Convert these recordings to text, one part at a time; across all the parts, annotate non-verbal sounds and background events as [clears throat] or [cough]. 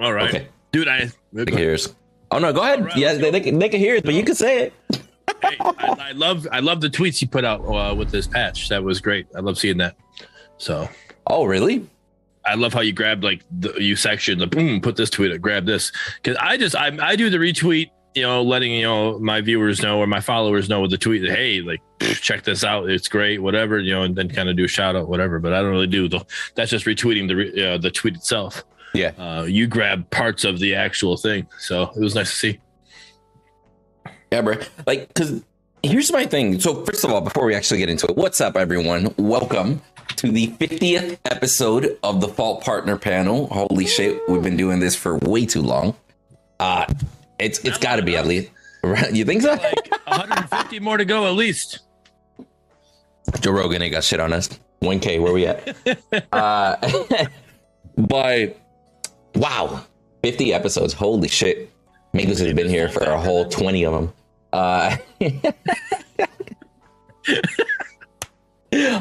All right, Okay. dude. I They can hear us. Oh no, go ahead. Right, yeah, they, they, can, they can hear it, but you can say it. hey, I, I love I love the tweets you put out uh, with this patch. That was great. I love seeing that. So Oh, really? I love how you grabbed like the you section, the boom, put this tweet, grab this. Because I just I I do the retweet, you know, letting you know my viewers know or my followers know with the tweet that hey, like check this out, it's great, whatever, you know, and then kind of do a shout out, whatever. But I don't really do the that's just retweeting the uh, the tweet itself. Yeah. Uh, you grab parts of the actual thing, so it was nice to see. Yeah, bro. Like, because here's my thing. So, first of all, before we actually get into it, what's up, everyone? Welcome to the 50th episode of the Fault Partner Panel. Holy shit, we've been doing this for way too long. Uh it's it's got to be at least. You think so? Like 150 more to go at least. Joe Rogan ain't got shit on us. 1K, where we at? [laughs] uh, [laughs] but wow, 50 episodes. Holy shit. Mingus has been here for a whole 20 of them. Uh, [laughs]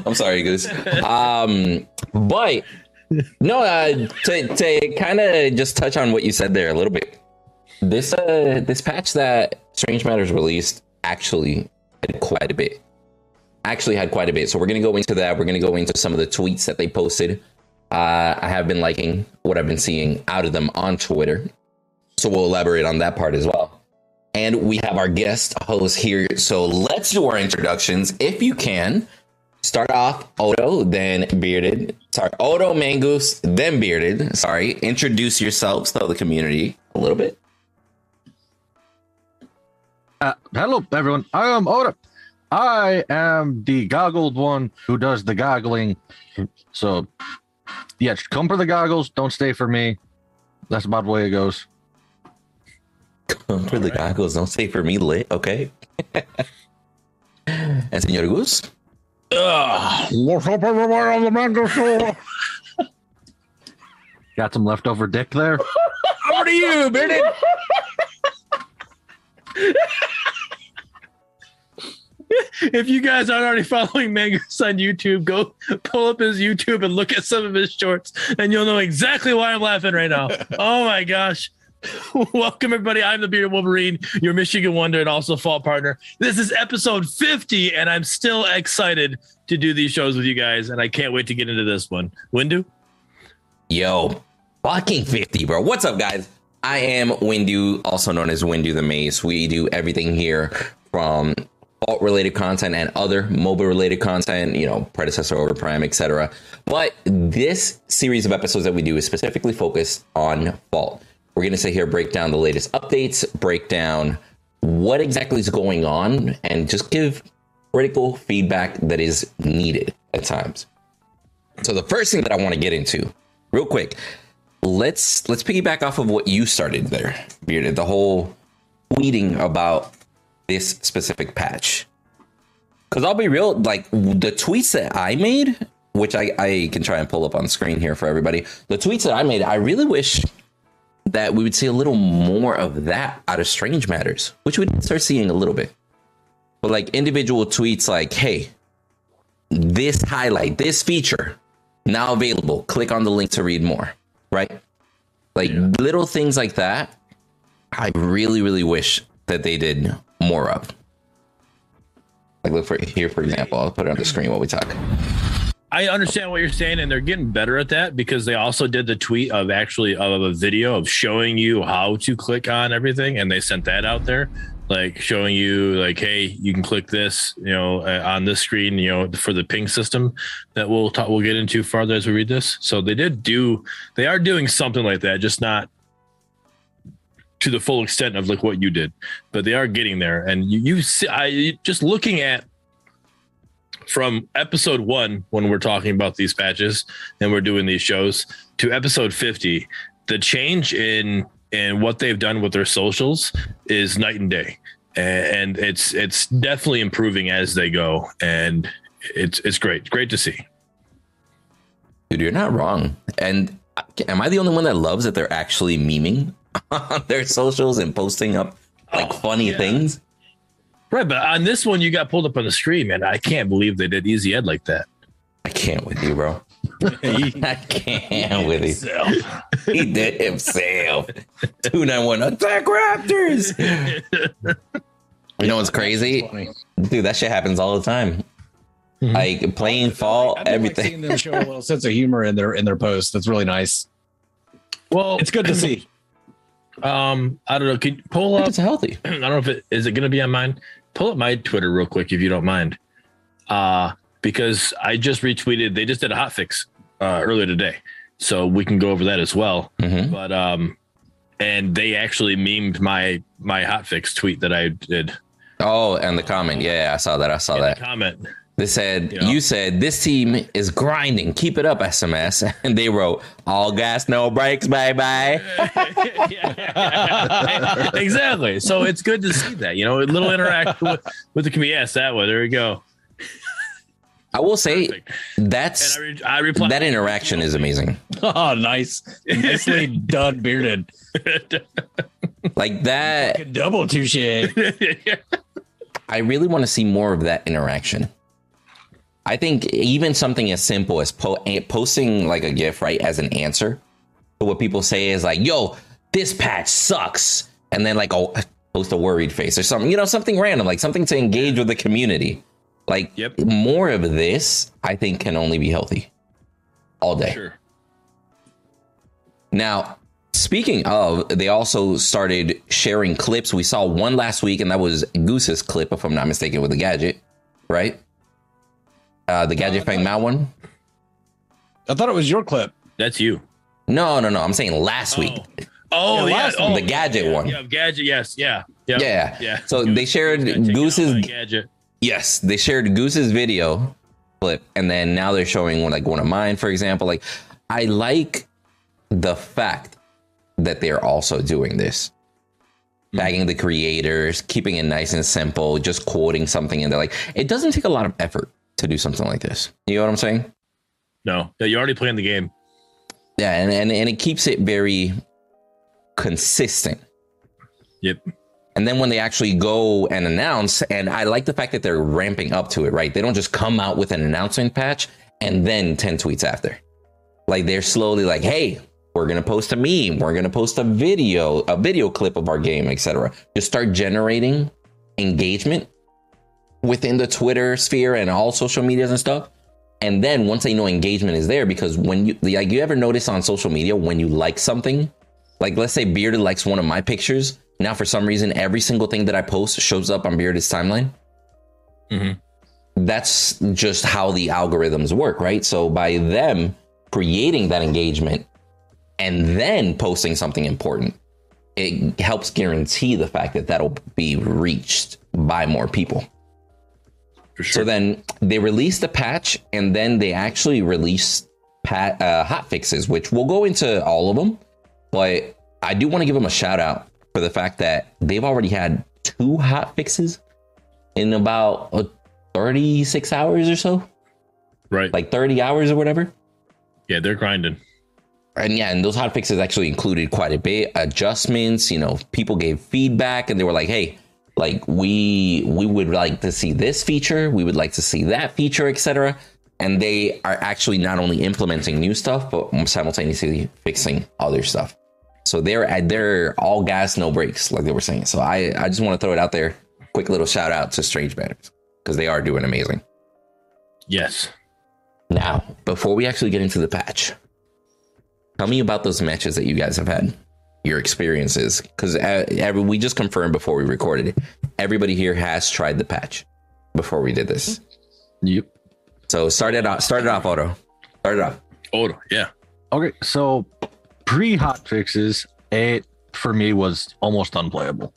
I'm sorry, Goose. Um, but no, uh, to, to kind of just touch on what you said there a little bit. This uh, this patch that Strange Matters released actually had quite a bit actually had quite a bit. So we're to go into that. We're to go into some of the tweets that they posted. Uh, I have been liking what I've been seeing out of them on Twitter. So we'll elaborate on that part as well. And we have our guest host here. So let's do our introductions if you can. Start off Odo, then Bearded. Sorry, Odo, Mangoose, then Bearded. Sorry. Introduce yourselves to the community a little bit. Uh, hello, everyone. I am Odo. I am the goggled one who does the goggling. So, yeah, come for the goggles. Don't stay for me. That's about the way it goes. Come for the goggles. Don't stay for me lit. Okay. [laughs] and Senor Goose. Ugh. What's up, everyone on the Mango Show? Got some leftover dick there. [laughs] Over to you, Bearded. [laughs] [laughs] if you guys aren't already [laughs] following Mangus on YouTube, go pull up his YouTube and look at some of his shorts, and you'll know exactly why I'm laughing right now. [laughs] Oh my gosh. Welcome, everybody. I'm the Bearded Wolverine, your Michigan Wonder and also Fault Partner. This is episode 50, and I'm still excited to do these shows with you guys, and I can't wait to get into this one. Windu? Yo, fucking 50, bro. What's up, guys? I am Windu, also known as Windu the Mace. We do everything here from alt related content and other mobile related content, you know, predecessor Overprime, etc. But this series of episodes that we do is specifically focused on fault. We're going to sit here, break down the latest updates, break down what exactly is going on, and just give critical feedback that is needed at times. So the first thing that I want to get into, real quick, let's let's piggyback off of what you started there, Bearded. The whole tweeting about this specific patch. Because I'll be real, like the tweets that I made, which I, I can try and pull up on screen here for everybody. The tweets that I made, I really wish that we would see a little more of that out of Strange Matters, which we did start seeing a little bit. But like individual tweets like, hey, this highlight, this feature, now available. Click on the link to read more. Right? Like little things like that. I really, really wish that they did more of. Like look for here, for example. I'll put it on the screen while we talk. I understand what you're saying, and they're getting better at that because they also did the tweet of actually of a video of showing you how to click on everything, and they sent that out there, like showing you like, hey, you can click this, you know, uh, on this screen, you know, for the ping system that we'll talk, we'll get into farther as we read this. So they did do, they are doing something like that, just not to the full extent of like what you did, but they are getting there. And you, you see, I just looking at from episode one when we're talking about these patches and we're doing these shows to episode 50 the change in in what they've done with their socials is night and day and it's it's definitely improving as they go and it's it's great great to see Dude, you're not wrong. And uh, am I the only one that loves that they're actually memeing on their socials and posting up like Oh, funny yeah. things? right but on this one you got pulled up on the screen man i can't believe they did easy ed like that I can't with you, bro. [laughs] [laughs] I can't with it. He did himself. 291 attack raptors. [laughs] You know what's crazy? Dude, that shit happens all the time. Mhm. Like playing fall, I do like everything. seeing them show a little sense of humor in their in their posts. That's really nice. Well, It's good to [clears throat] see. Um, I don't know. Can you pull up? it's healthy. [clears throat] I don't know if it is it going to be on mine. Pull up my Twitter real quick if you don't mind. Uh, because I just retweeted. They just did a hot fix uh, earlier today, so we can go over that as well. Mhm. But um, and they actually memed my my hot fix tweet that I did. Oh, and the comment. Yeah, I saw that. I saw the that. comment. They said, Yeah. You said this team is grinding. Keep it up, SMS. [laughs] And they wrote, All gas, no brakes, bye bye. [laughs] Exactly. So it's good to see that. You know, a little interact with, with the community. Yes, that way. There we go. I will say Perfect. that's I, re- I replied. that interaction is amazing. [laughs] Oh, nice. Nicely done, bearded. Like that, Double touche. I really want to see more of that interaction. I think even something as simple as po- eh, posting like a GIF, right, as an answer to what people say is like, yo, this patch sucks. And then like, oh, [laughs] post a worried face or something, you know, something random, like something to engage with the community. Like Yep. more of this, I think can only be healthy all day. Sure. Now, speaking of, they also started sharing clips. We saw one last week, and that was Goose's clip, if I'm not mistaken, with the gadget, right? Uh, the gadget Fang Mao one. I thought it was your clip. That's you. No, no, no. I'm saying last week. Oh, Yeah, yeah. last oh, one. The gadget yeah, one. Yeah, gadget. Yes. Yeah. Yeah. Yeah. Yeah. So they shared Goose got taken out Goose's gadget. Yes, they shared Goose's video clip, and then now they're showing one like one of mine, for example. Like, I like the fact that they're also doing this, tagging the creators, keeping it nice and simple, just quoting something, and they're like, it doesn't take a lot of effort to do something like this. You know what I'm saying? No, yeah, you're already playing the game. Yeah, and and, and it keeps it very consistent. Yep. And then when they actually go and announce, and I like the fact that they're ramping up to it, right? They don't just come out with an announcement patch and then 10 tweets after. Like they're slowly like, hey, we're gonna post a meme, we're gonna post a video, a video clip of our game, etc. Just start generating engagement within the Twitter sphere and all social medias and stuff. And then once they know engagement is there, because when you like you ever notice on social media when you like something, like let's say Bearded likes one of my pictures. Now for some reason, every single thing that I post shows up on Bearded's timeline. Mhm. That's just how the algorithms work, right? So by them creating that engagement and then posting something important, it helps guarantee the fact that that'll be reached by more people. For So then they released the patch, and then they actually released pat uh, hot fixes, which we'll go into all of them. But I do want to give them a shout out for the fact that they've already had two hot fixes in about uh, 36 hours or so, right. like 30 hours or whatever. yeah, they're grinding. And yeah, and those hot fixes actually included quite a bit adjustments. You know, people gave feedback, and they were like, "Hey, like we we would like to see this feature, we would like to see that feature, etc." And they are actually not only implementing new stuff, but simultaneously fixing other stuff. So they're they're all gas, no brakes, like they were saying. So I I just want to throw it out there. Quick little shout out to Strange Matters because they are doing amazing. Yes. Now, before we actually get into the patch, tell me about those matches that you guys have had, your experiences. Because uh, every- we just confirmed before we recorded everybody here has tried the patch before we did this. Yep. So start it off. Start it off, Odo. Start it off. Oh, yeah. Okay, so pre hot fixes, it for me was almost unplayable.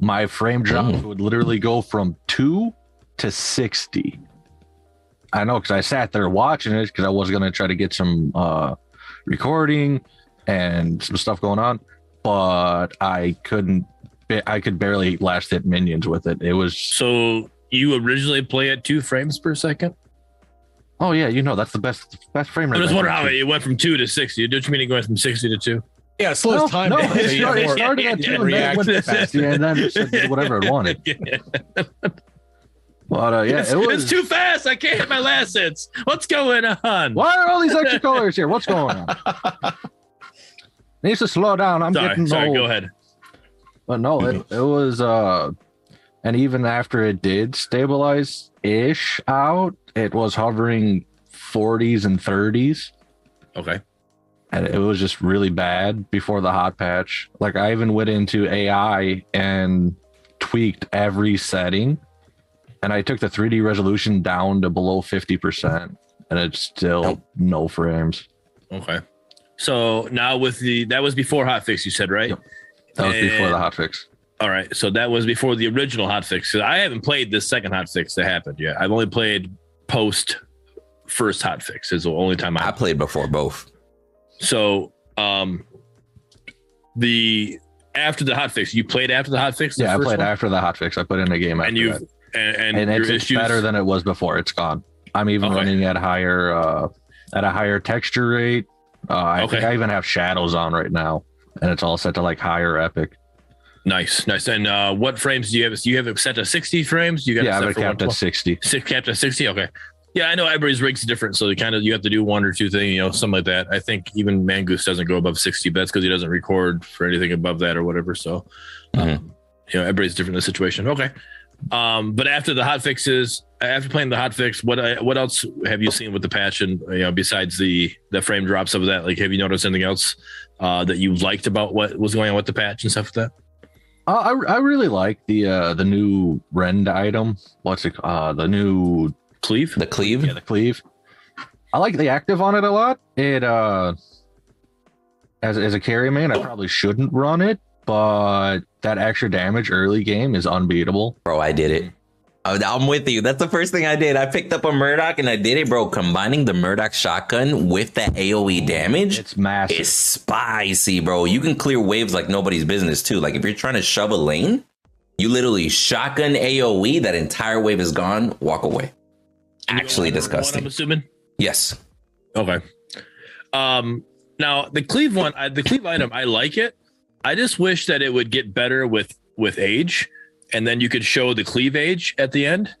My frame drop Mm. would literally go from two to sixty. I know because I sat there watching it because I was gonna try to get some uh recording and some stuff going on, but I couldn't. I could barely last hit minions with it. It was So you originally play at two frames per second? oh yeah, you know that's the best best frame I rate. just I wonder can how it went from two to 60. Don't you mean it going from 60 to two? Yeah, it slows No, time no, down. it so started, it started at two and then it went to fast. 60 and then it said whatever it wanted. [laughs] But uh, yeah, it's, it was. it's too fast. I can't hit my last hits. What's going on? Why are all these extra colors here? What's going on? [laughs] Needs to slow down. I'm Sorry, getting sorry. old. Go ahead. But no, it, it was uh and even after it did stabilize ish out, it was hovering 40s and 30s. Okay. And it was just really bad before the hot patch. Like I even went into AI and tweaked every setting. And I took the 3D resolution down to below 50%. And it's still no frames. Okay. So now with the that was before hotfix, you said right? Yep. That was before the And- hotfix. All right. So that was before the original hotfix. So I haven't played the second hotfix that happened yet. I've only played post first hotfix. Is the only time I I played before both. So, um, the after the hotfix, you played after the hotfix. the Yeah, I played one? after the hotfix. I put in a game and you and, and, and it's, it's better than it was before. It's gone. I'm even Okay. running at higher uh at a higher texture rate. Uh, I think I even have shadows on right now, and it's all set to like higher epic. nice, nice. And uh, what frames do you have? Do you have it set to 60 frames? You got Yeah, it I set have for capped at 112? sixty. Six capped at 60. Okay. Yeah, I know everybody's rig's different, so you kind of you have to do one or two things, you know, something like that. I think even Mangoose doesn't go above 60, but that's because he doesn't record for anything above that or whatever. So, Mm-hmm. um, you know, everybody's different in the situation. Okay. Um, but after the hot fixes, after playing the hot fix, what I- what else have you seen with the patch and you know besides the the frame drops of that? Like, have you noticed anything else uh, that you liked about what was going on with the patch and stuff like that? Uh, I I really like the uh the new rend item. What's it? Uh, the new Cleve. The cleave. yeah the cleave. I like the active on it a lot. It uh as as a carry main, I probably shouldn't run it, but that extra damage early game is unbeatable. Bro, I did it. I- I'm with you. That's the first thing I did. I picked up a Murdock and I did it, bro. Combining the Murdock shotgun with that AoE damage It's massive. It's spicy, bro. You can clear waves like nobody's business, too. Like if you're trying to shove a lane, you literally shotgun AoE, that entire wave is gone, walk away. Actually One, disgusting. I'm assuming. Yes. Okay. Um. Now the cleave one, I, the cleave item, I like it. I just wish that it would get better with with age, and then you could show the cleave age at the end,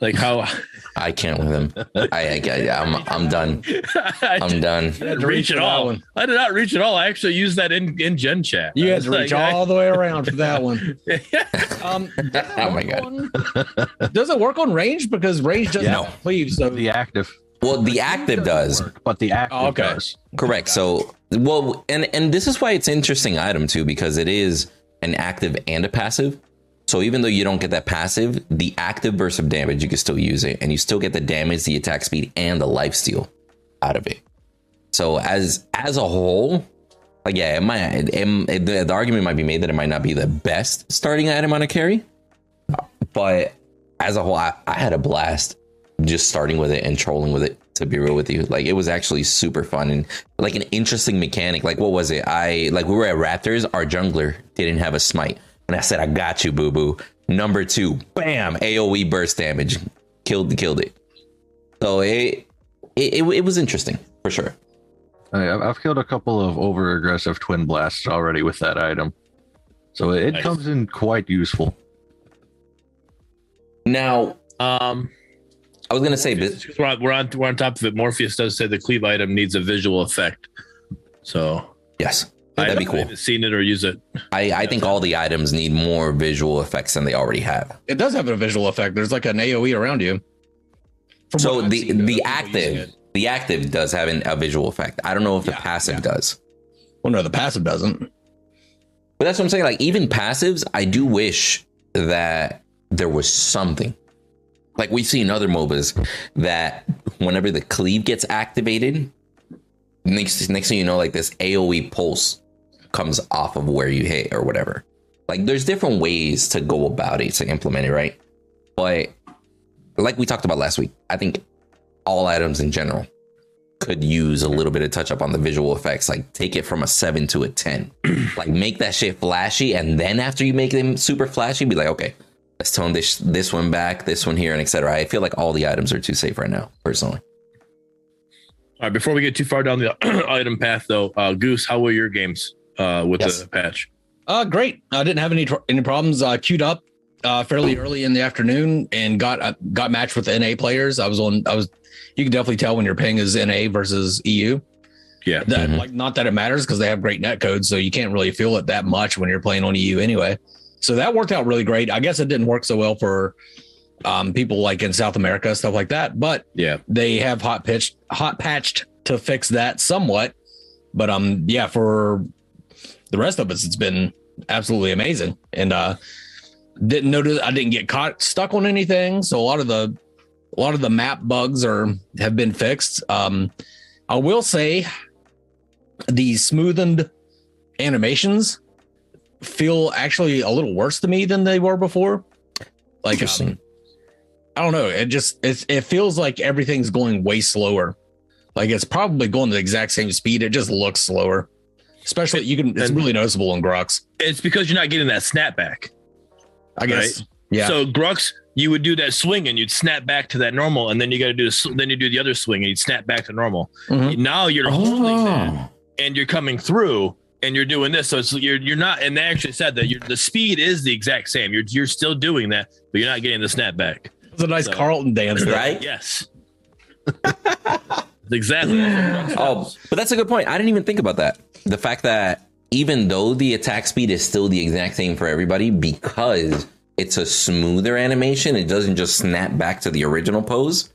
like how. [laughs] I can't with him. I, I, I I'm I'm done. [laughs] I I'm done. didn't reach for at all. one. I did not reach at all. I actually used that in in Gen Chat. You I had to reach like, I- all the way around for that one. [laughs] Um, Oh my god. god. Does it work on range? Because range doesn't No. have cleave, so the active. Well, the active does. work, but the active Oh, okay. does. Correct. So, well, and and this is why it's an interesting item too, because it is an active and a passive. So even though you don't get that passive, the active burst of damage, you can still use it, and you still get the damage, the attack speed, and the life steal out of it. So as as a whole, like yeah, it might it, it- the, the argument might be made that it might not be the best starting item on a carry, but as a whole, I, I had a blast just starting with it and trolling with it. To be real with you, like it was actually super fun and like an interesting mechanic. Like what was it? I like we were at Raptors. Our jungler didn't have a smite, and I said, "I got you, boo boo." Number two, bam, AOE burst damage, killed killed it. So it it, it, it was interesting for sure. I- I've I've killed a couple of over aggressive Twinblasts already with that item, so it Nice. comes in quite useful. Now Um. I was gonna say, but We're on, we're on we're on top of it. Morpheus does say the cleave item needs a visual effect, so yes, I that'd be cool. haven't seen it or use it. I, I think all the items need more visual effects than they already have. it does have a visual effect. There's like an AOE around you. From So the seen the active the active does have an, a visual effect. I don't know if the passive yeah. does. Well, no, the passive doesn't. But that's what I'm saying. Like even passives, I do wish that there was something. Like we've seen other MOBAs that whenever the cleave gets activated, next next thing you know, like this AOE pulse comes off of where you hit or whatever. Like there's different ways to go about it to implement it, right? But like we talked about last week, I think all items in general could use a little bit of touch up on the visual effects. Like take it from a seven to a 10. [clears throat] like make that shit flashy. And then after you make them super flashy, be like, okay, let's tone this this one back, this one here, and etc. I feel like all the items are too safe right now, personally. All right, before we get too far down the [clears throat] item path, though, uh, Goose, how were your games uh, with Yes. the patch? Uh, great. I didn't have any tr- any problems. Uh, queued up uh, fairly early in the afternoon and got uh, got matched with NA players. I was on. I was. You can definitely tell when your ping is NA versus EU. Yeah. That Mhm. like not that it matters because they have great net codes, so you can't really feel it that much when you're playing on EU anyway. So that worked out really great. I guess it didn't work so well for um, people like in South America, stuff like that. But Yeah. they have hot pitched, hot patched to fix that somewhat. But um, yeah, for the rest of us, it's been absolutely amazing. And uh, didn't notice I didn't get caught stuck on anything. So a lot of the a lot of the map bugs are have been fixed. Um, I will say the smoothened animations feel actually a little worse to me than they were before. Like Interesting. um, I don't know. It just it, it feels like everything's going way slower. Like it's probably going the exact same speed. It just looks slower. Especially you can it's really noticeable on Grux. It's because you're not getting that snapback. I guess. Yeah. So Grux, you would do that swing and you'd snap back to that normal, and then you got to do this, then you do the other swing and you'd snap back to normal. Mhm. Now you're holding that Oh. and you're coming through and you're doing this. So it's you're you're not. And they actually said that you're, the speed is the exact same. You're you're still doing that, but you're not getting the snapback. It's a nice So- Carlton dance. Right? [laughs] Yes. [laughs] exactly. That's what Grux Oh, but that's a good point. I didn't even think about that. The fact that even though the attack speed is still the exact same for everybody, because it's a smoother animation, it doesn't just snap back to the original pose.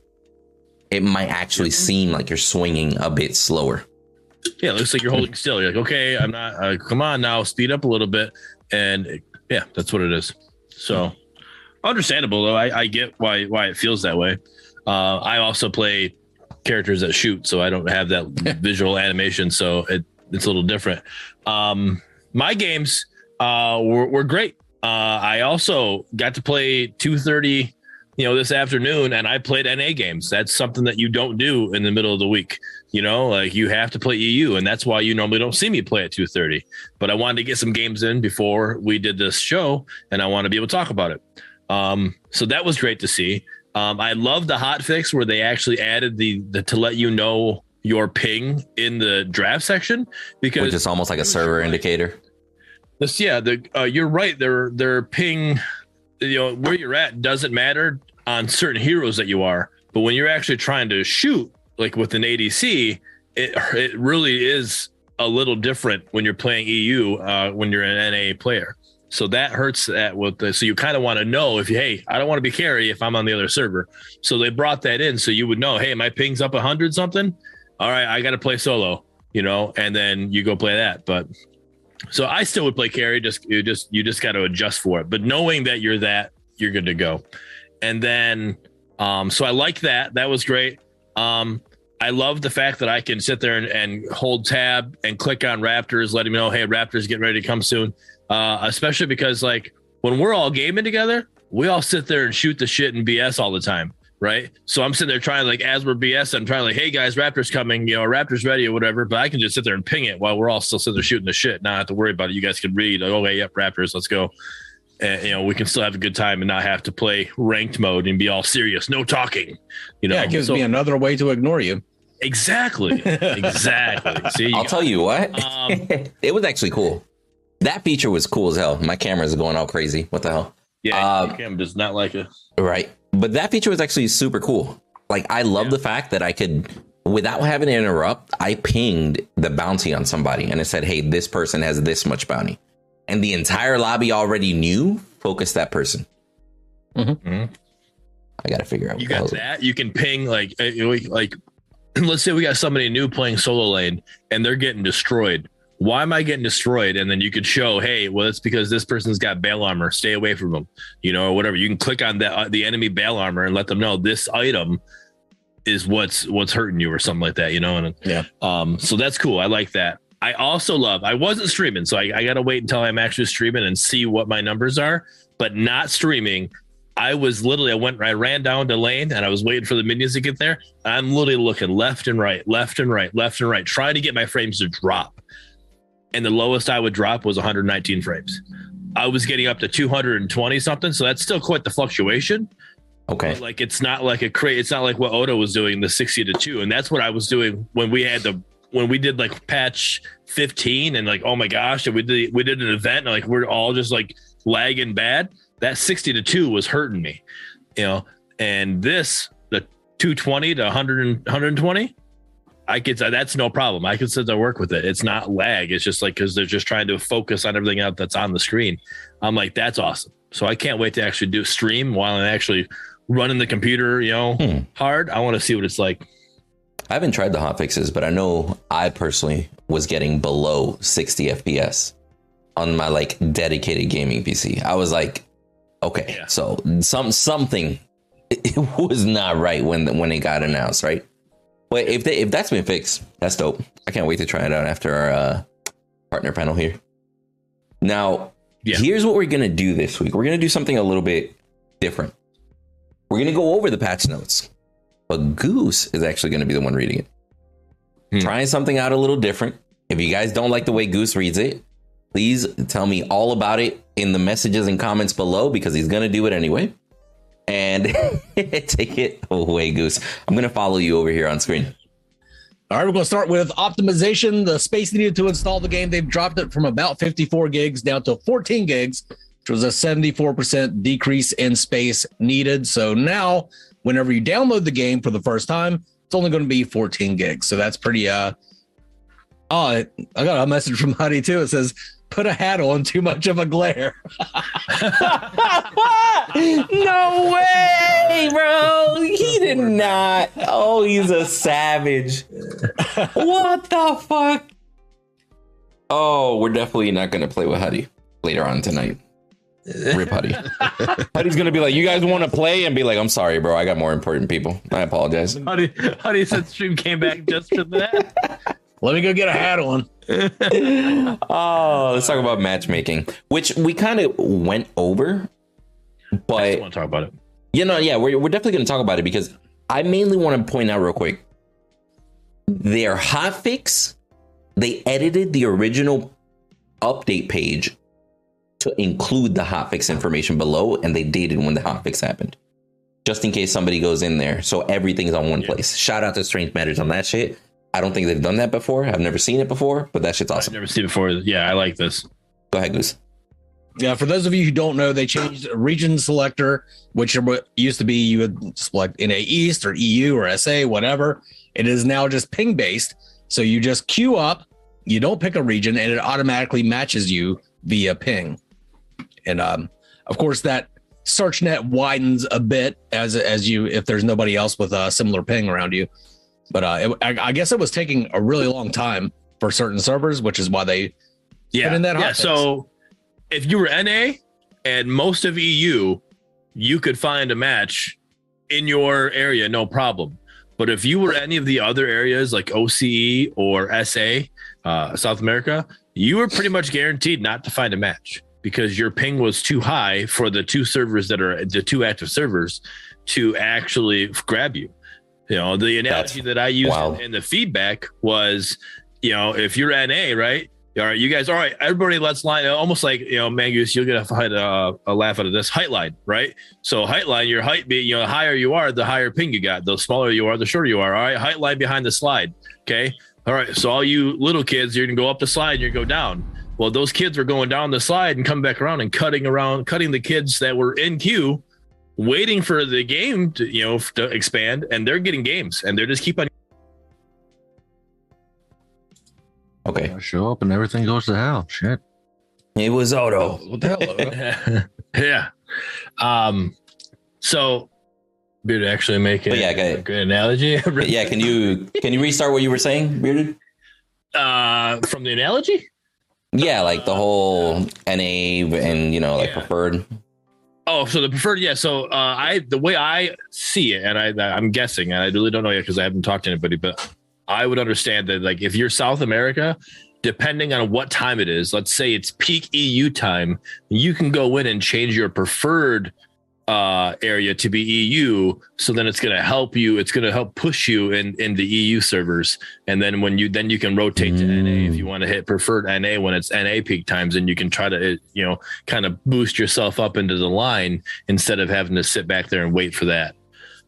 It might actually seem like you're swinging a bit slower. Yeah, it looks like you're holding still. You're like, okay, I'm not. Uh, come on now, speed up a little bit, and yeah, that's what it is. So understandable though. I, I get why why it feels that way. Uh, I also play characters that shoot, so I don't have that [laughs] visual animation, so it, it's a little different. Um, my games uh, were, were great. Uh, I also got to play 230 you know this afternoon and i played na games. That's something that you don't do in the middle of the week you know? Like you have to play eu and that's why you normally don't see me play at 2.30 but i wanted to get some games in before we did this show and i want to be able to talk about it. Um, so that was great to see um, i love the hot fix where they actually added the, the to let you know your ping in the draft section because Which is almost like a server indicator. this, yeah, the uh, you're right. Their their ping, you know, where you're at doesn't matter on certain heroes that you are, but when you're actually trying to shoot, like with an ADC, it it really is a little different when you're playing EU uh, when you're an NA player. So that hurts that with the so you kind of want to know if you hey I don't want to be carry if I'm on the other server. So they brought that in so you would know hey my ping's up hundred something. All right, I got to play solo, you know, and then you go play that. But so I still would play carry. Just you just you just got to adjust for it. But knowing that you're that, you're good to go. And then, um, so I like that. That was great. Um, I love the fact that I can sit there and, and hold tab and click on Raptors, letting me know, hey, Raptors getting ready to come soon. Uh, especially because like when we're all gaming together, we all sit there and shoot the shit and BS all the time. Right. So I'm sitting there trying like as we're BS, I'm trying like, hey guys, Raptors coming, you know, Raptors ready or whatever. But I can just sit there and ping it while we're all still sitting there shooting the shit. Not have to worry about it. You guys can read, like, okay, yep, Raptors, let's go. And you know, we can still have a good time and not have to play ranked mode and be all serious, no talking. You know, yeah, it gives So- me another way to ignore you. exactly. [laughs] Exactly. See, I'll tell you what, Um, [laughs] it was actually cool. That feature was cool as hell. My camera's going all crazy. What the hell? Yeah, Um, Cam does not like it. Right. But that feature was actually super cool. Like I love the fact that I could without having to interrupt, I pinged the bounty on somebody and it said, Hey, this person has this much bounty. And the entire lobby already knew, focus that person. Mhm. I gotta figure out You what got hell's- that. You can ping like uh, like like [clears throat] let's say we got somebody new playing solo lane and they're getting destroyed. Why am I getting destroyed? And then you could show, hey, well, it's because this person's got bail armor. Stay away from them, you know, or whatever. You can click on that uh, the enemy bail armor and let them know this item is what's what's hurting you or something like that, you know. And Yeah. um, so that's cool. I like that. I also love. I wasn't streaming, so I, I got to wait until I'm actually streaming and see what my numbers are. But not streaming, I was literally I went I ran down to lane and I was waiting for the minions to get there. I'm literally looking left and right, left and right, left and right, trying to get my frames to drop. And the lowest I would drop was 119 frames. I was getting up to 220 something, so that's still quite the fluctuation. Okay. But, like it's not like a crate. It's not like what Odo was doing, the 60 to two, and that's what I was doing when we had the when we did like patch 15 and like oh my gosh, and we did we did an event and like we're all just like lagging bad. that 60 to 2 was hurting me, you know, and this, the 220 to 100 and 120, I could that's no problem. I could sit there work with it. It's not lag. It's just like because they're just trying to focus on everything else that's on the screen. I'm like, that's awesome. So I can't wait to actually do stream while I'm actually running the computer, you know, Hmm. hard. I want to see what it's like. I haven't tried the hot fixes, but I know I personally was getting below 60 FPS on my like dedicated gaming PC. I was like, okay, Yeah. so some something [laughs] it was not right when when it got announced, right? But if they, if that's been fixed, that's dope. I can't wait to try it out after our uh, partner panel here. Now, Yeah. here's what we're gonna do this week. We're gonna do something a little bit different. We're gonna go over the patch notes, but Goose is actually gonna be the one reading it. Hmm. Trying something out a little different. If you guys don't like the way Goose reads it, please tell me all about it in the messages and comments below because he's gonna do it anyway. And [laughs] take it away, Goose. I'm gonna follow you over here on screen. All right, we're going to start with optimization. The space needed to install the game, they've dropped it from about 54 gigs down to 14 gigs, which was a 74% decrease in space needed. So now, whenever you download the game for the first time, it's only going to be 14 gigs. So that's pretty. uh Oh, I I got a message from Huddy too. It says, "Put a hat on. Too much of a glare." [laughs] no way, bro. He did not. Oh, he's a savage. what the fuck? Oh, we're definitely not gonna play with Huddy later on tonight. Rip Huddy. [laughs] Huddy's gonna be like, "You guys want to play?" and be like, "I'm sorry, bro. I got more important people. I apologize." Honey, honey said stream came back just for that. [laughs] Let me go get a hat on. [laughs] oh, let's talk about matchmaking, which we kind of went over, but I want to talk about it. You know, yeah, we're, we're definitely going to talk about it because I mainly want to point out real quick their hotfix, they edited the original update page to include the hotfix information below and they dated when the hotfix happened. Just in case somebody goes in there. So everything's on one Yeah. place. Shout out to Strange Matters on that shit. I don't think they've done that before. I've never seen it before, but that shit's I've awesome. never seen it before. Yeah, I like this. Go ahead, Goose. Yeah, for those of you who don't know, they changed region selector, which used to be you would select NA East or EU or SA, whatever. It is now just ping based. So you just queue up, you don't pick a region, and it automatically matches you via ping. And um, of course, that search net widens a bit as as you if there's nobody else with a similar ping around you. But uh, it, I, I guess it was taking a really long time for certain servers, which is why they Yeah, in that yeah. hotfix. So if you were NA and most of EU, you could find a match in your area, no problem. But if you were any of the other areas like OCE or SA, uh, South America, you were pretty much guaranteed not to find a match because your ping was too high for the two servers that are the two active servers to actually grab you. You know, the analogy that I used wild. in the feedback was, you know, if you're NA, right? All right, you guys, all right, everybody, let's line almost like, you know, Mangus, you'll get a, fight- uh, a laugh out of this height line, right? So, height line, your height, be, you know, the higher you are, the higher ping you got. The smaller you are, the shorter you are. All right, height line behind the slide. Okay. All right. So, all you little kids, you're going to go up the slide and you go down. Well, those kids were going down the slide and come back around and cutting around, cutting the kids that were in queue, waiting for the game to, you know, to expand, and they're getting games and they're just keep on. Okay. I show up and everything goes to hell. Shit. It was Odo. what the hell? Odo? [laughs] yeah. Um. So, Beard actually making But yeah, go a good analogy. [laughs] yeah, can you can you restart what you were saying, Bearded? Uh, from the analogy. Yeah, like the whole NA and you know, like Yeah. preferred. Oh, so the preferred, yeah. So uh, I, the way I see it, and I, I'm guessing, and I really don't know yet because I haven't talked to anybody, but I would understand that, like, if you're South America, depending on what time it is, let's say it's peak EU time, you can go in and change your preferred uh, area to be EU. So then it's going to help you. It's going to help push you in in the EU servers, and then when you then you can rotate to NA if you want to hit preferred NA when it's NA peak times, and you can try to you know kind of boost yourself up into the line instead of having to sit back there and wait for that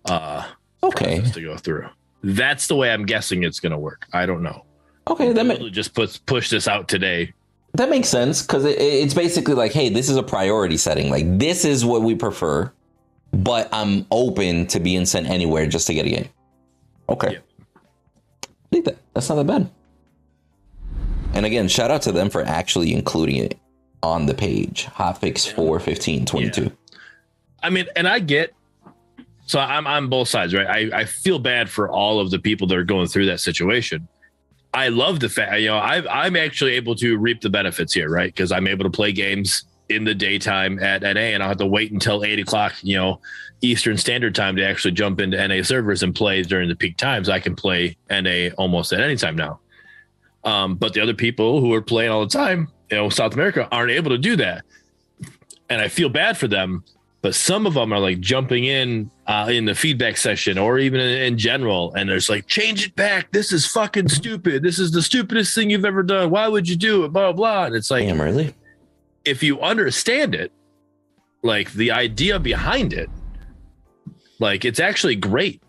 uh Okay. to go through. That's the way I'm guessing it's going to work. I don't know. Okay, that They ma- literally just puts push this out today That makes sense because it, it's basically like, hey, this is a priority setting. Like this is what we prefer, but I'm open to being sent anywhere just to get a game. Okay. Yeah. I think that that's not that bad. And again, shout out to them for actually including it on the page. Hotfix 4 15 22. I mean, and I get. So I'm on both sides, right? I, I feel bad for all of the people that are going through that situation. I love the fact, you know, i I'm actually able to reap the benefits here, right? Because I'm able to play games in the daytime at NA, and I'll have to wait until eight o'clock, you know, Eastern Standard Time to actually jump into NA servers and play during the peak times. I can play NA almost at any time now. Um, but the other people who are playing all the time, you know, South America aren't able to do that, and I feel bad for them. But some of them are like jumping in uh, in the feedback session or even in, in general, and there's like, change it back. This is fucking stupid. This is the stupidest thing you've ever done. Why would you do it? Blah blah. blah. And it's like, Damn, really? if you understand it, like the idea behind it, like it's actually great.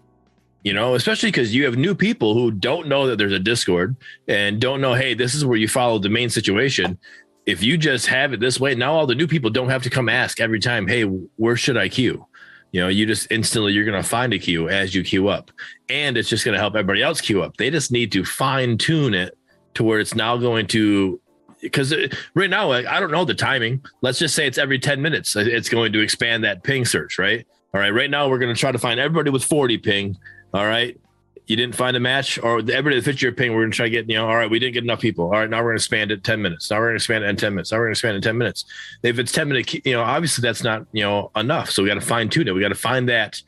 You know, especially because you have new people who don't know that there's a Discord and don't know, hey, this is where you follow the main situation. If you just have it this way, now all the new people don't have to come ask every time, hey, where should I queue? You know, you just instantly you're going to find a queue as you queue up, and it's just going to help everybody else queue up. They just need to fine tune it to where it's now going to because uh, right now like, I don't know the timing. Let's just say it's every 10 minutes. Uh, it's going to expand that ping search, right? All right. Right now we're going to try to find everybody with 40 ping. All right. You didn't find a match or everybody that fits your ping. We're going to try to get, you know, all right, we didn't get enough people. All right. Now we're going to expand it 10 minutes. Now we're going to expand it in 10 minutes. Now we're going to expand it in 10 minutes. If it's 10 minute, you know, obviously that's not, you know, enough. So we got to fine tune it. We got to find that.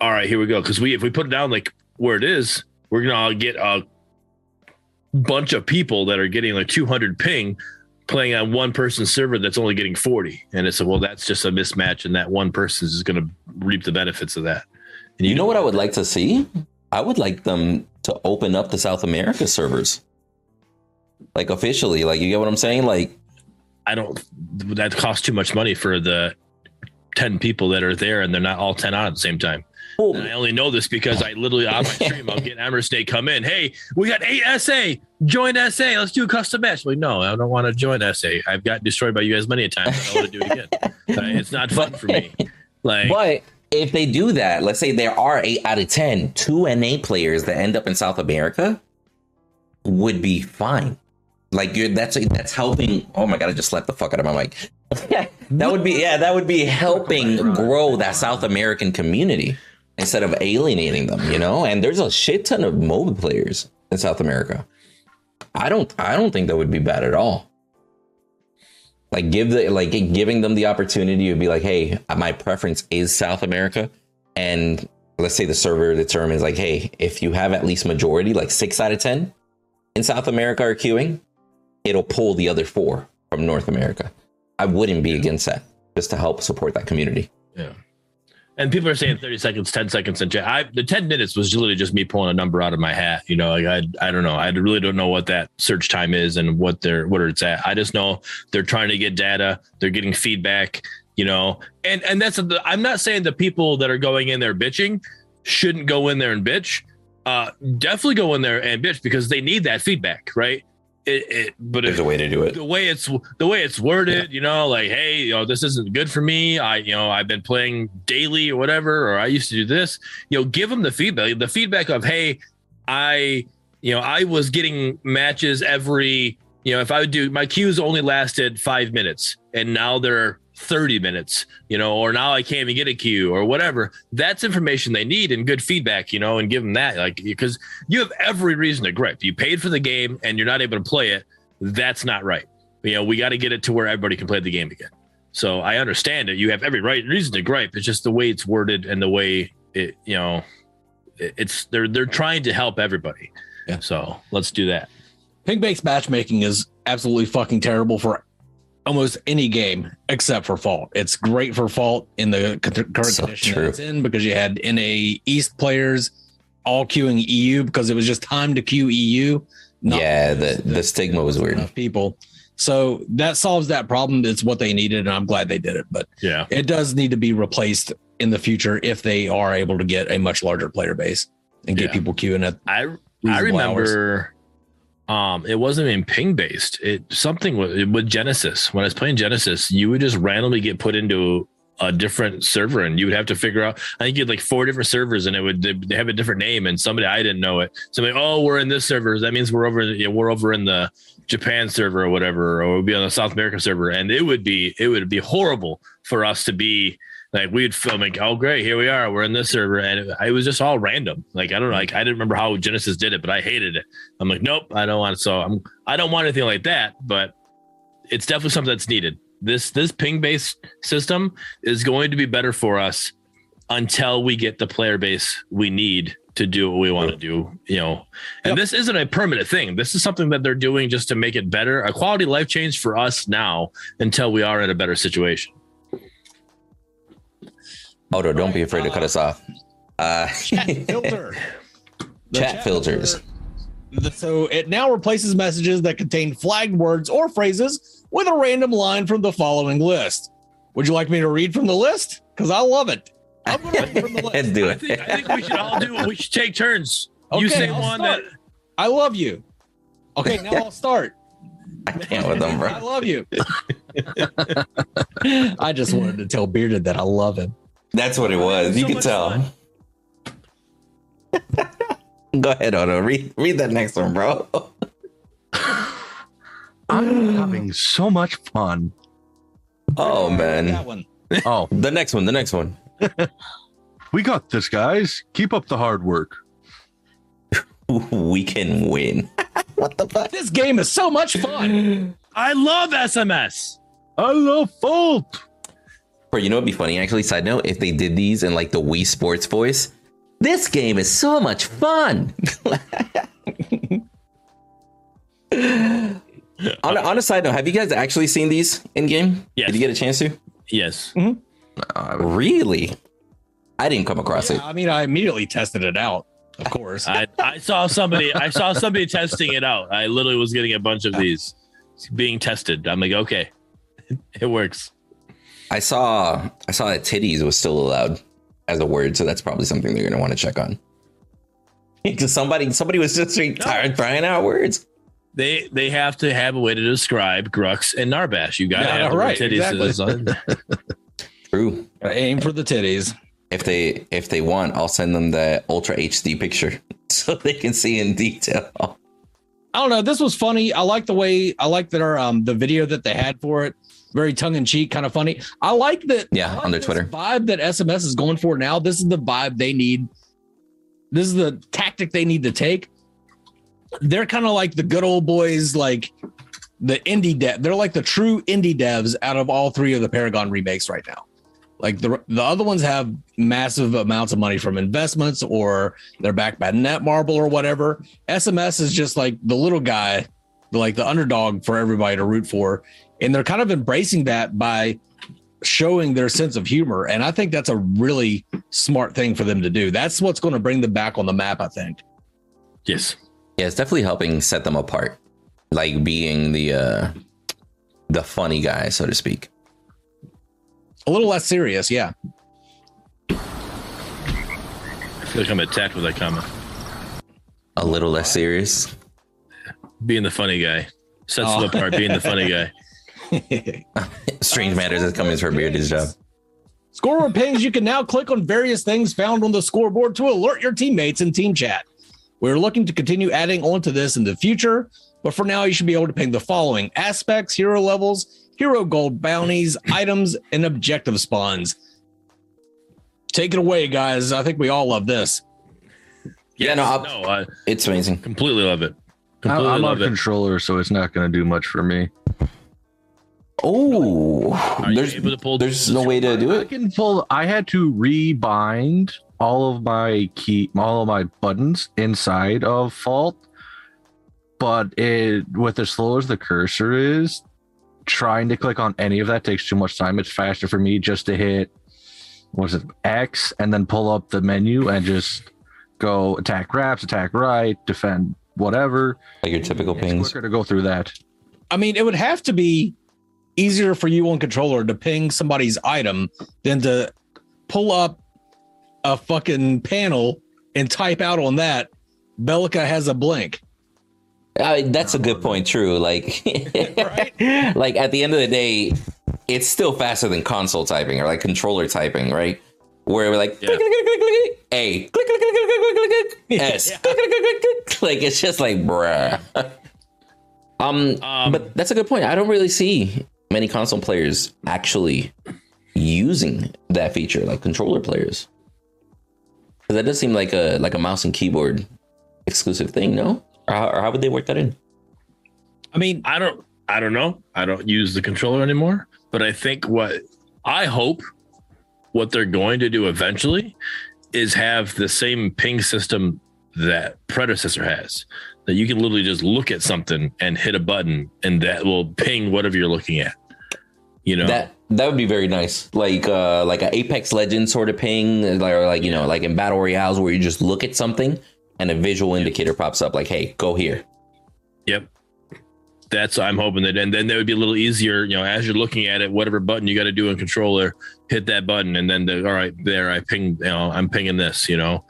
All right, here we go. Cause we, if we put it down like where it is, we're going to get a bunch of people that are getting like 200 ping playing on one person's server that's only getting 40 and it's a, well that's just a mismatch and that one person is going to reap the benefits of that and You know what I would like to see? I would like them to open up the South America servers. Like officially, like you get what I'm saying? Like i don't that costs too much money for the 10 people that are there and they're not all 10 on at the same time. Oh, i only know this because i literally on my [laughs] stream i'll get Snake come in. Hey we got eight sa join sa let's do a custom match. Like no i don't want to join sa i've got destroyed by you guys many a time i don't want to do it again. [laughs] It's not fun for me. Like But if they do that, let's say there are eight out of 10 two NA players that end up in South America, would be fine. Like you're that's that's helping. Oh my god, I just slapped the fuck out of my mic. [laughs] that would be yeah, that would be helping oh grow that South American community instead of alienating them, you know? And there's a shit ton of mobile players in South America. I don't I don't think that would be bad at all. Like give the like giving them the opportunity to be like, hey, my preference is South America, and let's say the server determines like, hey, if you have at least majority, like six out of ten in South America are queuing, it'll pull the other four from North America. I wouldn't be against that, just to help support that community. Yeah. And people are saying 30 seconds, 10 seconds, and I, the 10 minutes was literally just me pulling a number out of my hat. You know, like I, I don't know. I really don't know what that search time is and what they're, what it's at. I just know they're trying to get data. They're getting feedback, you know, and, and that's, I'm not saying the people that are going in there bitching shouldn't go in there and bitch. Uh, definitely go in there and bitch because they need that feedback, right? It, it, but There's if, a way to do it. the way it's the way it's worded, you know, like, hey, you know, this isn't good for me. I, you know, I've been playing daily or whatever, or I used to do this. You know, give them the feedback, the feedback of, hey, I, you know, I was getting matches every, you know, if I would do my queues only lasted five minutes, and now they're 30 minutes, you know, or now I can't even get a queue or whatever. That's information they need and good feedback, you know, and give them that, like, because you have every reason to gripe. You paid for the game and you're not able to play it. That's not right. You know, we got to get it to where everybody can play the game again. So I understand it. You have every right reason to gripe. It's just the way it's worded and the way it, you know, it's they're they're trying to help everybody. Yeah. So let's do that. Ping based matchmaking is absolutely fucking terrible for almost any game except for Fault. It's great for Fault in the current So condition true. it's in because you had NA East players all queuing EU because it was just time to queue EU. not yeah, because the the stigma was weird. enough people. So that solves that problem. It's what they needed, and I'm glad they did it. But Yeah. it does need to be replaced in the future if they are able to get a much larger player base and get Yeah. people queuing at I I reasonable remember um, it wasn't even ping based. It something with, with Genesis. When I was playing Genesis, you would just randomly get put into a different server, and you would have to figure out. I think you had like four different servers, and it would they have a different name. And somebody I didn't know it. Somebody, oh, we're in this server. That means we're over. You know, we're over in the Japan server or whatever, or we'd be on the South America server, and it would be it would be horrible for us to be like we'd film like, oh great, here we are, we're in this server, and it, it was just all random. Like I don't know, like I didn't remember how Genesis did it, but I hated it. I'm like, nope, I don't want. It. So I'm I don't want anything like that, but it's definitely something that's needed. This this ping based system is going to be better for us until we get the player base we need to do what we want to do, you know. And Yep. this isn't a permanent thing. This is something that they're doing just to make it better, a quality life change for us now until we are in a better situation. Odo, don't be afraid to cut us off. Uh, Chat [laughs] filter. The Chat filters. The- So it now replaces messages that contain flagged words or phrases with a random line from the following list. Would you like me to read from the list? Because I love it. I'm going to read from the [laughs] Let's list. do I it. think, I think we should all do it. We should take turns. you say I'll one start. that I love you. Okay, now I'll start. [laughs] I can't with them, bro. I love you. I just wanted to tell Bearded that I love him. That's what it was. You So can tell. [laughs] Go ahead, Odo. Read read that next one, bro. I'm having so much fun. Oh That man. one. Oh, [laughs] The next one. The next one. [laughs] we got this, guys. Keep up the hard work. We can win. what the fuck? This game is so much fun. [gasps] I love SMS. I love fault. Bro, you know what'd be funny? Actually, side note, if they did these in like the Wii Sports voice, this game is so much fun. [laughs] on, a, on a side note, have you guys actually seen these in game? Yes. Did you get a chance to? Yes. Uh, Really? I didn't come across it. I mean, I immediately tested it out, of course. I, I saw somebody I saw somebody testing it out. I literally was getting a bunch of these being tested. I'm like, okay, [laughs] it works. I saw I saw that titties was still allowed as a word, so that's probably something they're gonna want to check on. [laughs] Because somebody somebody was just tired trying out words. They they have to have a way to describe Grux and Narbash. You got to Yeah, have the right, titties exactly. is- [laughs] True. Gotta aim for the titties. If they if they want, I'll send them the ultra HD picture [laughs] so they can see in detail. I don't know. This was funny. I like the way I like that our um the video that they had for it. Very tongue in cheek, kind of funny. I like that. Yeah, like on their Twitter. vibe that SMS is going for now. This is the vibe they need. This is the tactic they need to take. They're kind of like the good old boys, like the indie dev. They're like the true indie devs out of all three of the Paragon remakes right now. Like the the other ones have massive amounts of money from investments or they're backed by Netmarble or whatever. SMS is just like the little guy, like the underdog for everybody to root for. And they're kind of embracing that by showing their sense of humor. And I think that's a really smart thing for them to do. That's what's going to bring them back on the map, I think. yes. Yeah, it's definitely helping set them apart. Like being the uh the funny guy, so to speak. A little less serious, yeah. I feel like I'm attacked with that comment. A little less serious. Being the funny guy sets Oh. them apart. Being the funny guy. [laughs] [laughs] Strange matters is coming for Beard's job. Scoreboard pings, you can now click on various things found on the scoreboard to alert your teammates in team chat. We're looking to continue adding on to this in the future, but for now, you should be able to ping the following aspects, hero levels, hero gold bounties, items, and objective spawns. Take it away, guys. I think we all love this. Yeah, no, no, I It's amazing. completely love it. I- Completely I'm on love it. controller, so it's not going to do much for me. Oh, Are you there's able to pull? there's no way to do it. I it. can pull. I had to rebind all of my key, all of my buttons inside of Fault, but it with as slow as the cursor is, trying to click on any of that takes too much time. It's faster for me just to hit, what is it, X, and then pull up the menu and just go attack wraps, attack right, defend whatever. Like your typical It's pings. quicker to go through that. I mean, it would have to be easier for you on controller to ping somebody's item than to pull up a fucking panel and type out on that. Bellica has a blink. I mean, that's a good point. True. Like, right? like at the end of the day, it's still faster than console typing or like controller typing, right? Where we're like, yeah. click, click, click, click, click, click, click, click, click, click, click, click, click, click, click. Like, it's just like, bruh. um, um, but that's a good point. I don't really see many console players actually using that feature, like controller players. 'Cause that does seem like a like a mouse and keyboard exclusive thing, no? Or how, or how would they work that in? I mean, I don't I don't know. I don't use the controller anymore, but I think what I hope what they're going to do eventually is have the same ping system that predecessor has. That you can literally just look at something and hit a button and that will ping whatever you're looking at. You know. That that would be very nice, like uh like a Apex Legends sort of ping, like or like you know like in battle royales where you just look at something and a visual indicator pops up, like hey, go here. Yep. That's I'm hoping that, and then that would be a little easier. You know, as you're looking at it, whatever button you got to do in controller, hit that button, and then the, all right, there I ping. You know, I'm pinging this. You know,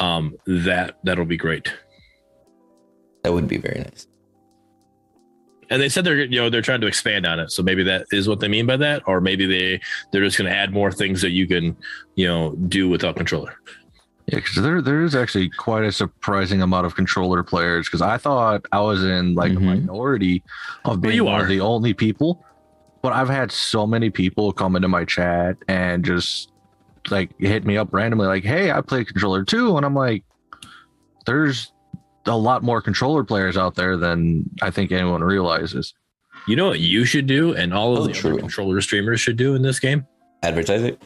um, that that'll be great. That would be very nice. And they said they're you know they're trying to expand on it, so maybe that is what they mean by that, or maybe they they're just going to add more things that you can you know do without controller. Yeah, because there there is actually quite a surprising amount of controller players. Because I thought I was in like Mhm. a minority of being you one are. of the only people, but I've had so many people come into my chat and just like hit me up randomly, like, "Hey, I play controller too," and I'm like, "There's a lot more controller players out there than I think anyone realizes." You know what you should do, and all of Oh, the true. other controller streamers should do in this game: Advertise it.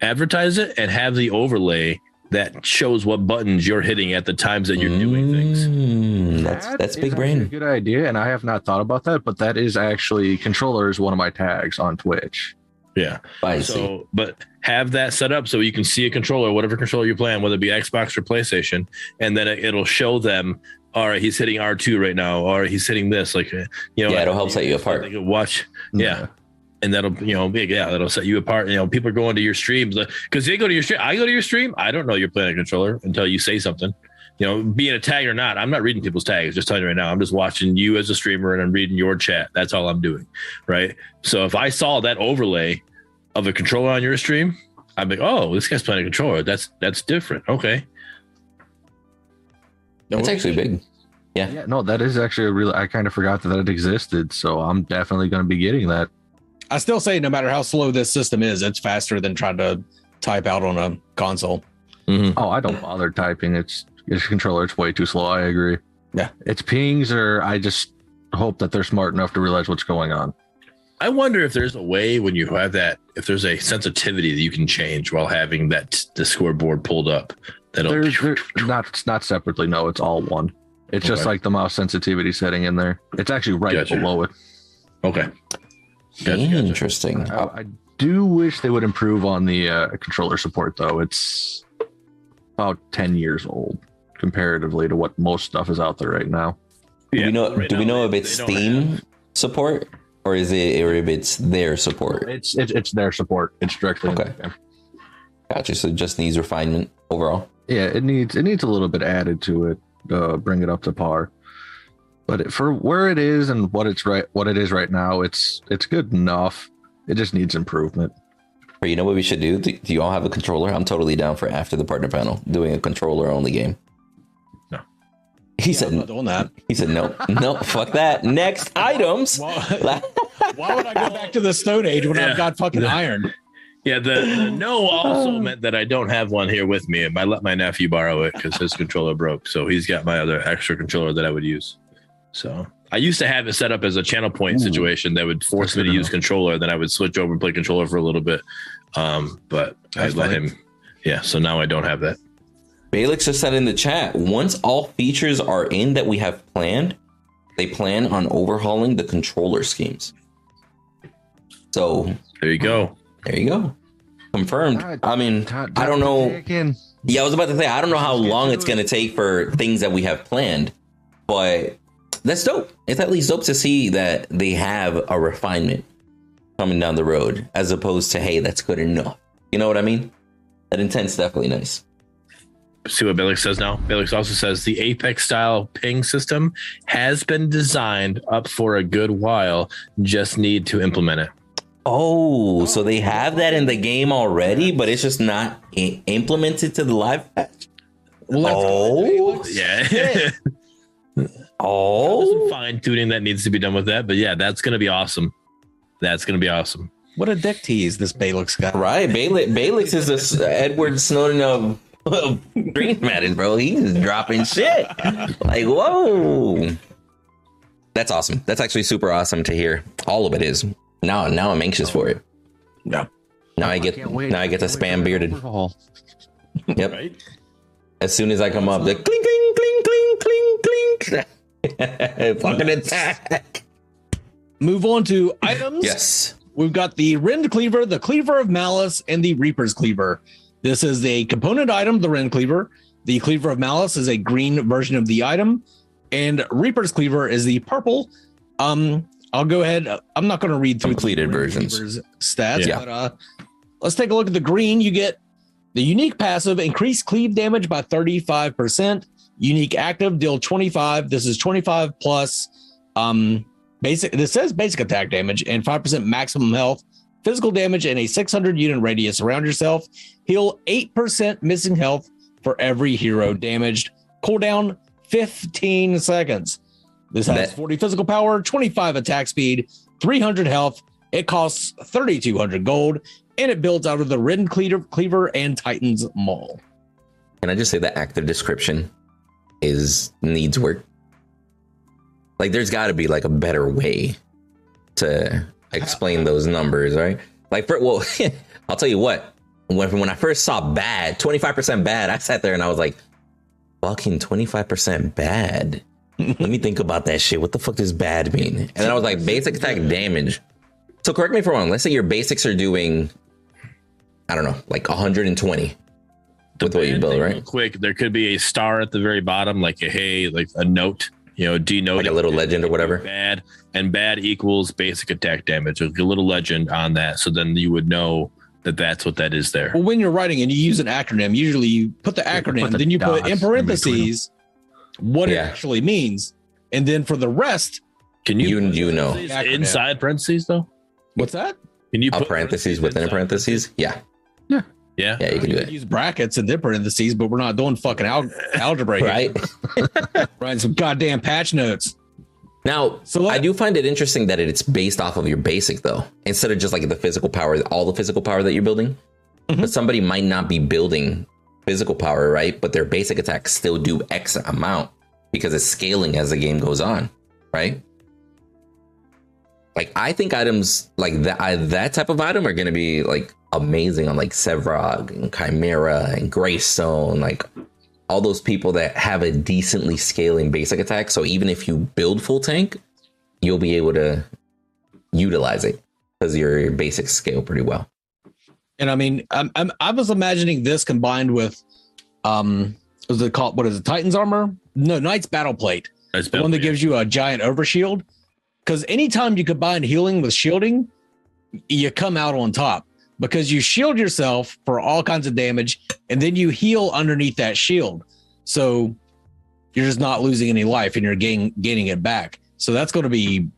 advertise it and have the overlay that shows what buttons you're hitting at the times that you're doing things. Mm, That's That that's big actually A brain. good idea, and I have not thought about that, but that is actually controller is one of my tags on Twitch. Yeah. I see. So, but have that set up so you can see a controller, whatever controller you're playing, whether it be Xbox or PlayStation, and then it- it'll show them. All right, he's hitting R2 right now, or he's hitting this. Like, uh, you know, Yeah, it'll help set you apart. They can watch, yeah, and that'll you know, big, yeah, that'll set you apart. You know, people are going to your streams because they go to your stream. I go to your stream. I don't know you're playing a controller until you say something. You know, being a tag or not, I'm not reading people's tags. Just telling you right now, I'm just watching you as a streamer and I'm reading your chat. That's all I'm doing, right? So if I saw that overlay of a controller on your stream, I'd be like, oh, this guy's playing a controller. That's that's different. Okay, That's actually big. Yeah, yeah. no, that is actually a real. I kind of forgot that it existed, so I'm definitely going to be getting that. I still say no matter how slow this system is, it's faster than trying to type out on a console. Mm-hmm. Oh, I don't bother typing. It's it's a controller. It's way too slow. I agree. Yeah. it's pings, or I just hope that they're smart enough to realize what's going on. I wonder if there's a way when you have that, if there's a sensitivity that you can change while having that the scoreboard pulled up. That'll There's there, not it's not separately. No, it's all one. It's just like the mouse sensitivity setting in there. It's actually right Gotcha. below it. okay. Gotcha, gotcha. Interesting. I, I do wish they would improve on the uh, controller support, though. It's about ten years old comparatively to what most stuff is out there right now. do we know? right do we know they- if it's Steam have- support or is it or if it's their support? It's it's, it's their support. It's directly. Okay. Gotcha. So it just needs refinement overall. Yeah, it needs it needs a little bit added to it, uh, bring it up to par. But it, for where it is and what it's right, what it is right now, it's it's good enough. It just needs improvement. Or you know what we should do? Do, do you all have a controller? I'm totally down for after the partner panel doing a controller only game. No. He I'm not said. doing that. He said no. No. Fuck that. Next [laughs] items. Why, [laughs] why would I go back to the Stone Age when Yeah. I've got fucking Yeah. iron? Yeah, the, the no also meant that I don't have one here with me. I let my nephew borrow it because his controller broke. So he's got my other extra controller that I would use. So I used to have it set up as a channel point Ooh. situation that would force me to to use controller. Then I would switch over and play controller for a little bit. Um, but That's I let fine. him. Yeah, so now I don't have that. Balix just said in the chat, once all features are in that we have planned, they plan on overhauling the controller schemes. So There you go. there you go. Confirmed. God, I mean, Todd- I don't know. Yeah, I was about to say, I don't know how long it's going to take for things that we have planned, but that's dope. It's at least dope to see that they have a refinement coming down the road as opposed to, hey, that's good enough. You know what I mean? That intent's definitely nice. See what Belix says now. Belix also says the Apex style ping system has been designed up for a good while. Just need to implement it. Oh, so they have that in the game already, but it's just not I- implemented to the live patch. Well, Oh, Yeah. [laughs] oh, Fine tuning that needs to be done with that. But yeah, that's going to be awesome. That's going to be awesome. what a dick tease this Balix guy. right. Balix, Balix is this Edward Snowden of, of Green Madden, bro. He's dropping shit. Like, whoa. That's awesome. That's actually super awesome to hear. All of it is. Now, now I'm anxious for it. No. Now I get, Can't now I get to spam bearded. Yep. Right? As soon as I come up, the clink, clink, clink, clink, clink. [laughs] Fucking attack. Move on to items. Yes. We've got the Rend Cleaver, the Cleaver of Malice, and the Reaper's Cleaver. This is a component item, the Rend Cleaver. The Cleaver of Malice is a green version of the item, and Reaper's Cleaver is the purple. Um, I'll go ahead. I'm not going to read through Completed versions. Cleaver's stats, Yeah. but uh, let's take a look at the green. You get the unique passive, increase cleave damage by 35%. Unique active, deal 25. This is 25 plus um basic this says basic attack damage and 5% maximum health physical damage and a 600 unit radius around yourself heal 8% missing health for every hero damaged cooldown 15 seconds this has 40 physical power 25 attack speed 300 health it costs 3200 gold and it builds out of the Rend Cleaver, Cleaver and Titans Maul. Can I just say the active description is needs work? Like, there's got to be like a better way to explain those numbers, right? Like, for, well, [laughs] I'll tell you what. When when I first saw bad, twenty five percent bad, I sat there and I was like, "Fucking twenty five percent bad." Let me think about that shit. What the fuck does bad mean? And then I was like, basic attack damage. So correct me if I'm wrong. Let's say your basics are doing, I don't know, like 120 with what you build, right? Quick, there could be a star at the very bottom, like a hey, like a note, you know, denoting Like a little legend or whatever. bad, and bad equals basic attack damage. Like a little legend on that, so then you would know that that's what that is there. Well, when you're writing and you use an acronym, usually you put the acronym, put the then you put dots in in between parentheses what it actually means. And then for the rest, Can you You you know parentheses inside parentheses though? what's that? Can you a put parentheses within a inside parentheses. Yeah, Yeah, yeah, you can do You that. use brackets and then parentheses, but we're not doing fucking al- [laughs] algebra here. Right [laughs] Writing some goddamn patch notes. now, So let- I do find it interesting that it's based off of your basic though, instead of just like the physical power, all the physical power that you're building. Mhm. But somebody might not be building physical power, right? But their basic attacks still do X amount because it's scaling as the game goes on, right? Like I think items like that, I, that type of item are going to be like amazing on like Sevrog and Khaimera and Greystone, like all those people that have a decently scaling basic attack. So even if you build full tank, you'll be able to utilize it because your basics scale pretty well. And I mean, I'm, I'm I was imagining this combined with um was it called what is it, Titan's armor? No, Knight's battle plate. That's the one that gives you a giant overshield. Because anytime you combine healing with shielding, you come out on top because you shield yourself for all kinds of damage and then you heal underneath that shield. So you're just not losing any life and you're gain, gaining it back. So that's going to be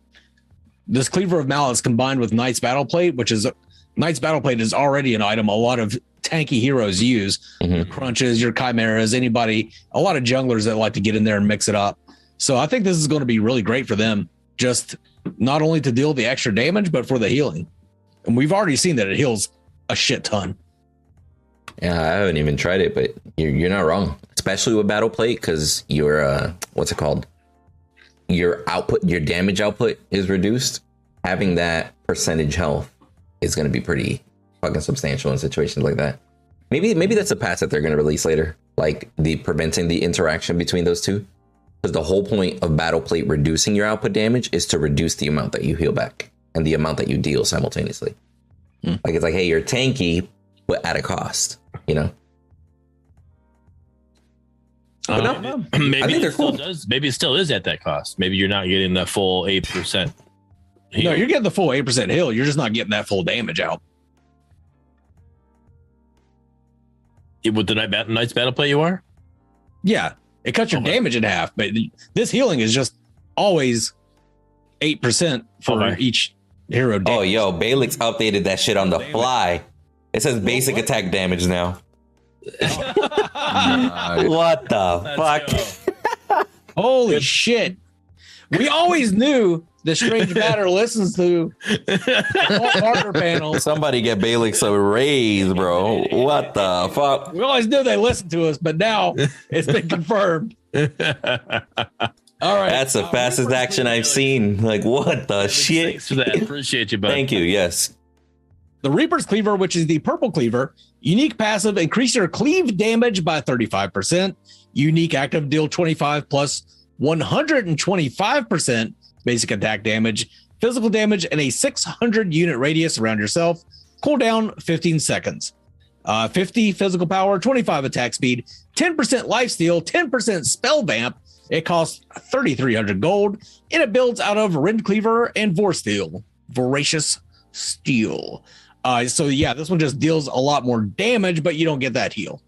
this Cleaver of Malice combined with Knight's Battle Plate, which is Knight's Battle Plate is already an item a lot of tanky heroes use Mhm. your crunches, your Khaimeras, anybody, a lot of junglers that like to get in there and mix it up. So I think this is going to be really great for them, just not only to deal the extra damage, but for the healing. And we've already seen that it heals a shit ton. Yeah, I haven't even tried it, but you're you're not wrong. Especially with battle plate, because your uh, what's it called? Your output, your damage output is reduced. Having that percentage health is going to be pretty fucking substantial in situations like that. Maybe maybe that's a patch that they're going to release later, like the preventing the interaction between those two. Because the whole point of battle plate reducing your output damage is to reduce the amount that you heal back and the amount that you deal simultaneously. Hmm. Like it's like, hey, you're tanky, but at a cost. You know. But Uh, no, [clears throat] maybe I it they're still cool. does. Maybe it still is at that cost. Maybe you're not getting the full eight percent. No, you're getting the full 8% heal. You're just not getting that full damage out. with the night bat- night's battle play. You are. Yeah, it cuts your Okay. damage in half, but this healing is just always eight percent for Okay. each hero. Oh, yo, Balix updated that shit on the Damn fly. It says basic what? attack damage now. Nice. [laughs] [laughs] What the Let's fuck? Holy shit! We always knew the Strange Matter listens to [laughs] partner panels. Somebody get Balix a raise, bro. What the fuck? We always knew they listened to us, but now it's been confirmed. Go. All right, That's the fastest action I've seen. Like, what the shit? Thanks for that. Appreciate you, bud. Thank you. Yes. The Reaper's Cleaver, which is the purple cleaver, unique passive, increase your cleave damage by 35%. Unique active, deal 25 plus 125% basic attack damage, physical damage, and a 600 unit radius around yourself. Cooldown 15 seconds. Uh, 50 physical power, 25 attack speed, 10% life steal, 10% spell vamp. It costs 3,300 gold, and it builds out of Rend Cleaver and Vorsteel, Voracious Steel. Uh, so yeah, this one just deals a lot more damage, but you don't get that heal.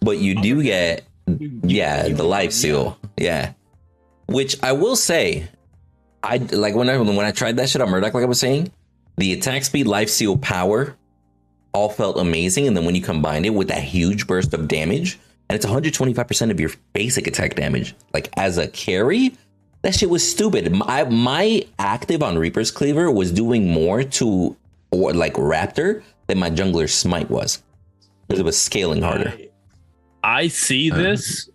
But you do get, yeah, you- the life seal. Yeah. Which I will say, I like when I when I tried that shit on Murdock, like I was saying, the attack speed, life seal, power, all felt amazing. And then when you combine it with that huge burst of damage, and it's 125% of your basic attack damage, like as a carry, that shit was stupid. My my active on Reaper's Cleaver was doing more to or like Raptor than my jungler smite was. Because it was scaling harder. I see Uh-huh. this.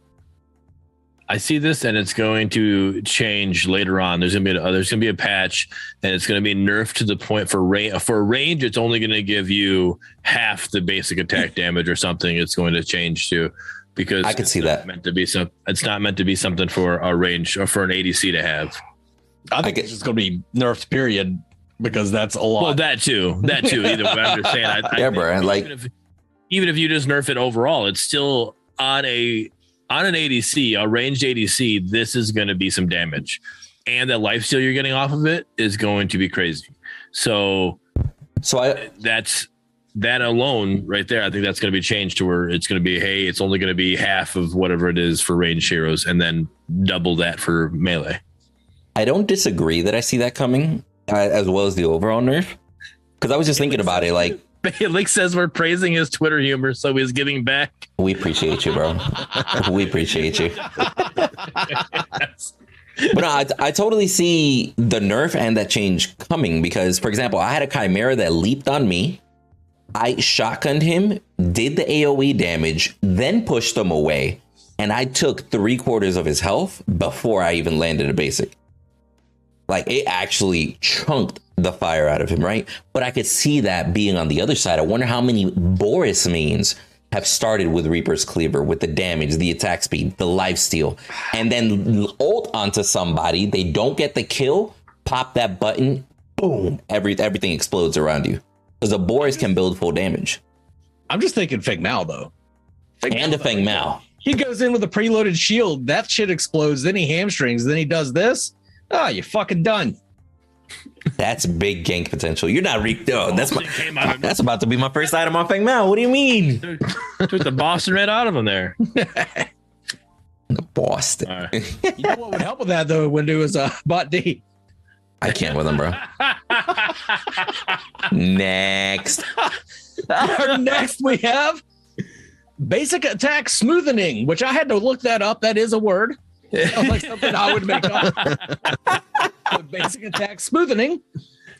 I see this, and it's going to change later on. There's gonna be a, there's gonna be a patch, and it's gonna be nerfed to the point for range. For range, it's only gonna give you half the basic attack damage or something. It's going to change to because I could see that. meant to be some. It's not meant to be something for a range or for an ADC to have. I think get- it's just going to be nerfed, period, because that's a lot. Well, that too, that too. Either way, I'm just saying. I, I Yeah, think bro, like- even if, even if you just nerf it overall, it's still on a on an ADC, a ranged ADC. This is going to be some damage, and the life steal you're getting off of it is going to be crazy. So So I that's that alone right there. I think that's going to be changed to where it's going to be, hey, it's only going to be half of whatever it is for range heroes, and then double that for melee. I don't disagree that I see that coming, uh, as well as the overall nerf. Because I was just thinking about it, like [laughs] Lick says we're praising his Twitter humor, so he's giving back. we appreciate you, bro. [laughs] we appreciate you. But no, I, I totally see the nerf and that change coming because, for example, I had a Khaimera that leaped on me. I shotgunned him, did the AoE damage, then pushed him away, and I took three quarters of his health before I even landed a basic. Like it actually chunked the fire out of him, right? But I could see that being on the other side. I wonder how many Boris means have started with Reaper's Cleaver with the damage, the attack speed, the life steal, and then ult onto somebody. They don't get the kill, pop that button, boom, every everything explodes around you. Because the Boris can build full damage. I'm just thinking Feng Mao though. Feng And a Feng Mao. He goes in with a preloaded shield. That shit explodes. Then he hamstrings. Then he does this. Ah, you're fucking done. That's big gank potential. You're not re- oh, that's my Came out of- that's about to be my first item on Feng Mao. What do you mean? took the Boston Red out of him there. The [laughs] Boston. All right. You know what would help with that though? Windu is uh, bot D. I can't with him, bro. Next. Next we have basic attack smoothing, which I had to look that up. That is a word. Like something I would make up. Basic attack smoothing.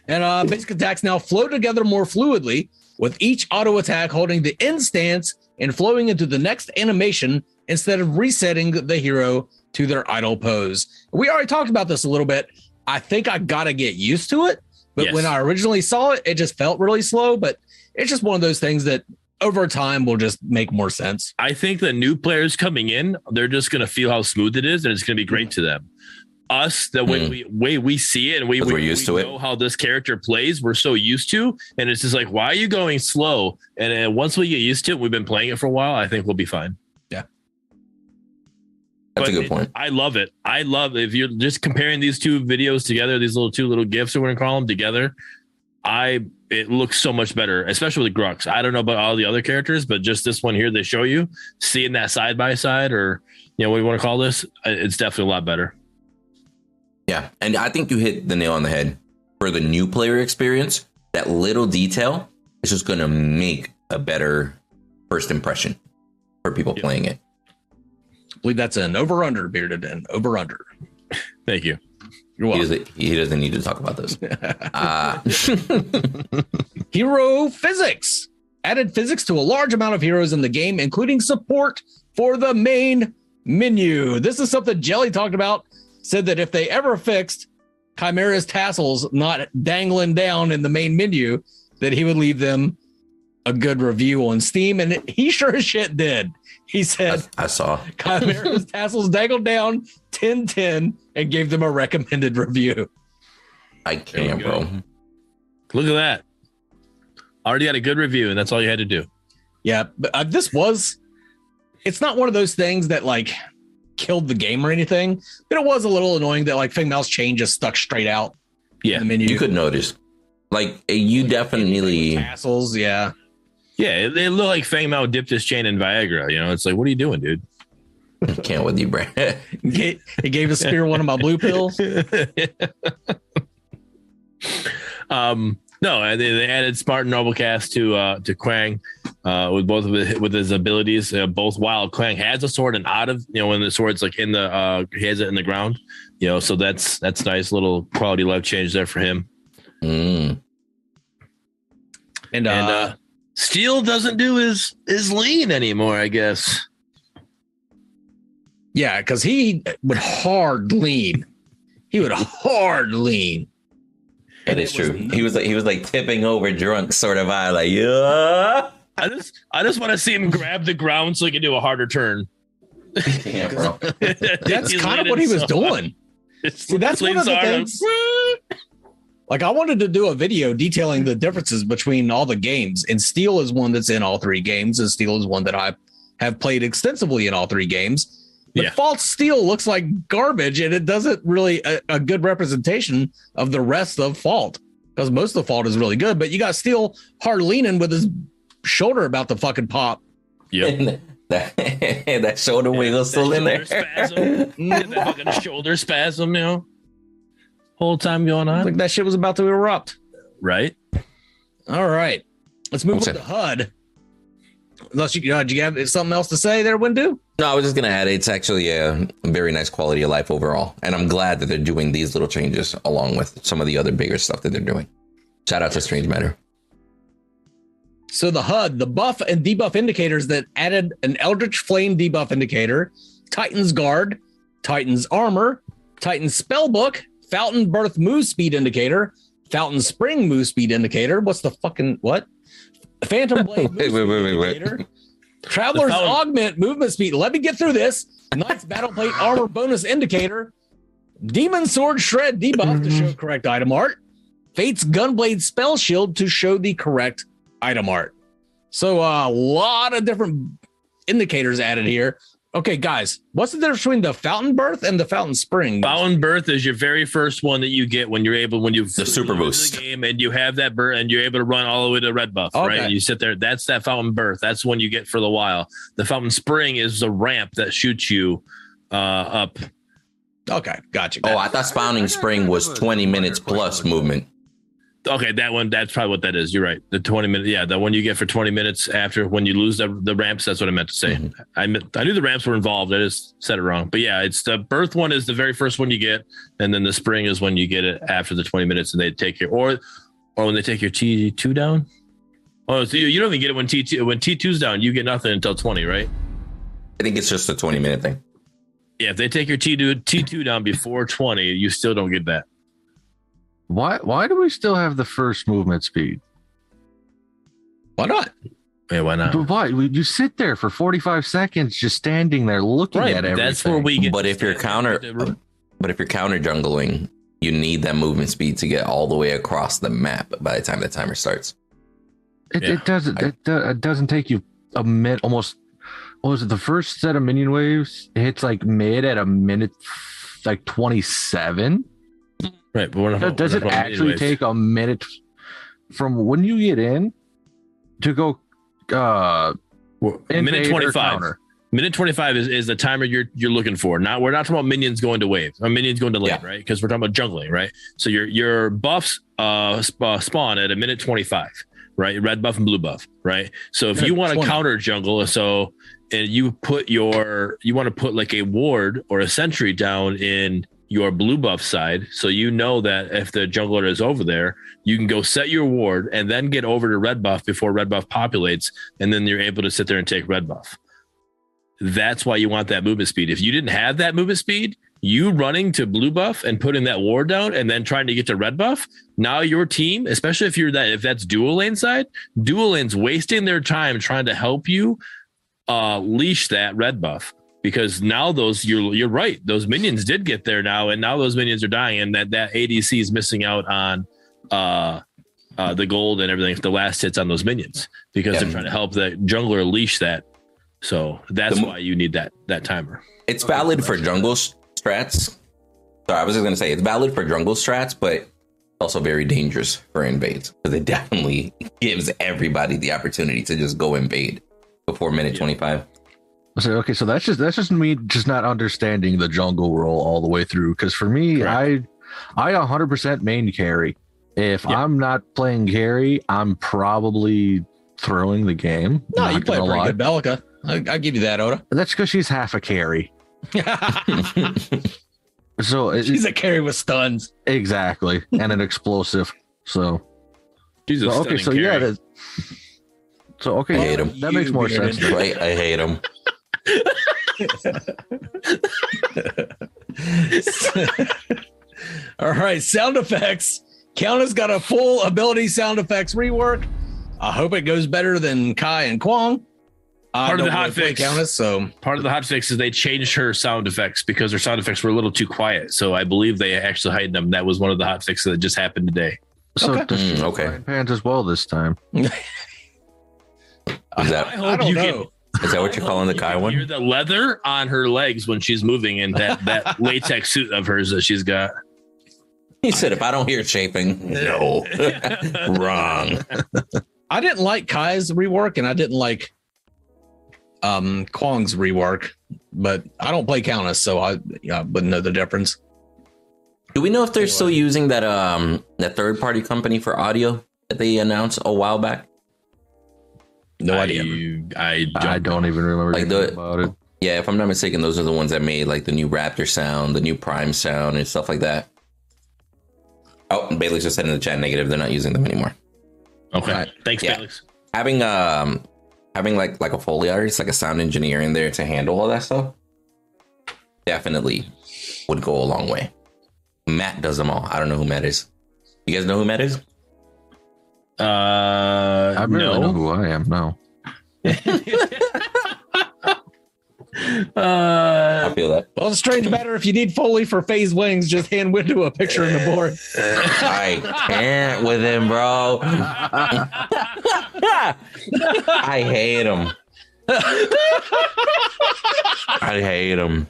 And uh, basic attacks now flow together more fluidly, with each auto attack holding the end stance and flowing into the next animation instead of resetting the hero to their idle pose. We already talked about this a little bit. I think I got to get used to it. But Yes. when I originally saw it, it just felt really slow. But it's just one of those things that over time will just make more sense. I think the new players coming in, they're just going to feel how smooth it is, and it's going to be great to them. Us, the way Hmm. we way we see it, and we we're used we to it. how this character plays. We're so used to, and it's just like, why are you going slow? And uh, once we get used to it, we've been playing it for a while. I think we'll be fine. That's a good it- point. I love it. I love if you're just comparing these two videos together, these little two little gifs, or we're gonna call them together. I it looks so much better, especially with Grux. I don't know about all the other characters, but just this one here they show you, seeing that side by side, or you know what you want to call this, uh, it's definitely a lot better. Yeah, and I think you hit the nail on the head for the new player experience. That little detail is just going to make a better first impression for people Yeah. playing it. I believe that's an over under bearded and over under. [laughs] Thank you. You're He welcome. doesn't, he doesn't need to talk about this. [laughs] Uh, [laughs] Hero physics added physics to a large amount of heroes in the game, including support for the main menu. This is something Jelly talked about. Said that if they ever fixed Khaimera's tassels not dangling down in the main menu, that he would leave them a good review on Steam, and he sure as shit did. He said I saw. Khaimera's [laughs] tassels dangled down 1010 and gave them a recommended review. I can't, bro. Look at that. Already had a good review, and that's all you had to do. Yeah, but uh, this was. It's not one of those things that like killed the game or anything, but it was a little annoying that like Feng Mao's chain just stuck straight out Yeah. in the menu. You could notice. Like, you definitely. tassels, yeah. Yeah, it, it looked like Feng Mao dipped his chain in Viagra. You know, it's like, what are you doing, dude? [laughs] Can't with you, Brad. [laughs] He he gave a spear one of my blue pills. [laughs] um, no, they, they added Smart and Noblecast to uh, to Kwang uh, with both of his, with his abilities. Uh, both while Kwang has a sword and out of you know when the sword's like in the uh, he has it in the ground. You know, so that's that's nice little quality life change there for him. Mm. And, uh, and uh, Steel doesn't do his his lean anymore. I guess. yeah, because he would hard lean. He would hard lean. It is true. He was like he was like tipping over drunk sort of eye, like yeah. I just I just want to see him grab the ground so he can do a harder turn. [laughs] Yeah, bro. [laughs] That's kind of what he was doing. [laughs] See, that's one of the things. Like I wanted to do a video detailing the differences between all the games, and Steel is one that's in all three games, and Steel is one that I have played extensively in all three games. But Yeah. False Steel looks like garbage, and it doesn't really a, a good representation of the rest of Fault because most of the Fault is really good. But you got Steel hard leaning with his shoulder about to fucking pop. Yeah. [laughs] That, that shoulder wiggle still in there. Spasm. Yeah, that fucking [laughs] shoulder spasm, you know. Whole time going on. Like that shit was about to erupt. right? All right, let's move Okay. on to HUD. Unless you, uh, do you have something else to say there, Windu? No, I was just gonna add it's actually a very nice quality of life overall, and I'm glad that they're doing these little changes along with some of the other bigger stuff that they're doing. Shout out to Strange Matter. So the HUD, the buff and debuff indicators that added an Eldritch Flame debuff indicator, Titan's Guard, Titan's Armor, Titan's Spellbook, Fountain Birth Move Speed indicator, Fountain Spring Move Speed indicator. What's the fucking what? Phantom [laughs] Blade. Wait, wait, wait, wait, wait. indicator. Traveler's Augment Movement Speed. Let me get through this. Knight's Battle Plate Armor Bonus Indicator. Demon Sword Shred debuff to show correct item art. Fate's Gunblade Spell Shield to show the correct item art. So uh, a lot of different indicators added here. Okay, guys, what's the difference between the Fountain Birth and the Fountain Spring? Fountain Birth is your very first one that you get when you're able when you The super boost. the game and you have that birth and you're able to run all the way to red buff, Okay. right? You sit there. That's that Fountain Birth. That's one you get for the while. The Fountain Spring is the ramp that shoots you uh, up. Okay, gotcha. Oh, I thought Spawning Spring was 20 minutes plus movement. Okay, that one. That's probably what that is. You're right. The 20 minute. Yeah, the one you get for 20 minutes after when you lose the, the ramps. That's what I meant to say. Mhm. I I knew the ramps were involved. I just said it wrong. But yeah, it's the birth one is the very first one you get, and then the spring is when you get it after the 20 minutes, and they take your or or when they take your T two down. Oh, so you, you don't even get it when T two when T 2s down. You get nothing until 20, right? I think it's just a 20 minute thing. Yeah, if they take your T two T two down before 20, you still don't get that. Why why do we still have the first movement speed? Why not? Yeah, why not? But why? You sit there for 45 seconds just standing there looking Right, at everything. that's where we get. But if you're counter, but if you're counter jungling, you need that movement speed to get all the way across the map by the time the timer starts. It, Yeah. it doesn't. It, it doesn't take you a minute. Almost. What was it? The first set of minion waves it hits like mid at a minute, like twenty seven. Right, but we're not, Does, it actually anyways. take a minute from when you get in to go uh invade minute 25 counter. minute 25 is, is the timer you're you're looking for. Not we're not talking about minions going to wave or minions going to lane Yeah. right? Because we're talking about jungling right? So your your buffs uh, sp- uh spawn at a minute 25 right? Red buff and blue buff right? So if Minute you want to counter jungle so and you put your you want to put like a ward or a sentry down in your blue buff side so you know that if the jungler is over there you can go set your ward and then get over to red buff before red buff populates and then you're able to sit there and take red buff that's why you want that movement speed. If you didn't have that movement speed, you running to blue buff and putting that ward down and then trying to get to red buff, now your team, especially if you're that if that's dual lane side, dual lane's wasting their time trying to help you uh leash that red buff. Because now those you're you're right, those minions did get there now, and now those minions are dying, and that that ADC is missing out on uh uh the gold and everything if the last hits on those minions because Yeah. they're trying to help the jungler leash that so that's The why you need that that timer. It's valid for jungle strats. Sorry, I was just gonna say it's valid for jungle strats, but also very dangerous for invades because [laughs] it definitely gives everybody the opportunity to just go invade before minute Yeah. twenty five. So okay, so that's just that's just me just not understanding the jungle role all the way through. Because for me, I I 100% main carry. If Yeah. I'm not playing carry, I'm probably throwing the game. No, you play a gonna pretty lie. good Bellica. I, I give you that, Odo. That's because she's half a carry. [laughs] So it, She's a carry with stuns. exactly, and an explosive. So Jesus. so, okay, so yeah, that, so okay, I hate him. that makes more You sense. right? I hate them. [laughs] All right, sound effects. Countess got a full ability sound effects rework. I hope it goes better than Kai and Kwang. I Part of the really play hotfix. Countess, so part of the hot fix is they changed her sound effects because her sound effects were a little too quiet. So I believe they actually hide them. That was one of the hot fixes that just happened today. So Okay. does Mm, okay. frying pans as well this time. [laughs] Is I that hope I don't you know. Is that what you're calling the you Kai one? The leather on her legs when she's moving, and that that [laughs] latex suit of hers that she's got. He said, "If I don't hear chafing, no, [laughs] wrong." I didn't like Kai's rework, and I didn't like um Kwang's rework, but I don't play Countess, so I yeah, wouldn't know the difference. Do we know if they're still using that um that third party company for audio that they announced a while back? No I, idea. I don't. I don't even remember Like the- about it. Yeah, if I'm not mistaken, those are the ones that made like the new Raptor sound, the new Prime sound, and stuff like that. Oh, and Bailey's just said in the chat negative. They're not using them anymore. Okay. Right. Thanks, Yeah. Felix. Having um having like like a foley artist, like a sound engineer in there to handle all that stuff, definitely would go a long way. Matt does them all. I don't know who Matt is. You guys know who Matt is? Uh, I barely know who I am. No, [laughs] Uh, I feel that. Well, strange matter if you need Foley for phase wings, just hand window a picture in the board. [laughs] I can't with him, bro. [laughs] I hate him. I hate him.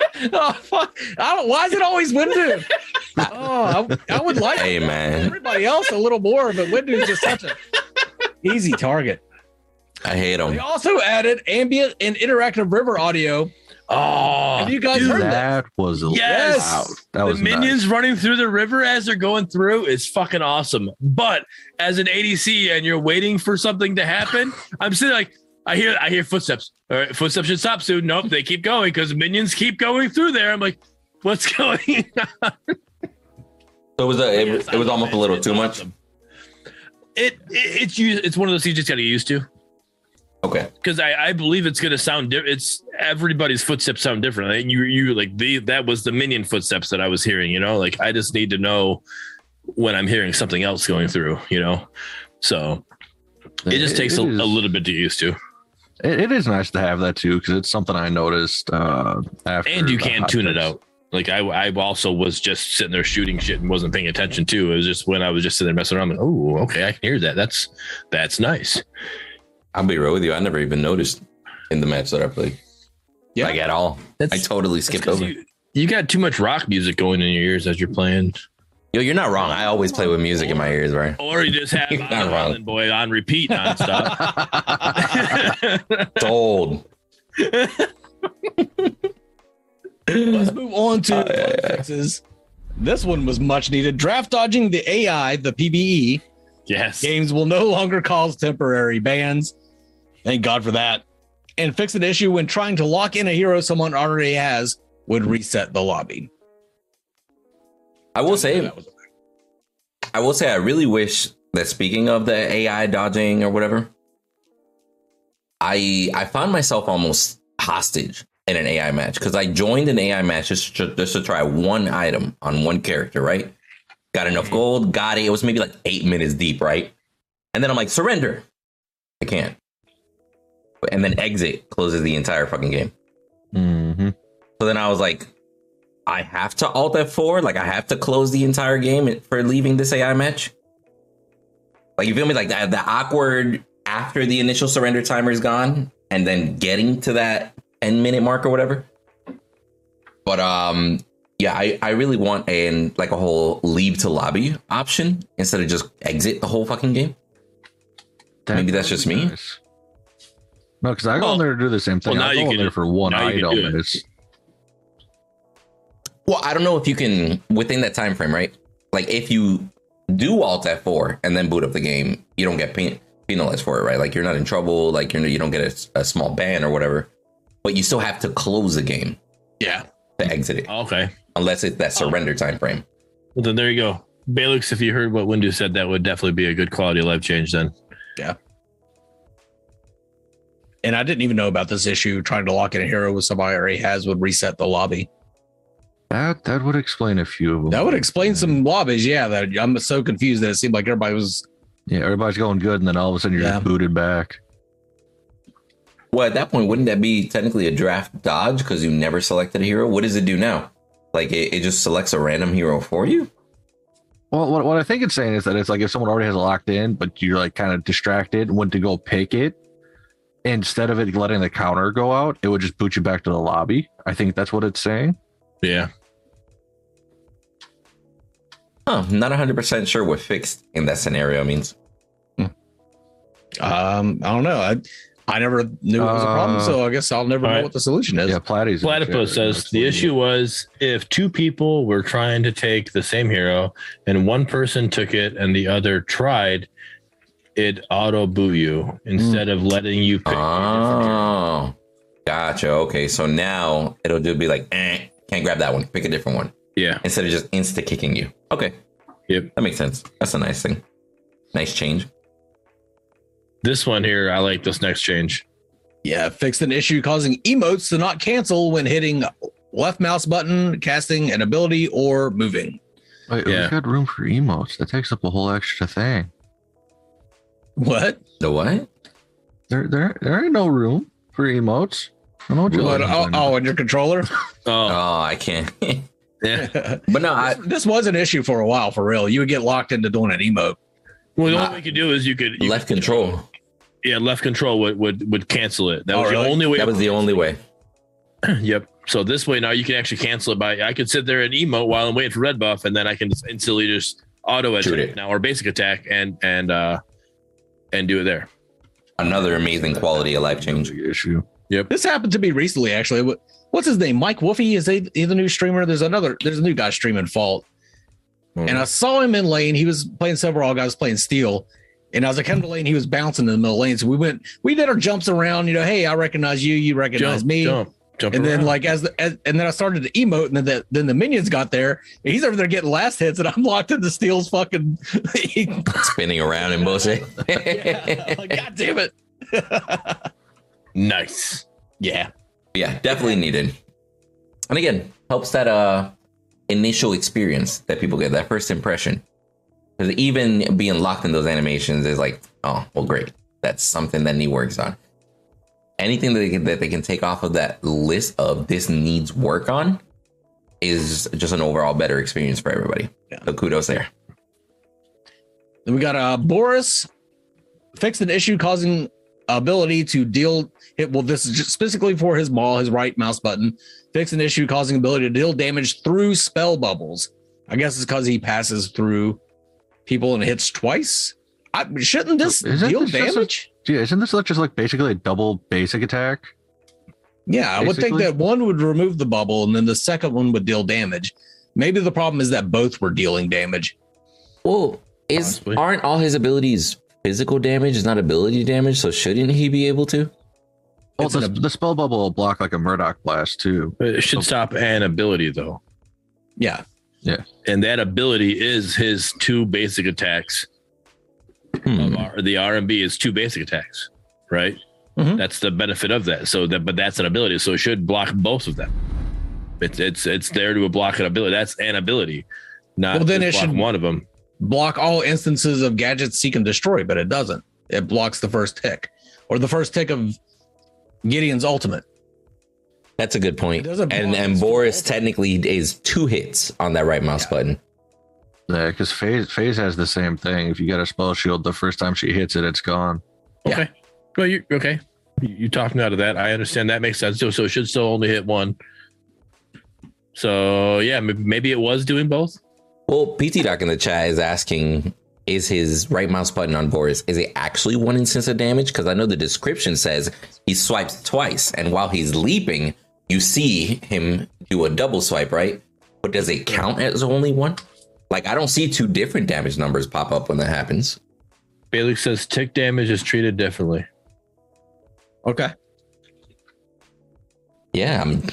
[laughs] oh fuck! I don't, why is it always Windu? Oh, I, I would like Hey, man. everybody else a little more, but Windu's just such a easy target. I hate him. They also added ambient and interactive river audio. oh, Have you guys dude, heard that? that was a Yes. wow. That the was minions nice. running through the river as they're going through is fucking awesome. But as an ADC and you're waiting for something to happen, I'm sitting like, I hear, I hear footsteps. All right, footsteps should stop soon. Nope, they keep going because minions keep going through there. I'm like, what's [laughs] going on? So it was a, it, Yes, was- it was love almost a little too much. It, it it's used, it's one of those things you just got to get used to Okay. because I, I believe it's going to sound di- it's everybody's footsteps sound different. And you you like the that was the minion footsteps that I was hearing. You know, like I just need to know when I'm hearing something else going through. You know, so it just takes a, a little bit to get used to. It, it is nice to have that too because it's something I noticed uh, after. And you can hot tune it out. Like I, I also was just sitting there shooting shit and wasn't paying attention to. It was just when I was just sitting there messing around. Like, oh, okay, I can hear that. That's that's nice. I'll be real with you. I never even noticed in the match that I played. Yeah. Like at all. That's I totally skipped over. You, you got too much rock music going in your ears as you're playing. Yo, you're not wrong. I always play with music in my ears, right? Or you just have [laughs] You're wrong. Boy on repeat nonstop. [laughs] Sold. Let's move on to Uh, yeah, yeah. fixes. This one was much needed. Draft dodging the AI, the PBE yes. games will no longer cause temporary bans. Thank God for that. And fix an issue when trying to lock in a hero someone already has would reset the lobby. I will say, That I will say, I really wish that speaking of the AI dodging or whatever, I I found myself almost hostage in an AI match because I joined an AI match just to, just to try one item on one character, right? Got enough gold, got it. It was maybe like eight minutes deep, right? And then I'm like, surrender. I can't. And then exit closes the entire fucking game. hmm So then I was like, I have to alt F4. Like I have to close the entire game for leaving this AI match. Like you feel me? Like that the awkward after the initial surrender timer is gone, and then getting to that 10 minute mark or whatever. But um, yeah, I, I really want an like a whole leave to lobby option instead of just exit the whole fucking game. Maybe that's just me? No, because I go Well- in there to do the same thing. well, now I you go in can- there for one now item, it. and it's Well, I don't know if you can within that time frame, right? Like if you do Alt F4 and then boot up the game, you don't get pen- penalized for it, right? Like you're not in trouble, like you're you don't get a, a small ban or whatever, but you still have to close the game yeah. to exit it, Okay. unless it's that surrender time frame. Well, then there you go. Balix, if you heard what Windu said, that would definitely be a good quality of life change then. Yeah. And I didn't even know about this issue. Trying to lock in a hero with somebody already has would reset the lobby. That that would explain a few of them. That would explain some lobbies. Yeah, that I'm so confused that it seemed like everybody was. Yeah, everybody's going good, and then all of a sudden you're Yeah. booted back. Well, at that point, wouldn't that be technically a draft dodge because you never selected a hero? What does it do now? Like it, it just selects a random hero for you? Well, what, what I think it's saying is that it's like if someone already has it locked in, but you're like kind of distracted, and went to go pick it, instead of it letting the counter go out, it would just boot you back to the lobby. I think that's what it's saying. Yeah. Huh, I'm not 100% sure what fixed in that scenario means. Um, I don't know. I I never knew it was a problem, so I guess I'll never know alright. what the solution is. Yeah, Platy's. in Platypus says That's the issue was if two people were trying to take the same hero and one person took it and the other tried, it auto boot you instead of letting you pick. a different hero. Oh, gotcha. Okay, so now it'll do be like, eh, can't grab that one. Pick a different one Yeah. instead of just insta kicking you. Okay, Yep. that makes sense. That's a nice thing. Nice change. This one here, I like this next change. Yeah, fixed an issue causing emotes to not cancel when hitting left mouse button, casting an ability, or moving. Wait, Yeah. we've got room for emotes. That takes up a whole extra thing. What? The what? There, there, there ain't no room for emotes. I know what you're What? Oh, for. oh, and your controller? [laughs] Oh, Oh, I can't. [laughs] yeah. [laughs] but no, I, this, this was an issue for a while, for real. You would get locked into doing an emote. Well, the Nah. only way you could do is you could you left could- control. Yeah, left control would would, would cancel it. That Oh, was really? the only way. That was the only way. [clears throat] Yep. So this way now you can actually cancel it by I could sit there and emote while I'm waiting for red buff, and then I can just instantly just auto Shoot attack it. now or basic attack and and uh and do it there. Another amazing quality of life change. Issue. Yep. This happened to me recently, actually. What- What's his name? Mike Woofy? Is he, he the new streamer? There's another, there's a new guy streaming Fault. Hmm. And I saw him in lane. He was playing several guys playing steel. And as I come to lane, he was bouncing in the middle lane. So we went, we did our jumps around, you know, hey, I recognize you, you recognize Jump, me. jump, jump. and then like as, the, as and then I started to emote, and then the, then the minions got there. And he's over there getting last hits, and I'm locked into Steel's fucking. [laughs] Spinning around in bullshit. [laughs] yeah, God damn it! [laughs] nice. Yeah, yeah, definitely needed. And again, helps that uh initial experience that people get, that first impression. Because even being locked in those animations is like, oh, well, great. That's something that Knee works on. Anything that they can, that they can take off of that list of this needs work on is just an overall better experience for everybody. Yeah. So kudos there. Then we got uh Boris fixed an issue causing ability to deal hit. Well, this is just specifically for his maul, his right mouse button. Fixed an issue causing ability to deal damage through spell bubbles. I guess it's because he passes through people and hits twice. I, shouldn't this Isn't deal this just a- damage? Yeah, isn't this just like basically a double basic attack? yeah, I would think that one would remove the bubble and then the second one would deal damage. Maybe the problem is that both were dealing damage. Well, is Possibly. aren't all his abilities physical damage? Is not ability damage. So shouldn't he be able to? It's the, an- the spell bubble will block like a Murdock blast too. It should stop an ability though. Yeah. Yeah. And that ability is his two basic attacks. Hmm. Of R- the RMB is two basic attacks, right? Mhm. That's the benefit of that. So that, but that's an ability. So it should block both of them. It's it's it's there to block an ability. That's an ability, not Well, then it block should- one of them. Block all instances of gadgets seek and destroy, but it doesn't. It blocks the first tick or the first tick of Gideon's ultimate. That's a good point. And and Boris technically is two hits on that right mouse button. Yeah, because Phase Phase has the same thing. If you get a spell shield, the first time she hits it, it's gone. Yeah. Okay. Well, you okay? You, you talked me out of that. I understand that makes sense. So, so it should still only hit one. So yeah, maybe it was doing both. Well, PT Doc in the chat is asking, is his right mouse button on Boris, is it actually one instance of damage? Because I know the description says he swipes twice, and while he's leaping, you see him do a double swipe, right? But does it count as only one? Like I don't see two different damage numbers pop up when that happens. Bailey says tick damage is treated differently. Okay. Yeah, I'm,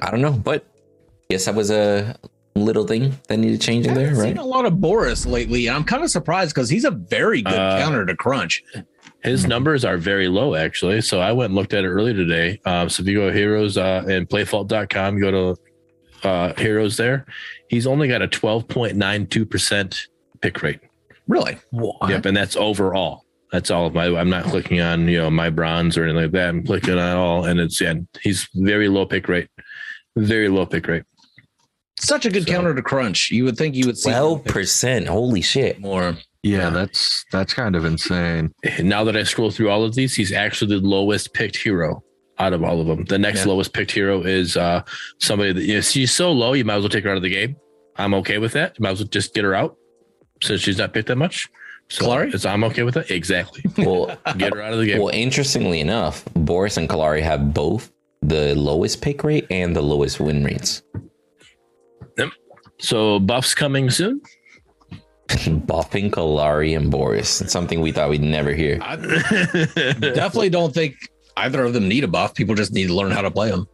I don't know, but yes, that was a little thing that needed changing there, right? seen a lot of Boris lately, and I'm kind of surprised because he's a very good Uh, counter to crunch. His Mm-hmm. numbers are very low, actually. So I went and looked at it earlier today. Um, so if you go to heroes uh, and playfault.com, you go to uh, heroes there. He's only got a 12.92% pick rate. Really? Yep. And that's overall. That's all of my, I'm not clicking on, you know, my bronze or anything like that. I'm clicking on all and it's, yeah, he's very low pick rate. Very low pick rate. Such a good So- counter to crunch. You would think you would see twelve percent. Holy shit! more. Yeah, Yeah. that's that's kind of insane. Now that I scroll through all of these, he's actually the lowest picked hero out of all of them. The next Yeah. lowest picked hero is uh, somebody that you know, she's so low, you might as well take her out of the game. I'm okay with that. You might as well just get her out since she's not picked that much. So Kallari? it's, I'm okay with that. Exactly. [laughs] Well, Get her out of the game. Well, interestingly enough, Boris and Kallari have both the lowest pick rate and the lowest win rates. So buffs coming soon. [laughs] Buffing Kallari and Boris. It's something we thought we'd never hear. I [laughs] definitely don't think either of them need a buff. People just need to learn how to play them.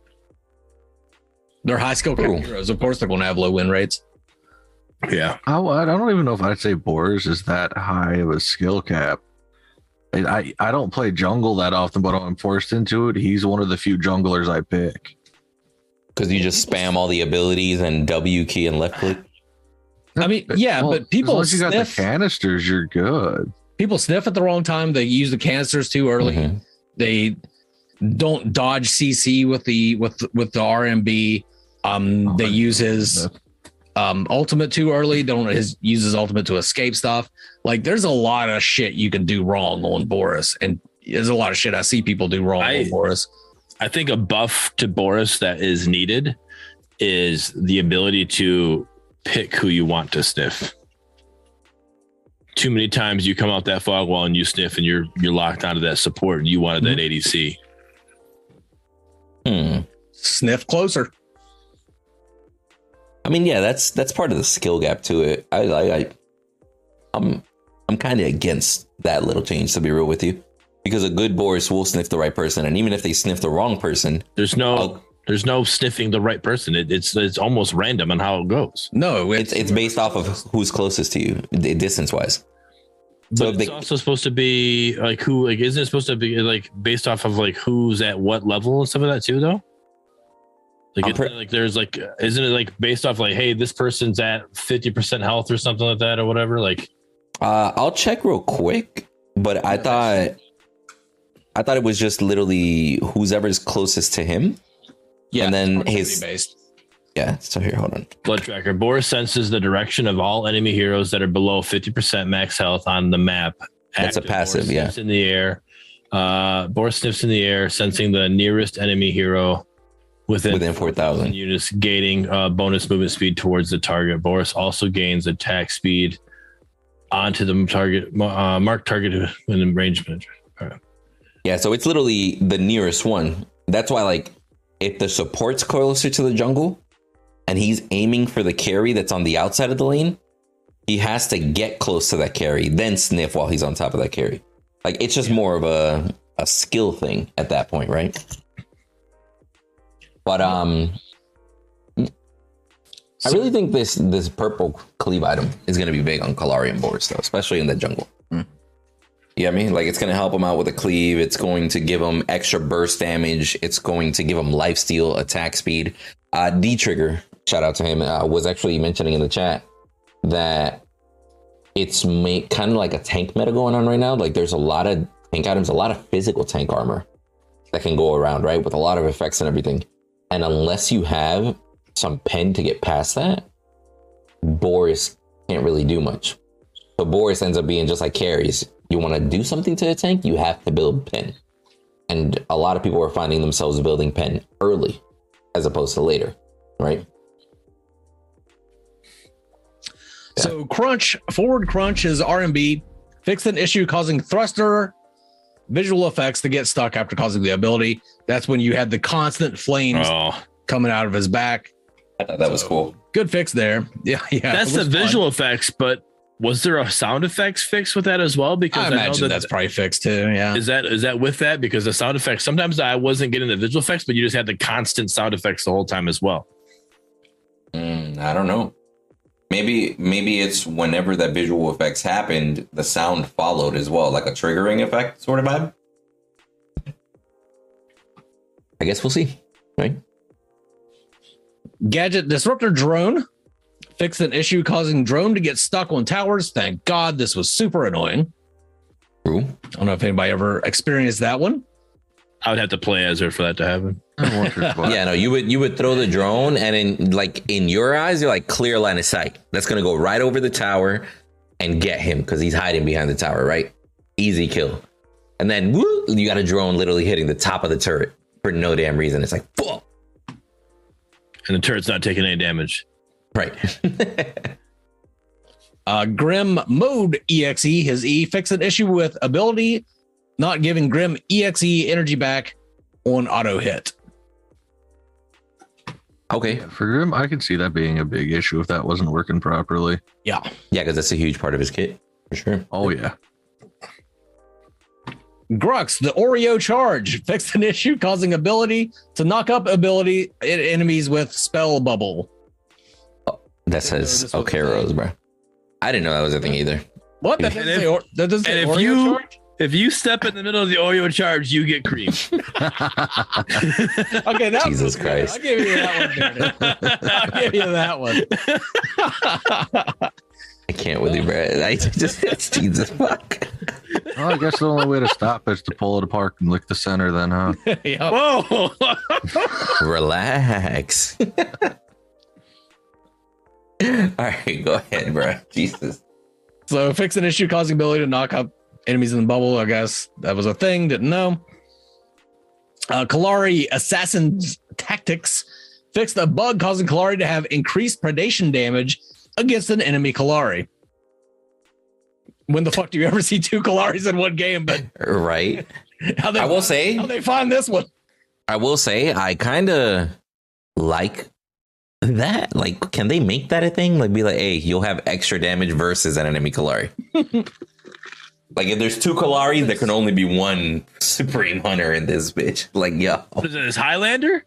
They're high skill True. heroes. Of course, they're going to have low win rates. yeah. I, I don't even know if I'd say Boris is that high of a skill cap. I, I I don't play jungle that often, but I'm forced into it, he's one of the few junglers I pick. Because you just spam all the abilities and W key and left click. I mean, yeah, Well, but people as long as you got the canisters, you're good. people sniff at the wrong time. They use the canisters too early. Mhm. They don't dodge CC with the with with the RMB. Um, Oh, they use his um ultimate too early. Don't his use his ultimate to escape stuff. Like there's a lot of shit you can do wrong on Boris, and there's a lot of shit I see people do wrong I- on Boris. I think a buff to Boris that is needed is the ability to pick who you want to sniff. Too many times you come out that fog wall and you sniff and you're you're locked onto that support and you wanted that ADC. Hmm. Sniff closer. I mean, yeah, that's that's part of the skill gap to it. I, I, I I'm I'm kind of against that little change to be real with you, because a good Boris will sniff the right person, and even if they sniff the wrong person, There's no there's no sniffing the right person. It, it's it's almost random on how it goes. No, it's it's based off of who's closest to you, distance wise. So But if it's they, also supposed to be like who like isn't it supposed to be like based off of like who's at what level and stuff of that too though? Like, I'm pre- like there's like isn't it like based off like hey this person's at 50% health or something like that or whatever like uh, I'll check real quick, but I thought I thought it was just literally who's ever's closest to him. yeah, and then his- based. Yeah. So here, hold on. blood tracker boris senses the direction of all enemy heroes that are below 50% max health on the map That's a passive, Boris yeah. sniffs in the air uh boris sniffs in the air sensing the nearest enemy hero within, Within 4,000. units, gaining uh, bonus movement speed towards the target. Boris also gains attack speed onto the target, uh, mark target within range. Yeah, so it's literally the nearest one. That's why, like, if the support's closer to the jungle and he's aiming for the carry that's on the outside of the lane, he has to get close to that carry, then sniff while he's on top of that carry. Like, it's just more of a, a skill thing at that point, right? But, um, I really think this this purple cleave item is going to be big on Kallari and Boris, though, especially in the jungle. Yeah, I mean, like it's to help him out with a cleave. It's going to give him extra burst damage. It's going to give him life steal, attack speed. Uh, D Trigger, shout out to him, uh, was actually mentioning in the chat that it's ma- kind of like a tank meta going on right now. Like there's a lot of tank items, a lot of physical tank armor that can go around, right? With a lot of effects and everything. And unless you have some pen to get past that, Boris can't really do much. So Boris ends up being just like carries. You want to do something to the tank, you have to build pen. And a lot of people are finding themselves building pen early as opposed to later, right? So crunch forward crunch is RMB. Fix an issue causing thruster visual effects to get stuck after causing the ability. That's when you had the constant flames Oh, coming out of his back. I thought that was cool. Good fix there. [laughs] Yeah, yeah. that's the was fun. visual effects, but was there a sound effects fix with that as well? Because I know imagine that- that's probably fixed too. Yeah. Is that is that with that? Because the sound effects sometimes I wasn't getting the visual effects, but you just had the constant sound effects the whole time as well. Mm, I don't know. Maybe maybe it's whenever that visual effects happened, the sound followed as well, like a triggering effect sort of vibe. I guess we'll see, right? Gadget disruptor drone. Fix an issue causing drone to get stuck on towers. Thank God this was super annoying. True. I don't know if anybody ever experienced that one. I would have to play Ezra for that to happen. Once or twice. Yeah, no, you would you would throw the drone, and in like in your eyes, you're like clear line of sight. That's gonna go right over the tower and get him because he's hiding behind the tower, right? Easy kill. And then woo, you got a drone literally hitting the top of the turret for no damn reason. It's like, fuck. And the turret's not taking any damage. Right. [laughs] Uh, Grim Mode EXE, his E, fix an issue with ability not giving Grim EXE energy back on auto hit. okay. For Grim, I could see that being a big issue if that wasn't working properly. Yeah. Yeah, because that's a huge part of his kit for sure. Oh yeah. Grux, the Oreo charge, fixed an issue causing ability to knock up ability en- enemies with spell bubble. That says this was a Okaros, thing. bro. I didn't know that was a thing either. What? That doesn't if- say, or, that doesn't say and if Oreo you- charge? If you step in the middle of the Oreo charge, you get cream. [laughs] Okay, that Jesus was good. Christ. I'll give you that one. Darren. I'll give you that one. I can't with you, bro. I just it's Jesus fuck. Well, I guess the only way to stop is to pull it apart and lick the center. Then, huh? [laughs] yeah. Whoa! Relax. [laughs] [laughs] All right, go ahead, bro. [laughs] Jesus. So fix an issue causing ability to knock up enemies in the bubble. I guess that was a thing. Didn't know. Uh, Kallari Assassin's Tactics fixed a bug causing Kallari to have increased predation damage against an enemy Kallari. When the fuck do you ever see two Kallaris in one game? But [laughs] Right. how they I will say, how they find this one? I will say, I kind of like that. Like, can they make that a thing? Like, be like, hey, you'll have extra damage versus an enemy Kallari. [laughs] like, if there's two Kallaris, there can only be one Supreme Hunter in this bitch. [laughs] Like, yo, What is it? Is Highlander?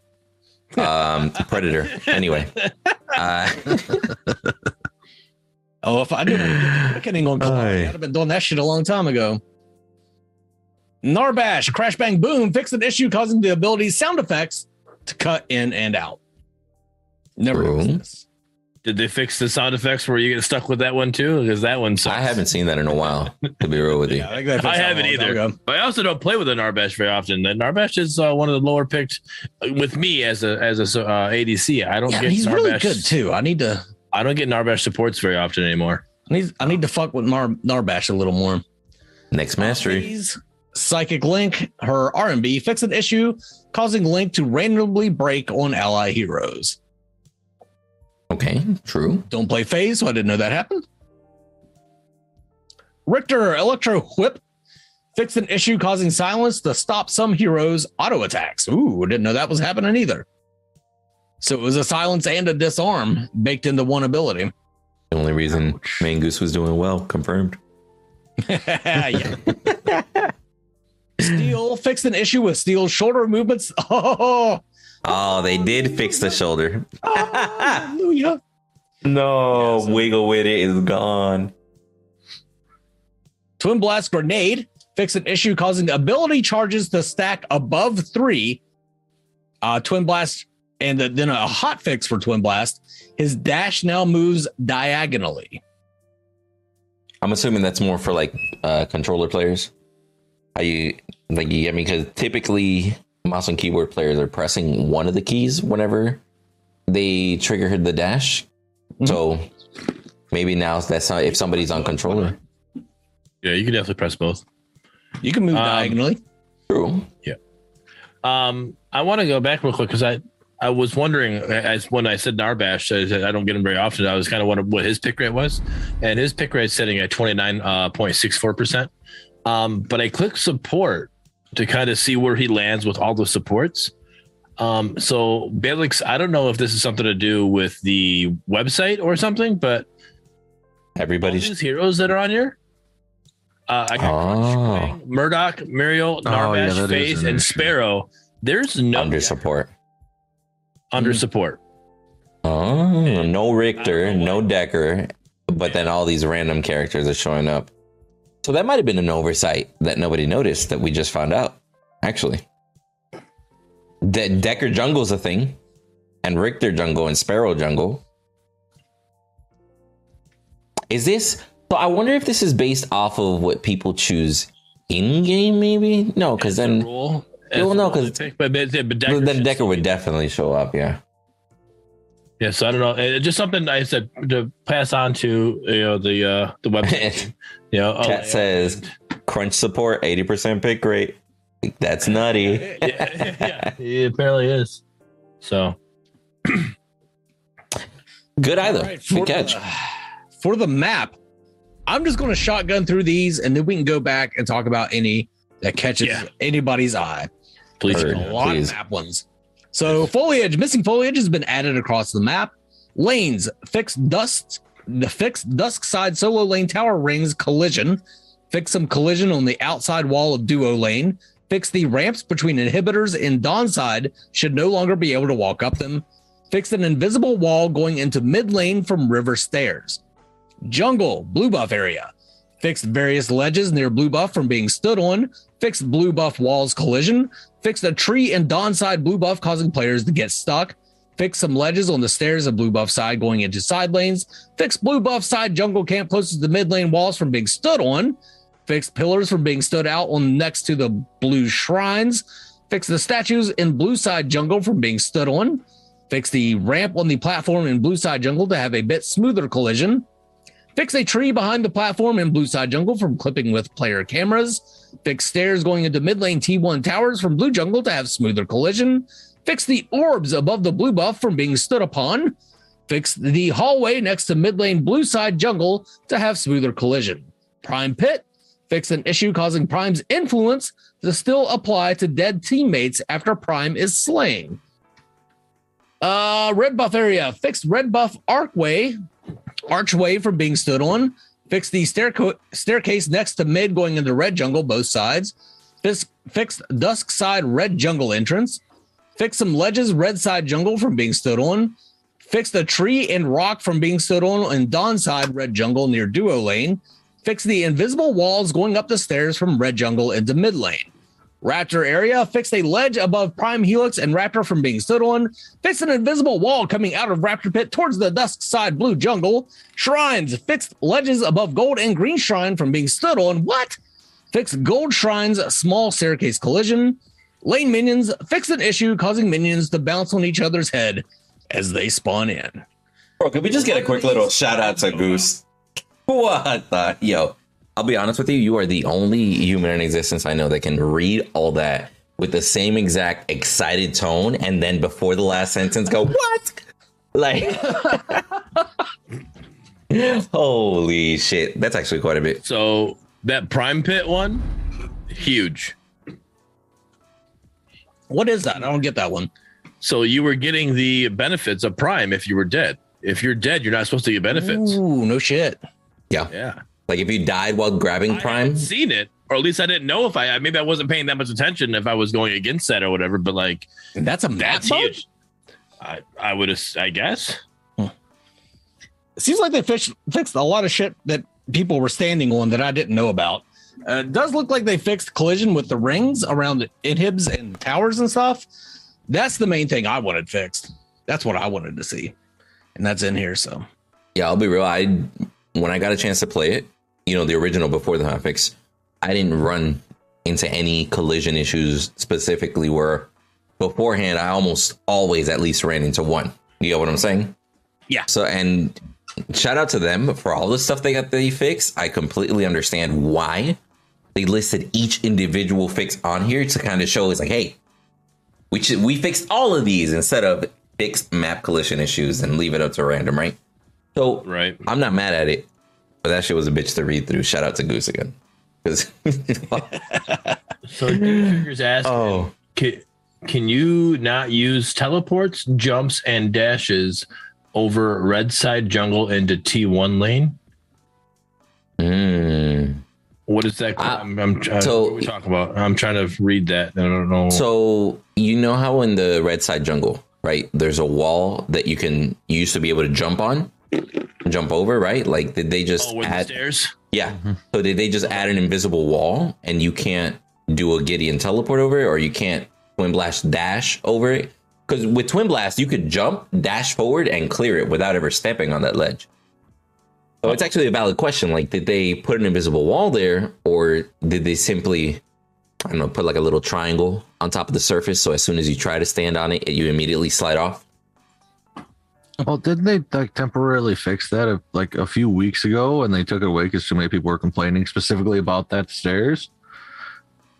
um, Predator. Anyway, [laughs] uh, Oh, if I knew reckoning on Kallari, Aye. I'd have been doing that shit a long time ago. Narbash, Crash Bang Boom, fixed an issue causing the ability sound effects to cut in and out. Never True. this. Did they fix the sound effects where you get stuck with that one too? Because that one sucks. I haven't seen that in a while. To be real with you, Yeah, I, think they fixed I haven't either. But I also don't play with the Narbash very often. The Narbash is uh, one of the lower picked uh, with me as a as a uh, ADC. I don't Yeah, get he's Narbash. really good too. I need to, I don't get Narbash supports very often anymore. I need, I need to fuck with Nar, Narbash a little more. next mastery. Please, Psychic Link, her RMB, fix an issue causing Link to randomly break on ally heroes. Okay, true. Don't play phase, so I didn't know that happened. Richter Electro Whip fix an issue causing silence to stop some heroes' auto attacks. Ooh, didn't know that was happening either. So it was a silence and a disarm baked into one ability. The only reason Mangoose was doing well, confirmed. [laughs] yeah. Steel fixed an issue with Steel's shoulder movements. [laughs] Oh, Oh, they did fix the shoulder. hallelujah. No, Yeah, so- Wiggle with it is gone. Twinblast Grenade fix an issue causing ability charges to stack above three. Uh, Twinblast, and then a hot fix for Twinblast. His dash now moves diagonally. I'm assuming that's more for like uh, controller players. How you like you get me? Because typically mouse and keyboard players are pressing one of the keys whenever they trigger the dash. So maybe now that's not if somebody's on controller. Yeah, you can definitely press both. You can move Um, diagonally. True. Yeah. Um, I want to go back real quick because I I was wondering as when I said Narbash, I, said I don't get him very often. I was kind of wondering what his pick rate was, and his pick rate is sitting at twenty nine point six four percent. Um, but I clicked support to kind of see where he lands with all the supports. Um, so Belix, I don't know if this is something to do with the website or something, but Everybody's these heroes that are on here. Uh, I got Oh. Crunch, Murdock, Muriel, yeah, Narbash, that is Faith, an and issue. Sparrow. There's no under support. under Mhm. support. Oh, no Richter, I don't know no. Dekker, but then all these random characters are showing up. So that might have been an oversight that nobody noticed that we just found out. Actually, De- Dekker Jungle's a thing, and Richter Jungle and Sparrow Jungle. Is this? So I wonder if this is based off of what people choose in game. Maybe no, because then rule. Well, no, 'cause- but, but, but Dekker then Dekker would definitely show up. Yeah. Yeah, so I don't know. It's just something I said to pass on to you know the uh the website. [laughs] You know, Chat oh, says crunch support 80% pick rate. That's nutty. [laughs] yeah, yeah, it apparently is. So [clears throat] Good either. All right, Good catch. The, [sighs] for the map, I'm just going to shotgun through these and then we can go back and talk about any that catches Yeah. anybody's eye. please, Heard. a lot please. of map ones. So foliage, missing foliage has been added across the map. Lanes, fixed dust, the fixed dusk side solo lane tower rings collision. Fix some collision on the outside wall of duo lane. Fix the ramps between inhibitors and dawn side should no longer be able to walk up them. Fix an invisible wall going into mid lane from river stairs. Jungle, blue buff area. Fixed various ledges near blue buff from being stood on. Fixed blue buff walls collision fixed a tree and dawn side blue buff causing players to get stuck. Fixed some ledges on the stairs of blue buff side going into side lanes. Fixed blue buff side jungle camp closest to mid lane walls from being stood on. Fixed pillars from being stood out on next to the blue shrines. Fixed the statues in blue side jungle from being stood on. Fixed the ramp on the platform in blue side jungle to have a bit smoother collision fix a tree behind the platform in blue side jungle from clipping with player cameras Fix stairs going into mid lane T1 towers from blue jungle to have smoother collision. Fix the orbs above the blue buff from being stood upon. Fix the hallway next to mid lane blue side jungle to have smoother collision. Prime pit. Fix an issue causing Prime's influence to still apply to dead teammates after Prime is slain. Uh, red buff area. Fix red buff archway, archway from being stood on. Fix the stairco- staircase next to mid going into red jungle, both sides. Fix, fixed dusk side red jungle entrance. Fix some ledges red side jungle from being stood on. Fix the tree and rock from being stood on in dawn side red jungle near duo lane. Fix the invisible walls going up the stairs from red jungle into mid lane. Raptor area, fix a ledge above Prime Helix and Raptor from being stood on. Fix an invisible wall coming out of Raptor Pit towards the dusk side blue jungle. Shrines, fixed ledges above gold and green shrine from being stood on. What? Fix gold shrines, small staircase collision. Lane minions, fix an issue causing minions to bounce on each other's head as they spawn in. Bro, could we just get a quick little shout out to Goose? [laughs] What the yo? I'll be honest with you, you are the only human in existence I know that can read all that with the same exact excited tone and then before the last sentence go, What? Like [laughs] Holy shit. That's actually quite a bit. So that Prime Pit one, huge. What is that? I don't get that one. So you were getting the benefits of Prime if you were dead. If you're dead, you're not supposed to get benefits. Ooh, no shit. Yeah. Yeah. Like if you died while grabbing I Prime, seen it, or at least I didn't know if I maybe I wasn't paying that much attention if I was going against that or whatever. But like That's a that's map mode? huge. I I would have I guess. It seems like they fixed fixed a lot of shit that people were standing on that I didn't know about. Uh, it does look like they fixed collision with the rings around inhibs and towers and stuff. That's the main thing I wanted fixed. That's what I wanted to see, and that's in here. So yeah, I'll be real. I when I got a chance to play it, you know, the original before the hotfix, I didn't run into any collision issues specifically where beforehand I almost always at least ran into one. You get what I'm saying? Yeah. So and shout out to them for all the stuff they got they fixed. I completely understand why they listed each individual fix on here to kind of show it's like, hey, we should we fixed all of these instead of fixed map collision issues and leave it up to random, right? So Right. I'm not mad at it, but that shit was a bitch to read through. Shout out to Goose again. [laughs] So Figures asking, oh, can, can you not use teleports, jumps, and dashes over red side jungle into T1 lane? mm. What is that? Uh, I'm, I'm uh, so- we talking about? I'm trying to read that. I don't know. So you know how in the red side jungle, right? There's a wall that you can you used to be able to jump on, jump over, right? Like did they just oh, add? stairs. Yeah. So did they just add an invisible wall and you can't do a Gideon teleport over it, or you can't Twinblast dash over it? Because with Twinblast, you could jump, dash forward, and clear it without ever stepping on that ledge. So it's actually a valid question. Like, did they put an invisible wall there, or did they simply, I don't know, put like a little triangle on top of the surface so as soon as you try to stand on it, you immediately slide off? Well, didn't they like temporarily fix that like a few weeks ago, and they took it away because too many people were complaining specifically about that stairs?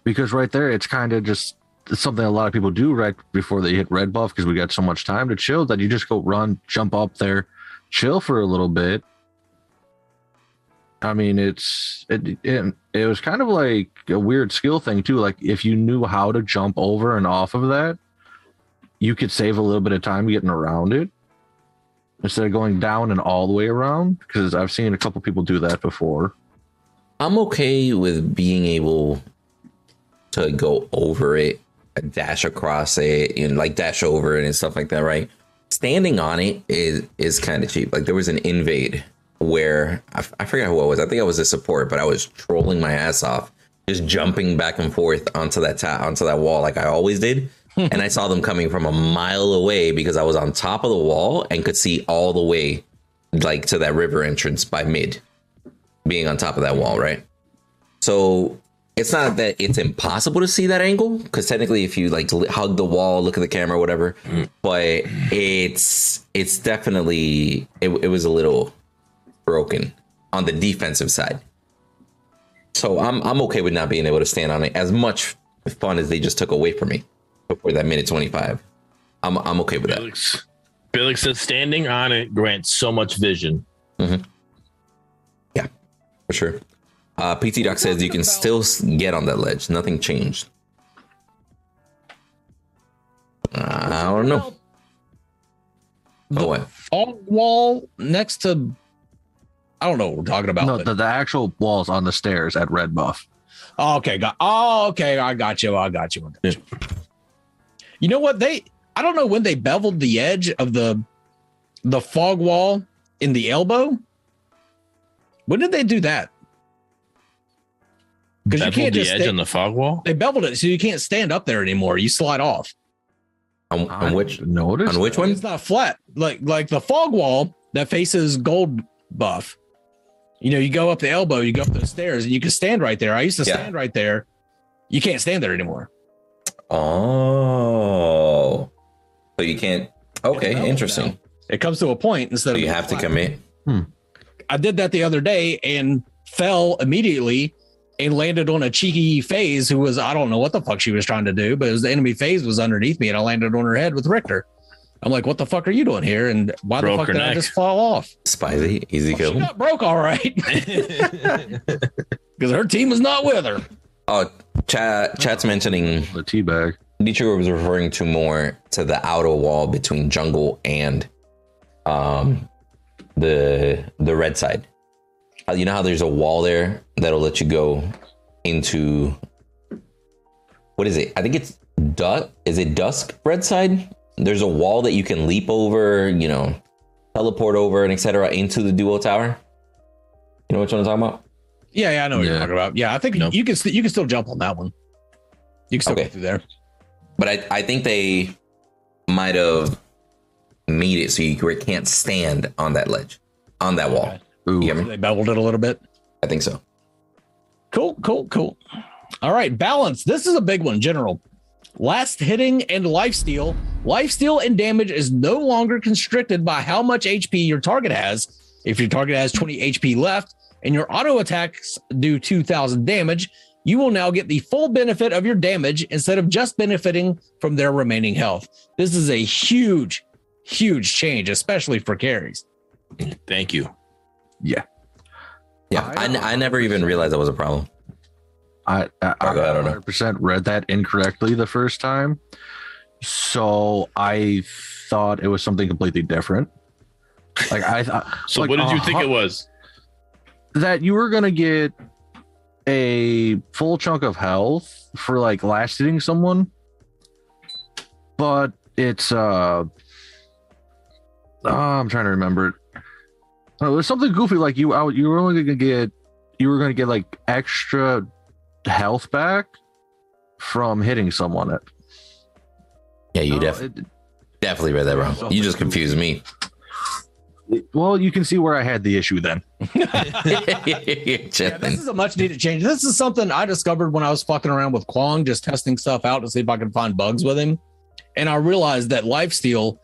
Because right there, it's kind of just something a lot of people do right before they hit red buff because we got so much time to chill that you just go run, jump up there, chill for a little bit. I mean, it's it it, it was kind of like a weird skill thing too. Like if you knew how to jump over and off of that, you could save a little bit of time getting around it instead of going down and all the way around because i've seen a couple people do that before I'm okay with being able to go over it, dash across it, and like dash over it and stuff like that, right? Standing on it is is kind of cheap. Like there was an invade where I, I forget who I was. I think I was a support, but I was trolling my ass off, just jumping back and forth onto that ta- onto that wall like I always did. And I saw them coming from a mile away because I was on top of the wall and could see all the way like to that river entrance by mid being on top of that wall, right? So it's not that it's impossible to see that angle because technically, if you like hug the wall, look at the camera, whatever, but it's it's definitely it, it was a little broken on the defensive side. So I'm I'm okay with not being able to stand on it as much fun as they just took away from me before that minute 25. I'm I'm okay with that. Felix, Felix says standing on it grants so much vision. Yeah, for sure. Uh, PT Doc says you can still get on that ledge. Nothing changed. I don't know. The Oh, what? fog wall next to I don't know what we're talking about. no but- the, the actual walls on the stairs at red buff Oh, okay, got oh okay, I got you. I got you. I got you. You know what? They I don't know when they beveled the edge of the the fog wall in the elbow. When did they do that? Because you Beveled can't the just edge sta- on the fog wall. they beveled it so you can't stand up there anymore. You slide off. On, on which notice on which one? It's not flat. Like like the fog wall that faces gold buff. You know, you go up the elbow, you go up the stairs, and you can stand right there. I used to Yeah. stand right there. You can't stand there anymore. Oh, so you can't. Okay, It's interesting. now. It comes to a point instead So of you have to flat. commit. Hmm. I did that the other day, and fell immediately and landed on a cheeky phase who was I don't know what the fuck she was trying to do, but it was the enemy phase was underneath me and I landed on her head with Richter. I'm like, what the fuck are you doing here? And why Broke the fuck her did I just fall off? Spivey, easy She kill. got broke all right [laughs] [laughs] because her team was not with her. Oh, chat, chat's mentioning The teabag. Dietrich was referring to more to the outer wall between jungle and um the the red side. Uh, You know how there's a wall there that'll let you go into what is it? I think it's dusk. Is it dusk red side? There's a wall that you can leap over, you know, teleport over and etc. into the duo tower. You know which one I'm talking about? Yeah, yeah, I know what you're talking about. Yeah, I think Nope. you can st- you can still jump on that one. You can still Okay. get through there. But I, I think they might have made it so you can't stand on that ledge, on that wall. Okay. Ooh. Get? They beveled it a little bit. I think so. Cool, cool, cool. All right, balance. This is a big one, general. Last hitting and lifesteal. Lifesteal and damage is no longer constricted by how much HP your target has. If your target has 20 HP left and your auto attacks do 2000 damage, you will now get the full benefit of your damage instead of just benefiting from their remaining health. This is a huge, huge change, especially for carries. Thank you. Yeah. Yeah, I I, I never even realized that was a problem. I I, I don't know. 100% read that incorrectly the first time, so I thought it was something completely different. Like I thought So Like, what did you uh, think it was? That you were gonna get a full chunk of health for like last hitting someone, but it's uh, oh, I'm trying to remember it. Oh, was something goofy like you out. You were only gonna get you were gonna get like extra health back from hitting someone. It, Yeah, you Oh, def- it- definitely read that wrong. You just confused me. well, you can see where I had the issue then. Yeah, this is a much needed change. This is something I discovered when I was fucking around with Kwang, just testing stuff out to see if I could find bugs with him. And I realized that lifesteal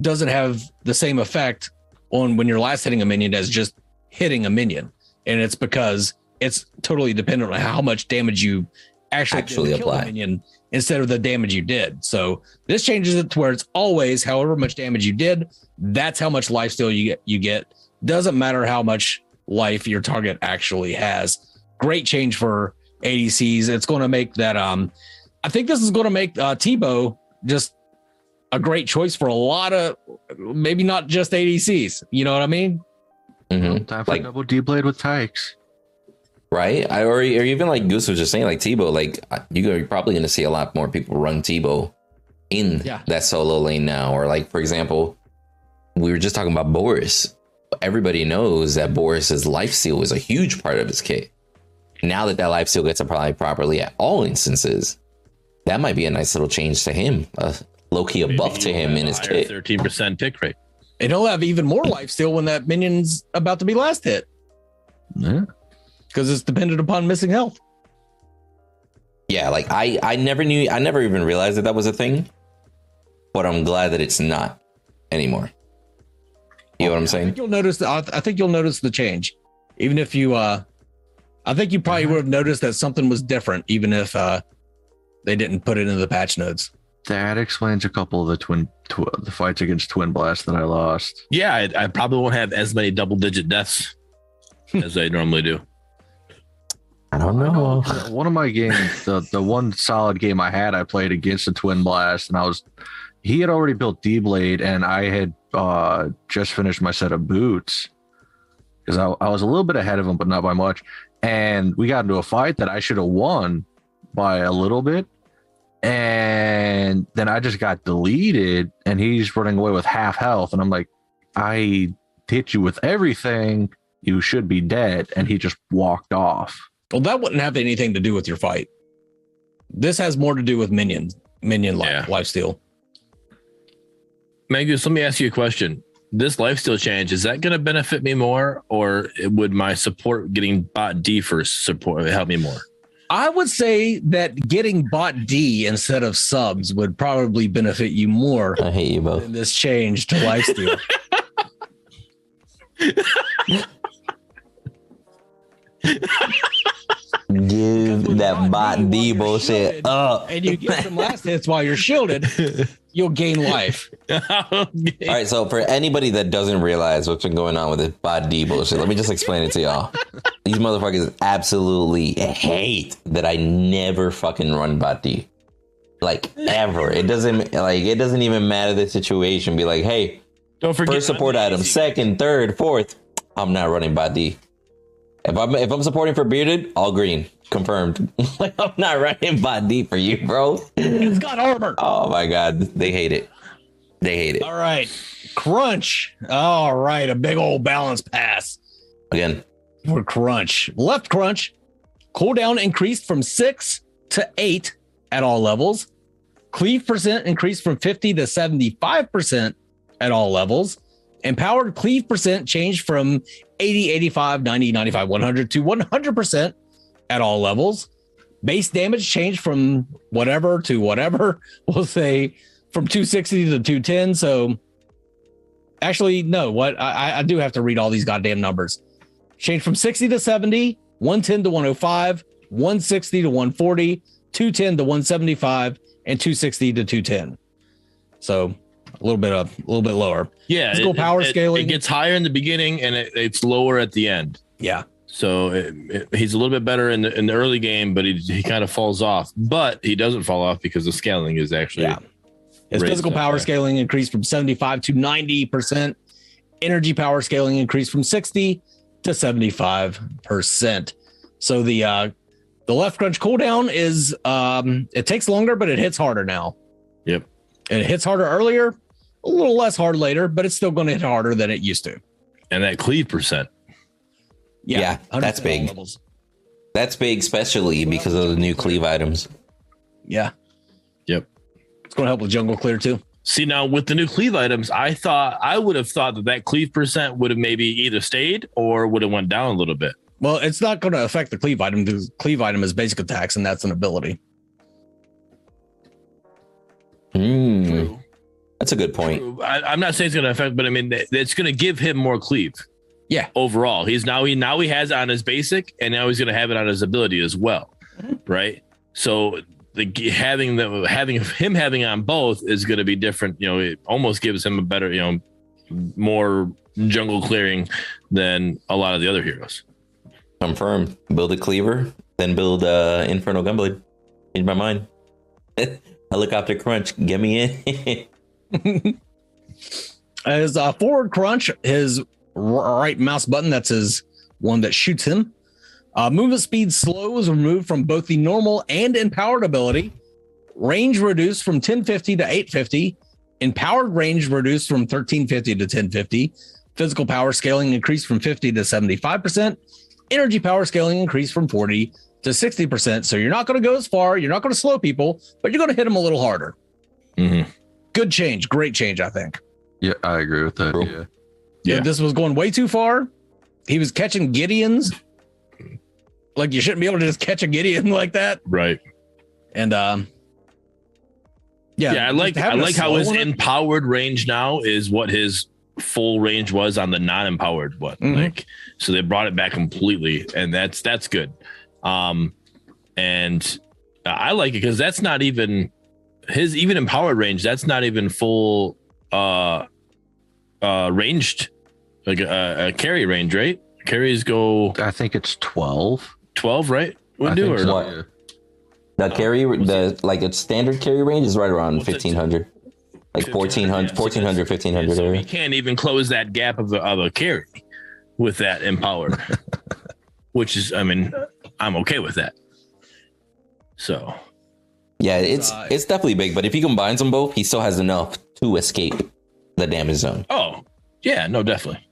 doesn't have the same effect on when you're last hitting a minion as just hitting a minion. And it's because it's totally dependent on how much damage you actually, Actually apply. minion instead of the damage you did. So this changes it to where it's always however much damage you did, that's how much lifesteal you get you get. Doesn't matter how much life your target actually has. Great change for ADCs. It's going to make that. Um, I think this is going to make uh, Tebow just a great choice for a lot of maybe not just ADCs. You know what I mean? Mhm. Time for Like- double D blade with Tykes. Right? I or, or even like Goose was just saying, like Tebow, like you- you're probably going to see a lot more people run Tebow in Yeah. that solo lane now. Or like, for example, we were just talking about Boris. Everybody knows that Boris's life steal was a huge part of his kit. Now that that life steal gets applied properly at all instances, that might be a nice little change to him. A low key a buff to him in his kit. Thirteen percent tick rate. And he'll have even more life steal when that minion's about to be last hit Yeah. because it's dependent upon missing health. Yeah, like I I never knew I never even realized that that was a thing, but I'm glad that it's not anymore. You know what I'm I saying? think you'll notice. I I think you'll notice the change, even if you. uh I think you probably would have noticed that something was different, even if uh they didn't put it in the patch notes. That explains a couple of the twin tw- the fights against Twinblast that I lost. Yeah, I, I probably won't have as many double digit deaths [laughs] as I normally do. I don't know. One of my games, the the one solid game I had, I played against a Twinblast, and I was he had already built D Blade, and I had uh just finished my set of boots because I, I was a little bit ahead of him, but not by much. And we got into a fight that I should have won by a little bit. And then I just got deleted, and he's running away with half health. And I'm like, I hit you with everything. You should be dead. And he just walked off. Well, that wouldn't have anything to do with your fight. This has more to do with minions, minion life, Yeah. life steal. Mangus, let me ask you a question. This lifestyle change is that going to benefit me more, or would my support getting bot D for support help me more? I would say that getting bot D instead of subs would probably benefit you more I hate you both. than this change to life steal. [laughs] Give that bot D bullshit up. and you get some last hits while you're shielded, [laughs] you'll gain [laughs] life. All right, so for anybody that doesn't realize what's been going on with this bot D bullshit, let me just explain it to y'all. [laughs] These motherfuckers absolutely hate that I never fucking run bot D. Like ever. It doesn't like it doesn't even matter the situation. Be like, hey, Don't forget first support item, second, third, fourth. I'm not running bot D. If I'm if I'm supporting for bearded, all green. Confirmed. [laughs] like I'm not running bot D for you, bro. It's got armor. Oh my god. They hate it. They hate it. All right. Crunch. All right. A big old balance pass Again. for crunch. Left crunch. Cooldown increased from six to eight at all levels. Cleave percent increased from 50 to 75% at all levels. Empowered cleave percent changed from 80, 85, 90, 95, 100 to 100% at all levels. Base damage changed from whatever to whatever. [laughs] We'll say from 260 to 210. So actually, no, what I, I do have to read all these goddamn numbers. Change from 60 to 70, 110 to 105, 160 to 140, 210 to 175, and 260 to 210. So a little bit of a little bit lower. Yeah, Physical power it, scaling. It gets higher in the beginning and it, it's lower at the end. Yeah. So it, it- he's a little bit better in the in the early game, but he he kind of falls off. But he doesn't fall off because the scaling is actually Yeah. His physical power there. scaling increased from 75 to 90%. Energy power scaling increased from 60 to 75%. So the uh the left crunch cooldown is um it takes longer, but it hits harder now. Yep. And it hits harder earlier, a little less hard later, but it's still going to hit harder than it used to. and that cleave percent. Yeah, 100% that's big. levels. That's big, especially because of the new cleave items. Yeah. Yep. It's going to help with jungle clear too. See now with the new cleave items, I thought I would have thought that that cleave percent would have maybe either stayed or would have went down a little bit. Well, it's not going to affect the cleave item. The cleave item is basic attacks, and that's an ability. Hmm, that's a good point. I, I'm not saying it's going to affect, but I mean it's going to give him more cleave. Yeah. Overall, he's now he now he has it on his basic, and now he's going to have it on his ability as well, right? So the having the having him having on both is going to be different. You know, it almost gives him a better, you know, more jungle clearing than a lot of the other heroes. Confirmed. Build a cleaver, then build uh Inferno Gunblade. Change my mind. [laughs] Helicopter crunch, get me in. [laughs] His uh, forward crunch, his r- right mouse button, that's his one that shoots him. Uh, movement speed slow is removed from both the normal and empowered ability. Range reduced from 1050 to 850. Empowered range reduced from 1350 to 1050. Physical power scaling increased from 50 to 75%. Energy power scaling increased from 40 to 60%. So you're not going to go as far. You're not going to slow people, but you're going to hit them a little harder. Mm-hmm. Good change. Great change, I think. Yeah, I agree with that. Cool. Yeah. Yeah. This was going way too far, he was catching Gideons. Like you shouldn't be able to just catch a Gideon [laughs] like that. Right. And um yeah, Yeah, I like I like how his empowered range now is what his full range was on the non-empowered one. Mhm. Like so they brought it back completely and that's that's good. Um and I like it because that's not even his even empowered range, that's not even full uh uh ranged like a, a carry range, right? Carries go I think it's 12. 12, right? Would I do or so, What? yeah. The carry, the like a standard carry range is right around fifteen hundred, like 1400, 1400, 1500 so area. can't even close that gap of a, of a carry with that empower, [laughs] which is, I mean, I'm okay with that. So Yeah, it's Uh, it's definitely big, but if he combines them both, he still has enough to escape the damage zone. Oh, yeah, no, definitely.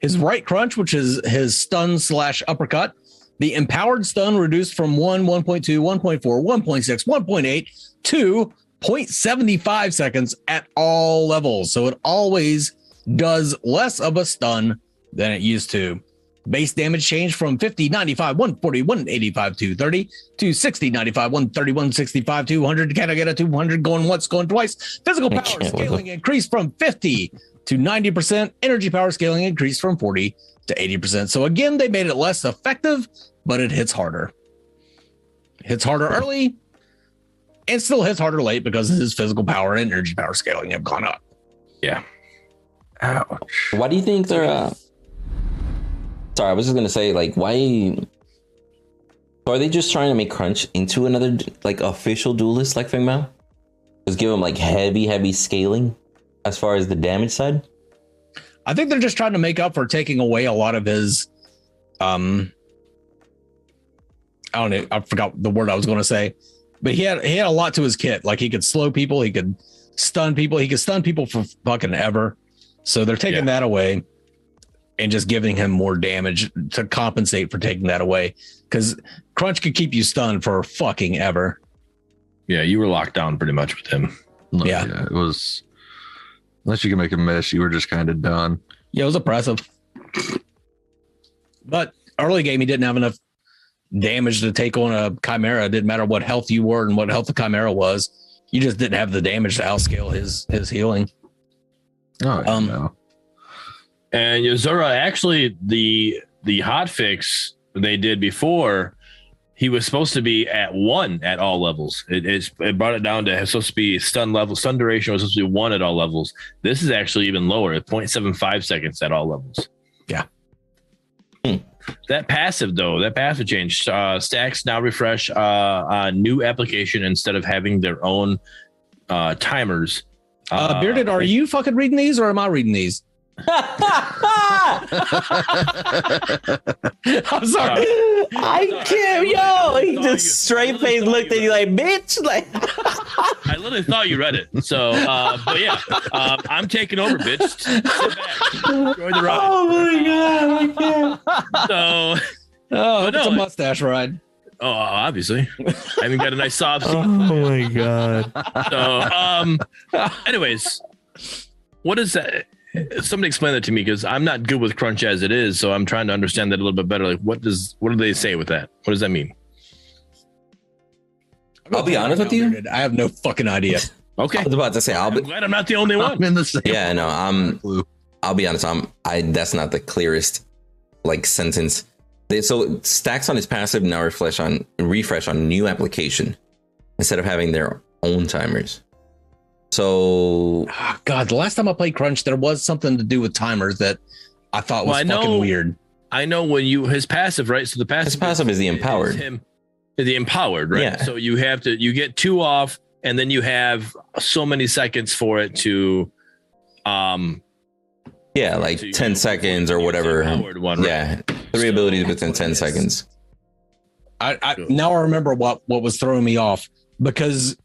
His right crunch, which is his stun slash uppercut. The empowered stun reduced from 1, 1.2, 1.4, 1.6, 1.8 to 0.75 seconds at all levels. So it always does less of a stun than it used to. Base damage changed from 50, 95, 140, 185, 230 to 60, 95, 130, 165, 200. Can I get a 200 going once, going twice? Physical power scaling increased from 50 to 90%. Energy power scaling increased from 40 to 80%. So again, they made it less effective, but it hits harder. Hits harder early and still hits harder late because his physical power and energy power scaling have gone up. Yeah. Ouch. Why do you think they're? Uh... Sorry, I was just gonna say, like, why? Are they just trying to make Crunch into another like official duelist like Feng Mao? Just give him like heavy, heavy scaling as far as the damage side. I think they're just trying to make up for taking away a lot of his um I don't know, I forgot the word I was going to say. But he had he had a lot to his kit. Like he could slow people, he could stun people, he could stun people for fucking ever. So they're taking Yeah. that away and just giving him more damage to compensate for taking that away cuz Crunch could keep you stunned for fucking ever. Yeah, you were locked down pretty much with him. No, Yeah. yeah. It was unless you can make a miss, you were just kind of done. Yeah, it was impressive. But early game, he didn't have enough damage to take on a Khaimera. It didn't matter what health you were and what health the Khaimera was. You just didn't have the damage to outscale his his healing. Oh, Um, no. And Yozora, actually, the the hot fix they did before, he was supposed to be at one at all levels. It, it brought it down to it's supposed to be stun level. Stun duration was supposed to be one at all levels. This is actually even lower at 0.75 seconds at all levels. Yeah. Hmm. That passive though, that passive change, uh, stacks now refresh uh, a new application instead of having their own uh, timers. Uh, Bearded, are you fucking reading these or am I reading these? [laughs] I'm sorry. I can't, yo. He just straight face looked at you you like, bitch. Like, [laughs] I literally thought you read it. So, uh, but yeah, um, I'm taking over, bitch. Sit back. Enjoy the ride. oh my god, I can't. So, Oh, But it's a mustache ride. oh, obviously, I even got a nice soft. Oh my god. So, um, anyways, what is that? Somebody explain that to me because I'm not good with crunch as it is. So I'm trying to understand that a little bit better. Like, what does what do they say with that? What does that mean? I'll be honest with you. I have no fucking idea. [laughs] Okay, I was about to say, I'll I'm glad I'm not the only one. I'm in the same. yeah, no, I'm, I'll be honest. I'm, I, that's not the clearest like sentence. They, so stacks on his passive now refresh on refresh on new application instead of having their own timers. So Oh, God, the last time I played Crunch, there was something to do with timers that I thought was Well, I fucking know- weird. I know when you his passive, right? So the passive, his passive is the empowered. him the empowered right Yeah. so you have to you get two off and then you have so many seconds for it to um Yeah, like so 10 seconds or whatever. empowered one right? Yeah, three So- abilities within 10 what it is. seconds. I, I now I remember what what was throwing me off because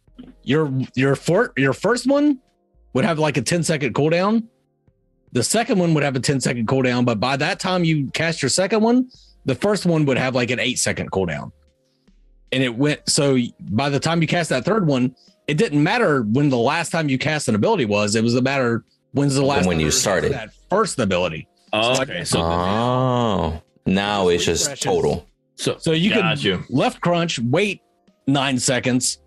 your your for, your first one would have like a 10 second cooldown. The second one would have a 10 second cooldown, but by that time you cast your second one, the first one would have like an eight second cooldown. And it went so by the time you cast that third one, it didn't matter when the last time you cast an ability was. It was a matter when's the last when time you started. that first ability. oh, So, okay so Oh, now it's just Refreshes. total. so So you got could you left crunch, wait nine seconds,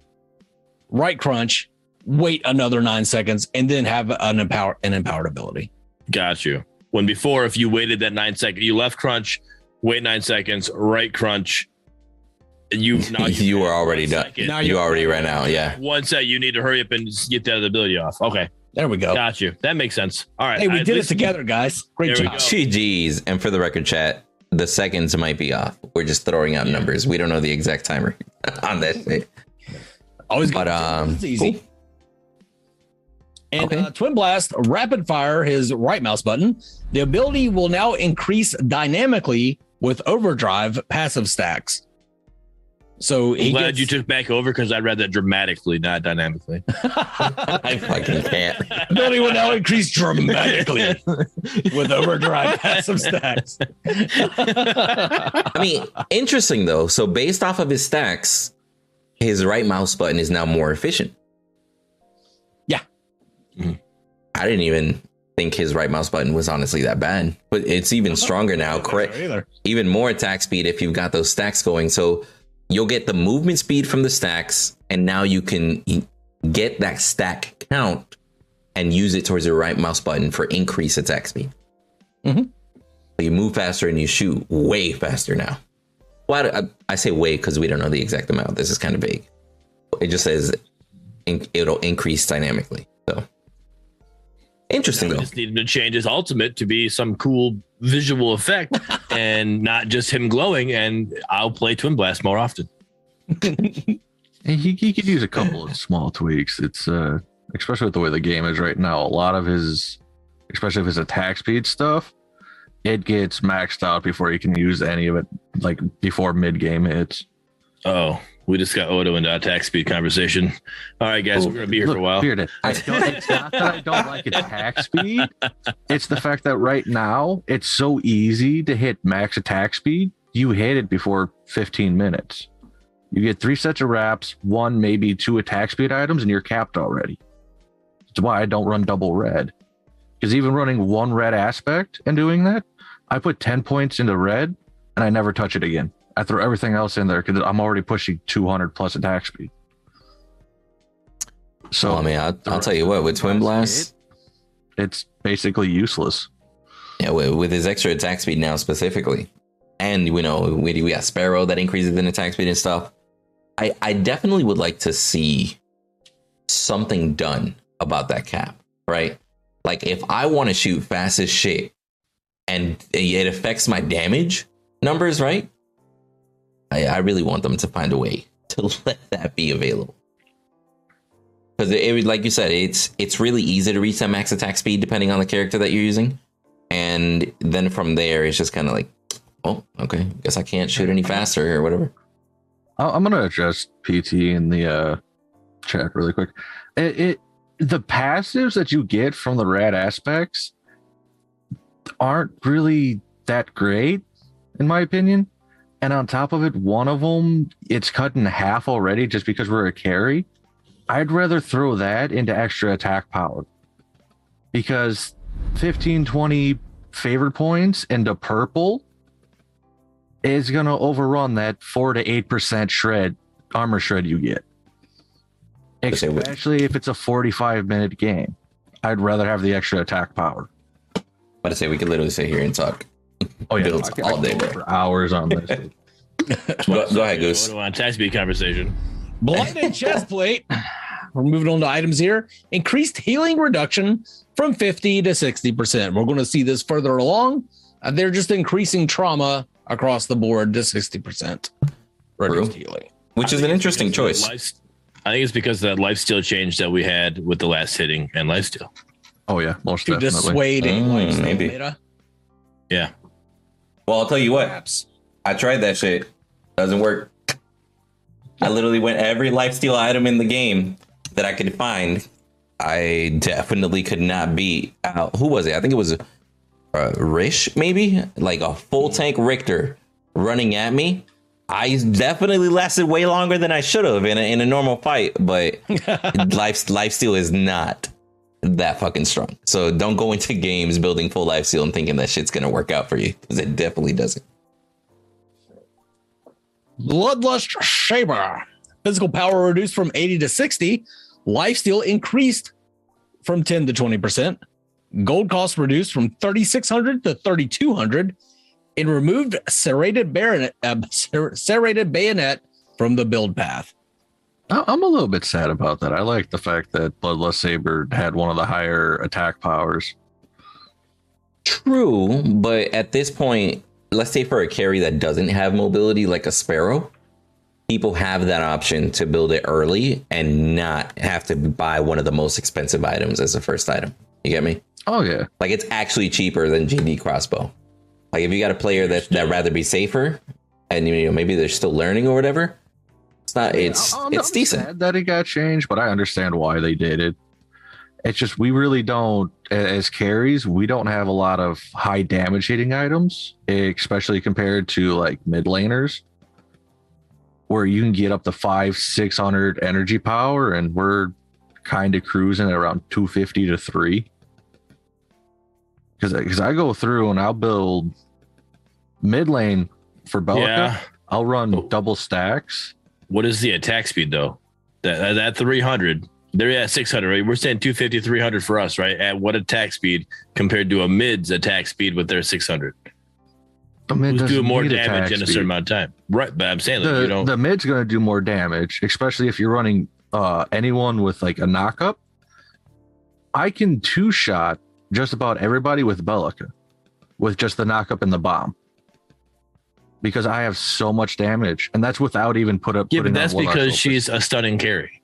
right crunch, wait another nine seconds, and then have an empower an empowered ability. got you when before if you waited that nine second you left crunch wait nine seconds right crunch and you [laughs] now You were already done. second. Now You you're- already ran out. Yeah. one set you need to hurry up and get that ability off okay There we go. got you that makes sense all right hey, we I- did it together, guys. Great There we job. go. GG's. And for the record, chat, the seconds might be off. We're just throwing out numbers. We don't know the exact timer [laughs] on that shit. Always But good. um, It's easy. cool. And Okay. uh, Twinblast rapid fire his right mouse button. The ability will now increase dynamically with overdrive passive stacks. So I'm glad gets, you took back over because I read that dramatically, not dynamically. [laughs] I fucking can't. [laughs] ability will now increase dramatically [laughs] with overdrive passive stacks. I mean, interesting though. So based off of his stacks, his right mouse button is now more efficient. Yeah. Mhm. I didn't even think his right mouse button was honestly that bad, but it's even stronger now. Correct. Even more attack speed if you've got those stacks going. So you'll get the movement speed from the stacks, and now you can get that stack count and use it towards your right mouse button for increased attack speed. Mhm. So you move faster and you shoot way faster now. Well, I, I say way because we don't know the exact amount. This is kind of vague. It just says in, it'll increase dynamically. So interesting We though. just need him to change his ultimate to be some cool visual effect [laughs] and not just him glowing. And I'll play Twinblast more often. And he, he could use a couple of small tweaks. It's uh especially with the way the game is right now, a lot of his especially if his attack speed stuff, it gets maxed out before you can use any of it like before mid game hits. Oh, we just got Odo into attack speed conversation. All right, guys, we're gonna be here Look, for a while. Bearded, I don't, it's not that I don't like [laughs] attack speed. It's the fact that right now it's so easy to hit max attack speed. You hit it before 15 minutes. You get three sets of wraps, one, maybe two attack speed items, and you're capped already. That's why I don't run double red. Because even running one red aspect and doing that, I put 10 points into red and I never touch it again. I throw everything else in there because I'm already pushing 200 plus attack speed. So So I mean, I'll, I'll tell you what, with Twinblast, it's basically useless. yeah, with, with his extra attack speed now specifically, and you know, we, we got Sparrow that increases in attack speed and stuff. I, I definitely would like to see something done about that cap, right? Like if I want to shoot fast as shit and it affects my damage numbers, right? I, I really want them to find a way [laughs] to let that be available. Because it, it, like you said, it's it's really easy to reach that max attack speed depending on the character that you're using, and then from there it's just kind of like, oh, okay, guess I can't shoot any faster or whatever. I'm gonna adjust PT in the uh, chat really quick. It, it the passives that you get from the rad aspects aren't really that great, in my opinion. And on top of it, one of them it's cut in half already just because we're a carry. I'd rather throw that into extra attack power because 15, 20 favorite points into purple is going to overrun that 4 to 8% shred armor shred you get. Especially if it's a 45 minute game i'd rather have the extra attack power But I say we could literally sit here and talk. oh yeah Builds I can- all I day, for hours on this [laughs] Go, go ahead, Goose. Odo on attack speed conversation. Blinded chest plate. We're moving on to items here. Increased healing reduction from 50 to 60%. We're going to see this further along. Uh, they're just increasing trauma across the board to 60%. Reduced healing. Which is an interesting choice. life- I think it's because of that lifesteal change that we had with the last hitting and lifesteal. oh yeah most To definitely dissuade a Mm, lifestyle maybe. meta. Yeah. Well, I'll tell you what. Perhaps. I tried that shit. Doesn't work. I literally went every lifesteal item in the game that I could find. I definitely could not beat out. Who was it? I think it was uh, Rish, maybe like a full tank Riktor running at me. I definitely lasted way longer than I should have in a, in a normal fight, but [laughs] life lifesteal is not that fucking strong. So don't go into games building full life steal and thinking that shit's gonna work out for you because it definitely doesn't. Bloodlust Saber. Physical power reduced from 80 to 60. Life steal increased from 10 to 20%. Gold cost reduced from 3,600 to 3,200. And removed serrated bayonet, uh, serrated bayonet from the build path. I- i'm a little bit sad about that i like the fact that bloodlust saber had one of the higher attack powers True, but at this point, let's say for a carry that doesn't have mobility like a sparrow, people have that option to build it early and not have to buy one of the most expensive items as a first item. You get me? oh yeah Like it's actually cheaper than GD crossbow. Like if you got a player that that rather be safer and you know maybe they're still learning or whatever, it's not it's it's decent. that it got changed, but I understand why they did it. It's just we really don't, as carries, we don't have a lot of high damage hitting items, especially compared to like mid laners, where you can get up to five, six hundred energy power, and we're kind of cruising at around two fifty to three. Because because I go through and I'll build mid lane for Belica, Yeah. I'll run Oh. double stacks. What is the attack speed though? That that 300 They're at 600, right? We're saying 250, 300 for us, right? At what attack speed compared to a mid's attack speed with their 600? The mid Who's doing more damage in a certain amount of time? Right. But I'm saying, like, you the, don't. the mid's going to do more damage, especially if you're running uh, anyone with like a knockup. I can two shot just about everybody with Belica with just the knockup and the bomb because I have so much damage, and that's without even put up. yeah, but that's because she's a stunning carry.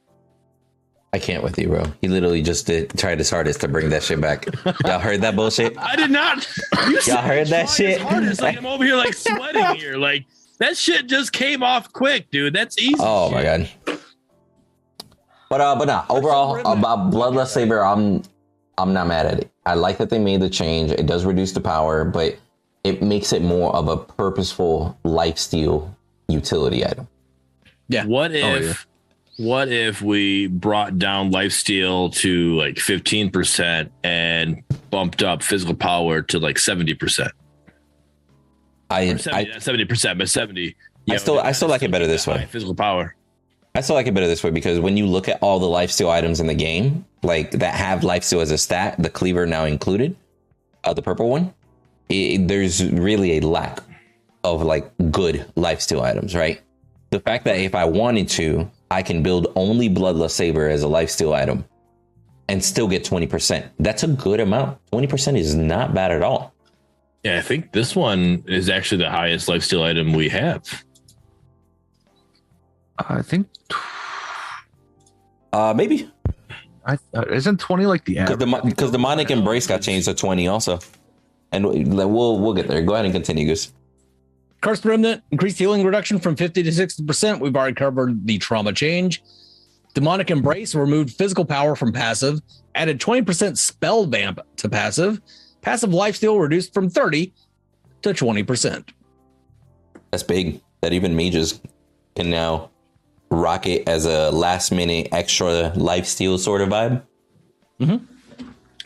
I can't with you, bro. He literally just did tried his hardest to bring that shit back. [laughs] Y'all heard that bullshit? I did not. [laughs] You said heard that shit? hardest. Like I'm over here like [laughs] sweating here. Like that shit just came off quick, dude. That's easy. Oh my god. But uh, but nah. Overall, about Bloodlust Saber, I'm I'm not mad at it. I like that they made the change. It does reduce the power, but it makes it more of a purposeful lifesteal utility item. Yeah. What oh, if Oh, yeah. what if we brought down lifesteal to like 15% and bumped up physical power to like 70%? I 70, I, 70%, but 70. I still- I still like it better this way. Physical power. I still like it better this way because when you look at all the lifesteal items in the game, like that have lifesteal as a stat, the cleaver now included, uh, the purple one, it, there's really a lack of like good lifesteal items, right? The fact that if I wanted to, I can build only Bloodlust Saber as a lifesteal item and still get 20%. That's a good amount. 20% is not bad at all. Yeah, I think this one is actually the highest lifesteal item we have. I think Uh, maybe I uh, isn't twenty like the because the because demonic embrace got changed to 20 also, and we'll we'll get there. Go ahead and continue, Goose. Cursed Remnant increased healing reduction from 50 to 60%. We've already covered the trauma change. Demonic Embrace removed physical power from passive, added 20% spell vamp to passive. Passive lifesteal reduced from 30 to 20%. That's big. That even mages can now rock it as a last minute extra life steal sort of vibe. Mm-hmm.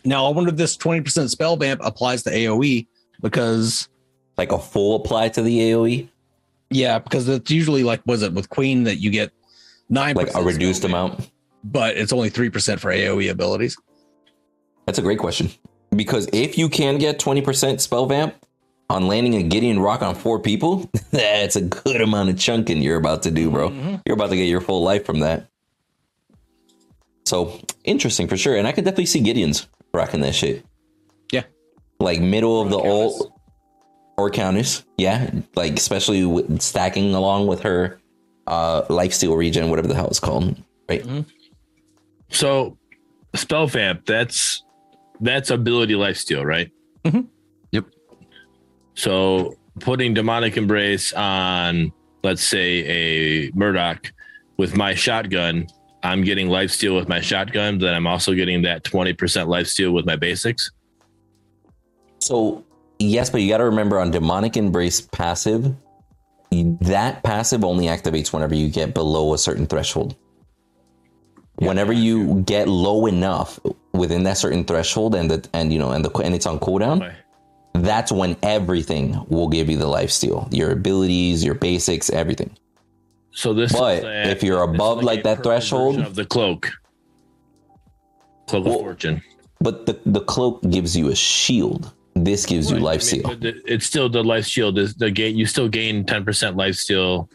Now, I wonder if this 20% spell vamp applies to AoE because, Like a full apply to the AoE, yeah, because it's usually like, was it with Queen that you get 9% like a reduced vamp, amount. but it's only 3% for AoE abilities. That's a great question. Because if you can get 20% spell vamp on landing a Gideon rock on four people, [laughs] that's a good amount of chunking you're about to do, bro. You're about to get your full life from that. So interesting for sure. And I could definitely see Gideon's rocking that shit. Yeah. Like middle of the Countess. old or Countess. Yeah. Like especially with stacking along with her uh lifesteal regen, whatever the hell it's called. Right. So spell vamp, that's that's ability lifesteal, right? Mhm. So putting demonic embrace on, let's say a Murdock with my shotgun, I'm getting lifesteal with my shotgun, then I'm also getting that 20% lifesteal with my basics. So yes, but you got to remember on demonic embrace passive, that passive only activates whenever you get below a certain threshold. whenever you get low enough within that certain threshold, and the and you know and the and it's on cooldown, Okay. That's when everything will give you the life steal, your abilities, your basics, everything. So this, But is a- if you're above, like, a that threshold- of the cloak, cloak Well, of fortune. But the the cloak gives you a shield. This gives you life I mean, steal. It's still the life shield is the gain. You still gain ten percent life steal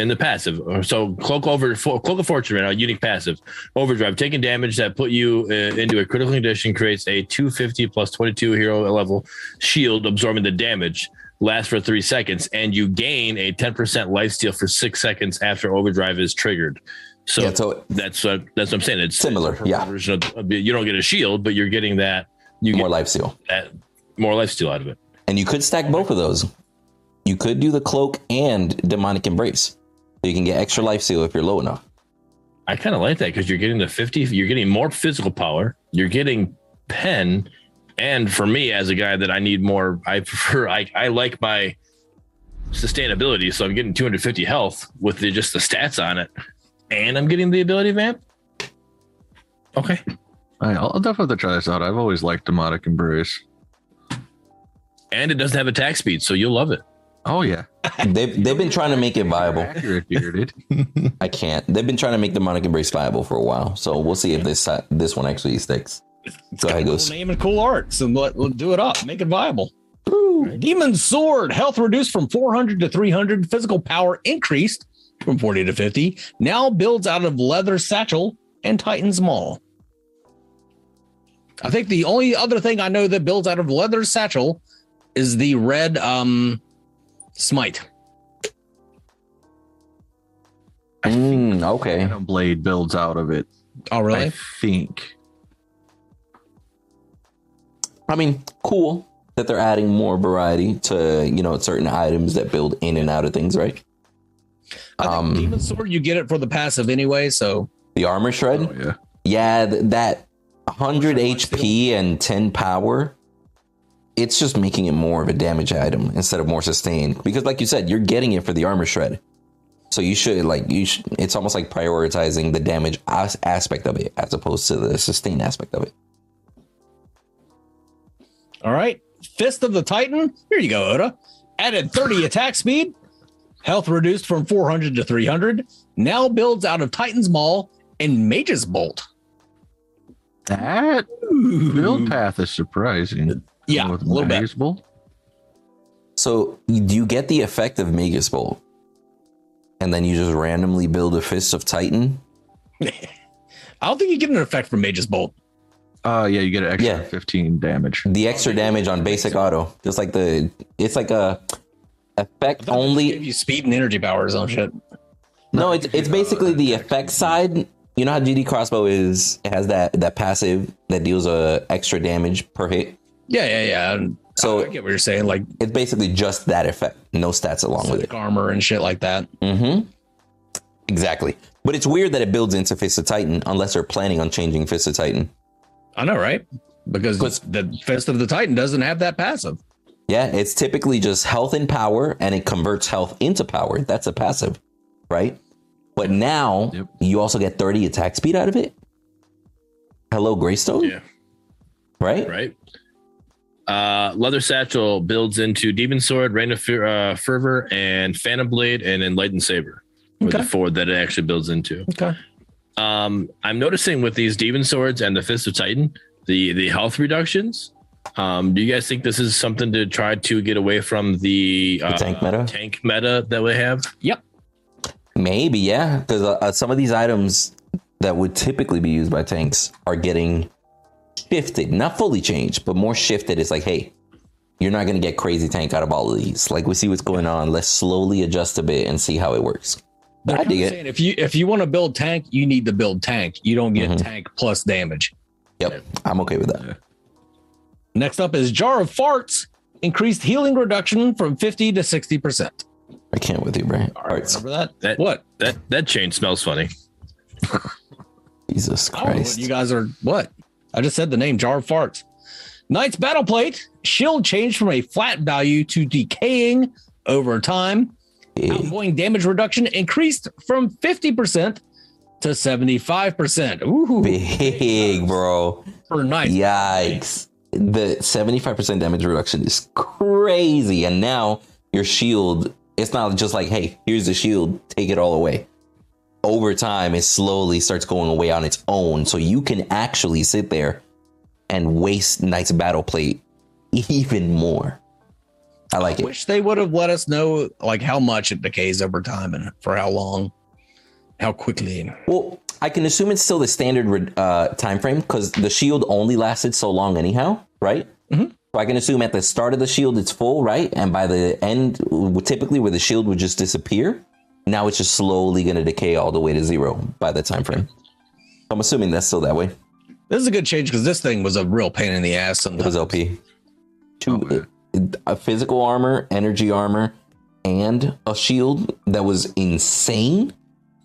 in the passive. So cloak over cloak of fortune right now, unique passive overdrive. Taking damage that put you uh, into a critical condition creates a 250 plus 22 hero level shield, absorbing the damage. Lasts for three seconds, and you gain a 10% life steal for six seconds after overdrive is triggered. So, Yeah, so that's what that's what I'm saying. It's Similar, it's yeah. Version of, you don't get a shield, but you're getting that. You more get life steal. that more life steal out of it. And you could stack both of those. You could do the cloak and demonic embrace. So you can get extra life steal if you're low enough. I kind of like that because you're getting the 50, you're getting more physical power, you're getting pen. And for me, as a guy that I need more, I prefer, [laughs] I, I like my sustainability. So I'm getting 250 health with the, just the stats on it. And I'm getting the ability vamp. Okay. All right, I'll I'll definitely try this out. I've always liked demonic embrace. And it doesn't have attack speed. So you'll love it. Oh yeah, [laughs] They've they've been trying to make it viable. accurate, bearded. [laughs] [laughs] I can't. They've been trying to make the demonic embrace viable for a while. So we'll see if this uh, this one actually sticks. It's Go got ahead, a cool Goose. name and cool art. So let, let's do it up. Make it viable. Demon Sword, health reduced from 400 to 300, physical power increased from 40 to 50, now builds out of leather satchel and Titan's Maul. I think the only other thing I know that builds out of leather satchel is the red um smite. Mm, okay. Phantom Blade builds out of it. Oh, really? I think. I mean, cool that they're adding more variety to you know certain items that build in and out of things, right? I think Um, Demon Sword, you get it for the passive anyway. So The armor shred, Oh yeah. yeah, th- that 100 HP and 10 power. It's just making it more of a damage item instead of more sustained. Because, like you said, you're getting it for the armor shred. So you should like you. Should, it's almost like prioritizing the damage as- aspect of it as opposed to the sustain aspect of it. All right. Fist of the Titan. Here you go, Odo. Added 30 attack speed. Health reduced from 400 to 300. Now builds out of Titan's Maul and Mage's Bolt. That build path is surprising. Yeah, a With little bit. Mage's Bolt. So do you get the effect of Mage's Bolt, and then you just randomly build a Fist of Titan? [laughs] I don't think you get an effect from Mage's Bolt. Uh yeah, you get an extra Yeah. 15 damage. The extra damage on basic auto, just like the it's like a effect Give only. you speed and energy powers on shit. No, it's it's basically the effect side. You know how GD crossbow is it has that that passive that deals a extra damage per hit. Yeah, yeah, yeah. And So- I get what you're saying, like It's basically just that effect, no stats along with it. armor and shit like that. Mm-hmm. Exactly. But it's weird that it builds into Fist of Titan unless they're planning on changing Fist of Titan. I know, right? Because the Fist of the Titan doesn't have that passive. Yeah, it's typically just health and power, and it converts health into power. That's a passive, right? But now Yep. you also get 30 attack speed out of it. Hello, Greystone? Yeah. Right? right? Uh, Leather Satchel builds into Demon Sword, Rain of Fer- uh, Fervor, and Phantom Blade, and Enlightened Saber. With Okay. the four that it actually builds into. Okay. Um, I'm noticing with these Demon Swords and the Fist of Titan, the the health reductions. Um, do you guys think this is something to try to get away from the, uh, tank meta? Tank meta that we have. Yep. Maybe, yeah. Because uh, some of these items that would typically be used by tanks are getting shifted, not fully changed, but more shifted. It's like, hey, you're not going to get crazy tank out of all of these. Like, we see what's going on. Let's slowly adjust a bit and see how it works. They're I dig kinda it. saying if you if you want to build tank, you need to build tank. You don't get Mhm. tank plus damage. Yep, I'm okay with that. Next up is Jar of Farts. Increased healing reduction from 50 to 60%. I can't with you, Brian. All right, remember that? That What? that that chain smells funny. [laughs] Jesus Oh, Christ. you guys are what? I just said the name Jar of Farts. Knight's Battle Plate. Shield changed from a flat value to decaying over time. Big. Outgoing damage reduction increased from 50% to 75%. Ooh, Big, bro. for Knight. Yikes. The 75% damage reduction is crazy. And now your shield, it's not just like, hey, here's the shield, take it all away. Over time, it slowly starts going away on its own. So you can actually sit there and waste Knight's Battle Plate even more. I like I it. wish they would have let us know like how much it decays over time and for how long, how quickly. Well, I can assume it's still the standard uh, time frame because the shield only lasted so long, anyhow, right? Mhm. So I can assume at the start of the shield it's full, right? And by the end, typically where the shield would just disappear, now it's just slowly going to decay all the way to zero by the time frame. I'm assuming that's still that way. This is a good change because this thing was a real pain in the ass. It was Sometimes. OP. Two, Oh, a physical armor, energy armor, and a shield that was insane.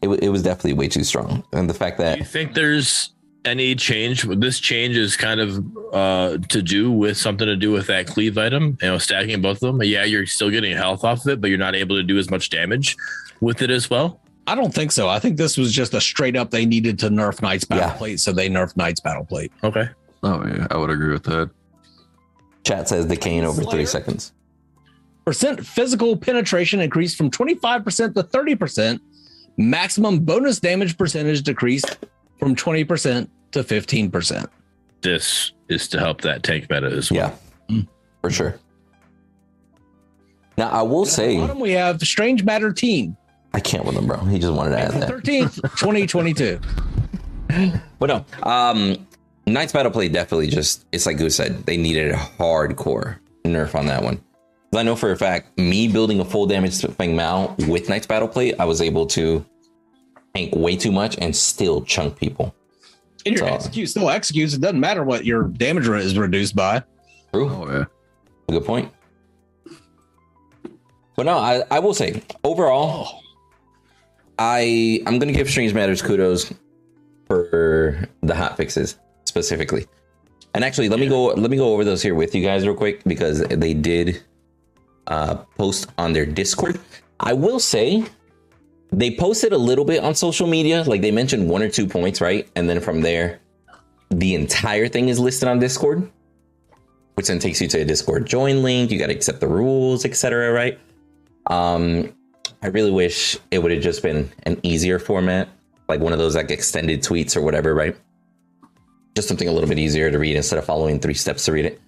It, it was definitely way too strong, and the fact Do that you think there's any change? This change is kind of uh, to do with something to do with that cleave item. You know, stacking both of them. Yeah, you're still getting health off of it, but you're not able to do as much damage with it as well. I don't think so. I think this was just a straight up they needed to nerf Knight's battle Yeah. plate, so they nerfed Knight's battle plate. Okay. Oh yeah, I would agree with that. Chat says the cane over Slayer? three seconds. Percent physical penetration increased from 25% to 30%. Maximum bonus damage percentage decreased from 20% to 15%. This is to help that tank meta as well. Yeah, for sure. Now I will At say bottom, we have Strange Matter Team, I can't with him, bro. He just wanted to add that. 13th, [laughs] 2022. But no, um, Knight's Battle Play definitely just, it's like Goose said, they needed a hardcore nerf on that one. 'Cause I know for a fact, me building a full damage Feng Mao with Knight's Battle Play, I was able to tank way too much and still chunk people. And your So- execute still executes. It doesn't matter what your damage is reduced by. True. Oh yeah. Good point. But no, I, I will say overall, I I'm gonna give Strange Matters kudos for the hot fixes specifically. And actually, let me go let me go over those here with you guys real quick because they did uh, post on their Discord. I will say they posted a little bit on social media, like they mentioned one or two points, right? And then from there, the entire thing is listed on Discord which then takes you to a Discord join link. You got to accept the rules, etc. Right? Um, I really wish it would have just been an easier format, like one of those like extended tweets or whatever, right? Just something a little bit easier to read instead of following three steps to read it.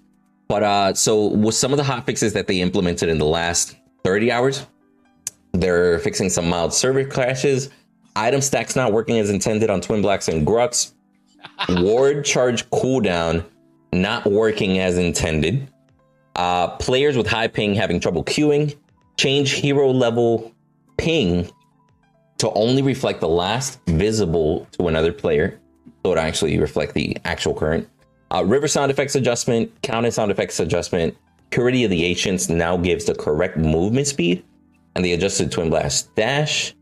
But uh, so with some of the hot fixes that they implemented in the last 30 hours, they're fixing some mild server crashes, item stacks not working as intended on Twinblast and Grux, ward charge cooldown not working as intended. Uh, players with high ping having trouble queuing. Change hero level ping to only reflect the last visible to another player. So it actually reflect the actual current. Uh, river sound effects adjustment, counter sound effects adjustment. Purity of the Ancients now gives the correct movement speed and the adjusted Twinblast dash.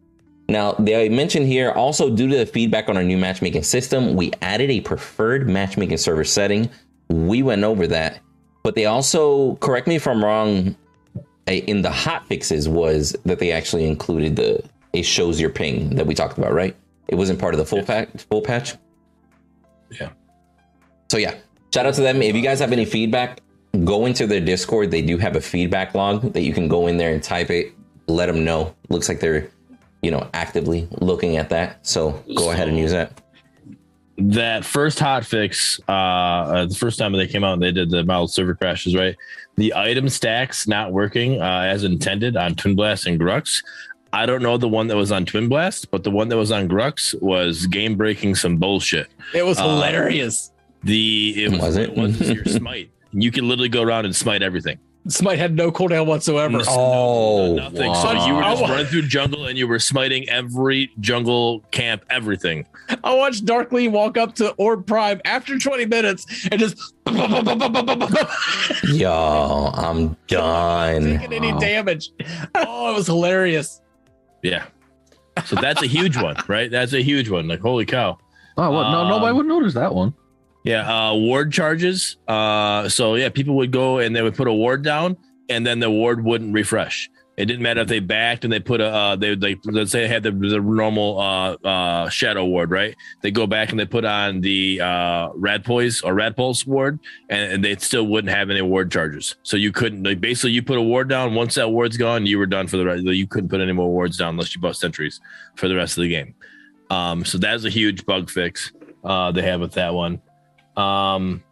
Now, they mentioned here also due to the feedback on our new matchmaking system, we added a preferred matchmaking server setting. We went over that, but they also, correct me if I'm wrong, in the hot fixes was that they actually included the it shows your ping that we talked about, right? It wasn't part of the full patch. Full patch. Yeah. So yeah, shout out to them. If you guys have any feedback, go into their Discord. They do have a feedback log that you can go in there and type it. Let them know. Looks like they're, you know, actively looking at that. So go ahead and use that. that first hot fix, uh, uh, the first time they came out and they did the mild server crashes, right? The item stacks not working uh, as intended on Twinblast and Grux. I don't know the one that was on Twinblast, but the one that was on Grux was game breaking some bullshit. It was Uh, hilarious. The it was, Was it? it wasn't your [laughs] smite. You can literally go around and smite everything. Smite had no cooldown whatsoever. Oh, Nothing. wow. So you were just running through jungle and you were smiting every jungle camp, everything. I watched Darkly walk up to Orb Prime after 20 minutes and just [laughs] Yo, I'm done. taking any Wow. damage. Oh, it was hilarious. Yeah. So that's a huge one, right? That's a huge one. Like, holy cow. Oh, what? No, nobody Um, would notice that one. Yeah. Uh, ward charges. Uh, so yeah, people would go and they would put a ward down and then the ward wouldn't refresh. It didn't matter if they backed and they put a, uh, they like, let's say they had the, the normal, uh, uh, shadow ward, right? They go back and they put on the, uh, rad poise or rad pulse ward and, and they still wouldn't have any ward charges. So you couldn't, like, basically you put a ward down. Once that ward's gone, you were done for the rest. You couldn't put any more wards down unless you bought sentries for the rest of the game. Um, so that's a huge bug fix, uh, they have with that one. Um,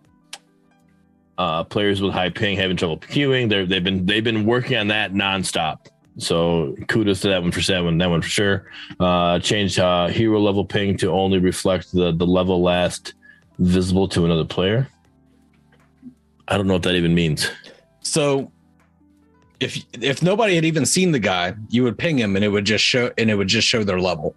uh, players with high ping having trouble queuing. They're, they've been they've been working on that nonstop. So kudos to that one for seven. That one for sure. Uh, changed uh, hero level ping to only reflect the the level last visible to another player. I don't know what that even means. So if if nobody had even seen the guy, you would ping him and it would just show and it would just show their level.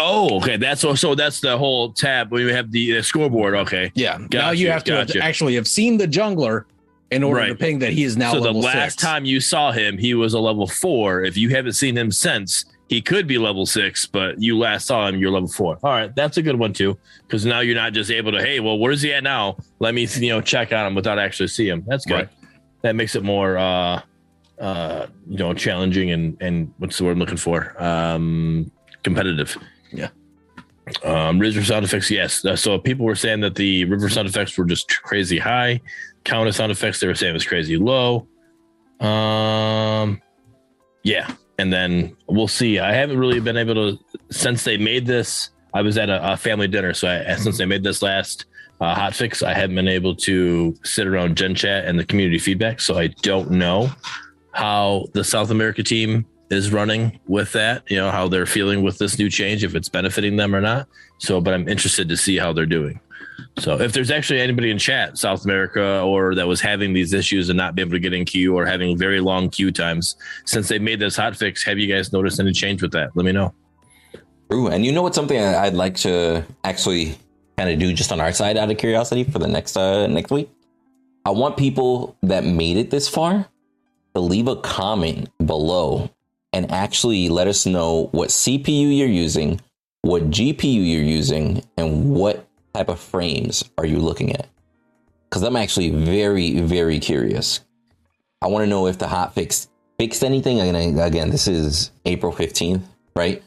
Oh, okay. That's so. So that's the whole tab. We have the scoreboard. Okay. Yeah. now Gotcha, you have to have- actually have seen the jungler in order to ping that he is now so the last six. time you saw him, he was a level four. If you haven't seen him since, he could be level six, but you last saw him, you're level four. All right, that's a good one too, because now you're not just able to, hey, well, where's he at now? Let me, you know, check on him without actually see him. That's good. Right. That makes it more, uh, uh, you know, challenging and and what's the word I'm looking for? Um, competitive. Um, river sound effects, yes. Uh, So people were saying that the river sound effects were just crazy high. Counter sound effects, they were saying was crazy low. Um, yeah, and then we'll see. I haven't really been able to since they made this. I was at a, a family dinner, so I, since they made this last uh, hot fix, I haven't been able to sit around Gen Chat and the community feedback. So I don't know how the South America team is running with that. You know how they're feeling with this new change, if it's benefiting them or not. So, but I'm interested to see how they're doing. So if there's actually anybody in chat, South America, or that was having these issues and not be able to get in queue or having very long queue times, since they made this hot fix, have you guys noticed any change with that? Let me know. True. And you know what's something I'd like to actually kind of do just on our side out of curiosity for the next uh next week? I want people that made it this far to leave a comment below and actually let us know what CPU you're using, what GPU you're using, and what type of frames are you looking at? Because I'm actually very, very curious. I want to know if the hotfix fixed anything. Again, again, this is April 15th, right?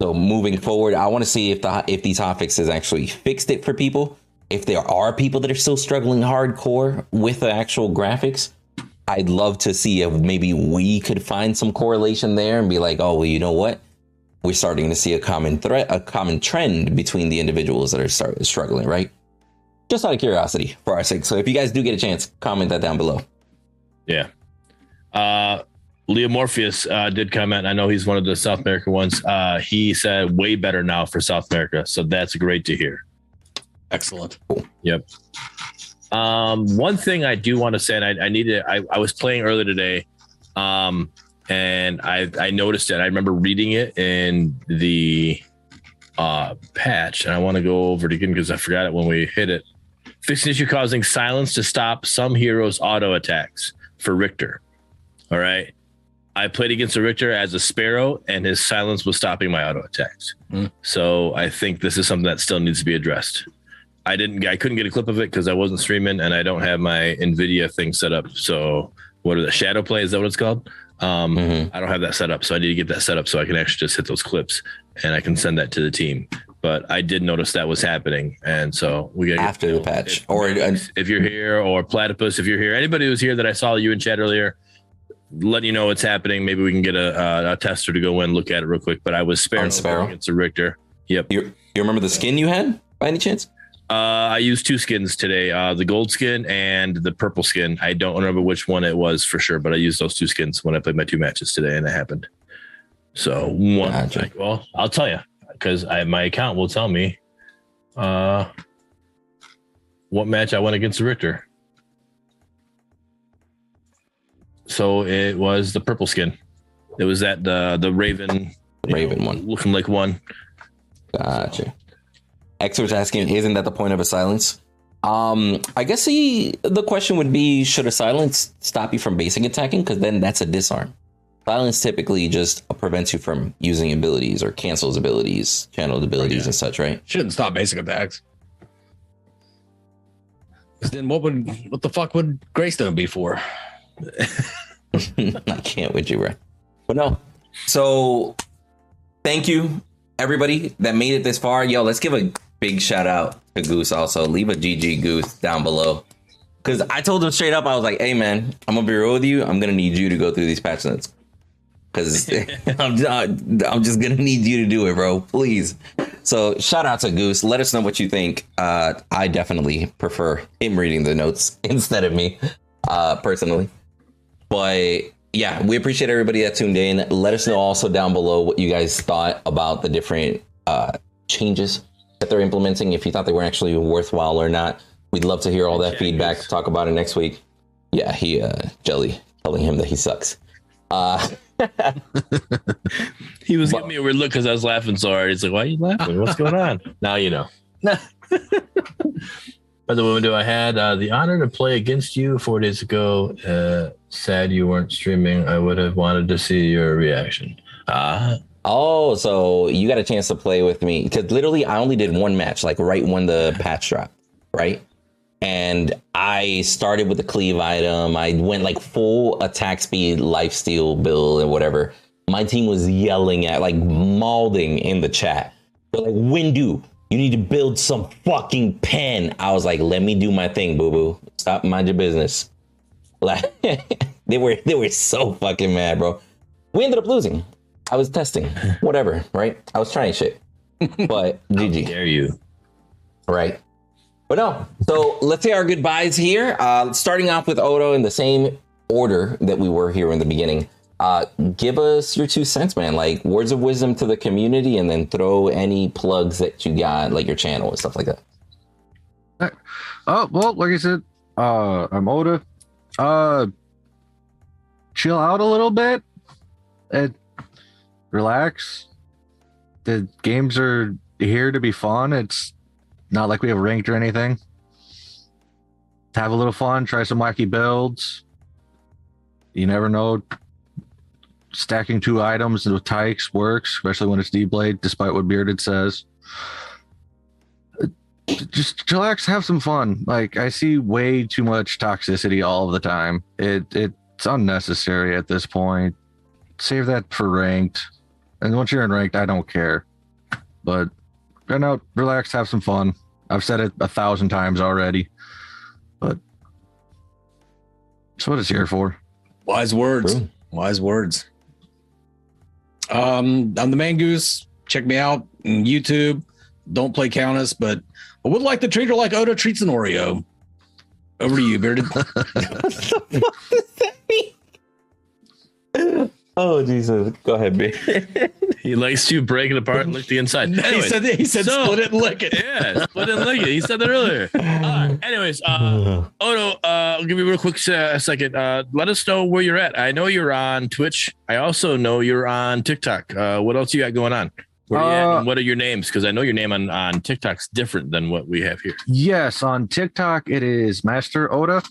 So moving forward, I want to see if the if these hotfixes actually fixed it for people. If there are people that are still struggling hardcore with the actual graphics, I'd love to see if maybe we could find some correlation there and be like, oh, well, you know what? we're starting to see a common threat, a common trend between the individuals that are start, struggling, right? Just out of curiosity for our sake. So if you guys do get a chance, comment that down below. Yeah. Uh, Leo Morpheus uh, did comment. I know he's one of the South America ones. Uh, he said way better now for South America. So that's great to hear. Excellent. Cool. Yep. Um, one thing I do want to say, and I, I needed, I, I was playing earlier today. Um, and I I noticed it. I remember reading it in the uh, patch, and I want to go over it again because I forgot it when we hit it. Fixing issue causing silence to stop some heroes' auto attacks for Riktor. All right. I played against a Riktor as a Sparrow, and his silence was stopping my auto attacks. Mm. So I think this is something that still needs to be addressed. I didn't, I couldn't get a clip of it because I wasn't streaming, and I don't have my Nvidia thing set up. So what are the ShadowPlay? Is that what it's called? Um, Mhm. I don't have that set up, so I need to get that set up so I can actually just hit those clips and I can send that to the team. But I did notice that was happening, and so we got After the patch. If, Or if you're here, or Platypus, if you're here, anybody who's here that I saw you in chat earlier, let you know what's happening. Maybe we can get a, a, a tester to go in look at it real quick. But I was sparing Sparrow? against a Riktor. Yep. you you remember the skin you had by any chance? Uh, I used two skins today, uh, the gold skin and the purple skin. I don't remember which one it was for sure, but I used those two skins when I played my two matches today, and it happened. So one, Gotcha. like, well, I'll tell you because my account will tell me uh, what match I went against Riktor. So it was the purple skin. It was that the the Raven Raven know, one. looking like one. Gotcha. X was asking, isn't that the point of a silence? Um, I guess he, the question would be, should a silence stop you from basic attacking? Because then that's a disarm. Silence typically just prevents you from using abilities or cancels abilities, channeled abilities Yeah. and such, right? Shouldn't stop basic attacks. 'Cause then what would what the fuck would Greystone be for? [laughs] I can't with you, bro. But no. So thank you, everybody that made it this far. Yo, let's give a big shout out to Goose also. Leave a GG Goose down below. Cause I told him straight up, I was like, hey man, I'm gonna be real with you. I'm gonna need you to go through these patch notes. Cause [laughs] [laughs] I'm, I'm just gonna need you to do it, bro. Please. So shout out to Goose. Let us know what you think. Uh, I definitely prefer him reading the notes [laughs] instead of me, uh, personally. But yeah, we appreciate everybody that tuned in. Let us know also down below what you guys thought about the different uh, changes that they're implementing. If you thought they were actually worthwhile or not, we'd love to hear all that Yeah, feedback. Talk about it next week. Yeah, he uh, Jelly telling him that he sucks. Uh, [laughs] He was giving me a weird look because I was laughing so hard. He's like, "Why are you laughing? What's going on?" now you know. [laughs] By the way, do I had uh, the honor to play against you four days ago. Uh, sad you weren't streaming. I would have wanted to see your reaction. Ah, oh, so you got a chance to play with me because literally I only did one match, like right when the patch dropped, right? And I started with the cleave item. I went like full attack speed, life steal build, and whatever. My team was yelling at, like, mauling in the chat. They're like, Windu, you need to build some fucking pen. I was like, let me do my thing, boo boo. Stop, mind your business. Like, [laughs] They were they were so fucking mad, bro. We ended up losing. I was testing, [laughs] whatever, right? I was trying shit, but [laughs] GG. Dare you? Right. But no. So let's say our goodbyes here. Uh, starting off with Odo in the same order that we were here in the beginning. Uh, give us your two cents, man. Like words of wisdom to the community, and then throw any plugs that you got, like your channel and stuff like that. Oh well, like I said, uh, I'm Oda. Uh, chill out a little bit and relax. The games are here to be fun. It's not like we have ranked or anything. Have a little fun. Try some wacky builds. You never know. Stacking two items with Tykes works, especially when it's D Blade, despite what Bearded says just relax, have some fun. Like I see way too much toxicity all of the time. It it's unnecessary at this point. Save that for ranked. And once you're in ranked, I don't care. But right now, relax, have some fun. I've said it a thousand times already. But that's what it's here for. Wise words. True. Wise words. Um, I'm the man goose. Check me out on YouTube. Don't play Countess, but I would like to treat her like Oda treats an Oreo. Over to you, Bearded. [laughs] Oh Jesus! Go ahead, B. [laughs] He likes to break it apart and lick the inside. [laughs] he Anyways, said he said so- split it and lick it. [laughs] yeah, split and lick it. He said that earlier. Uh, anyways, uh, [sighs] Odo, uh, I'll give you a real quick uh, second. Uh, let us know where you're at. I know you're on Twitch. I also know you're on TikTok. Uh, what else you got going on? Where you at Uh, and what are your names? Because I know your name on, on TikTok's different than what we have here. Yes, on TikTok it is Master Oda,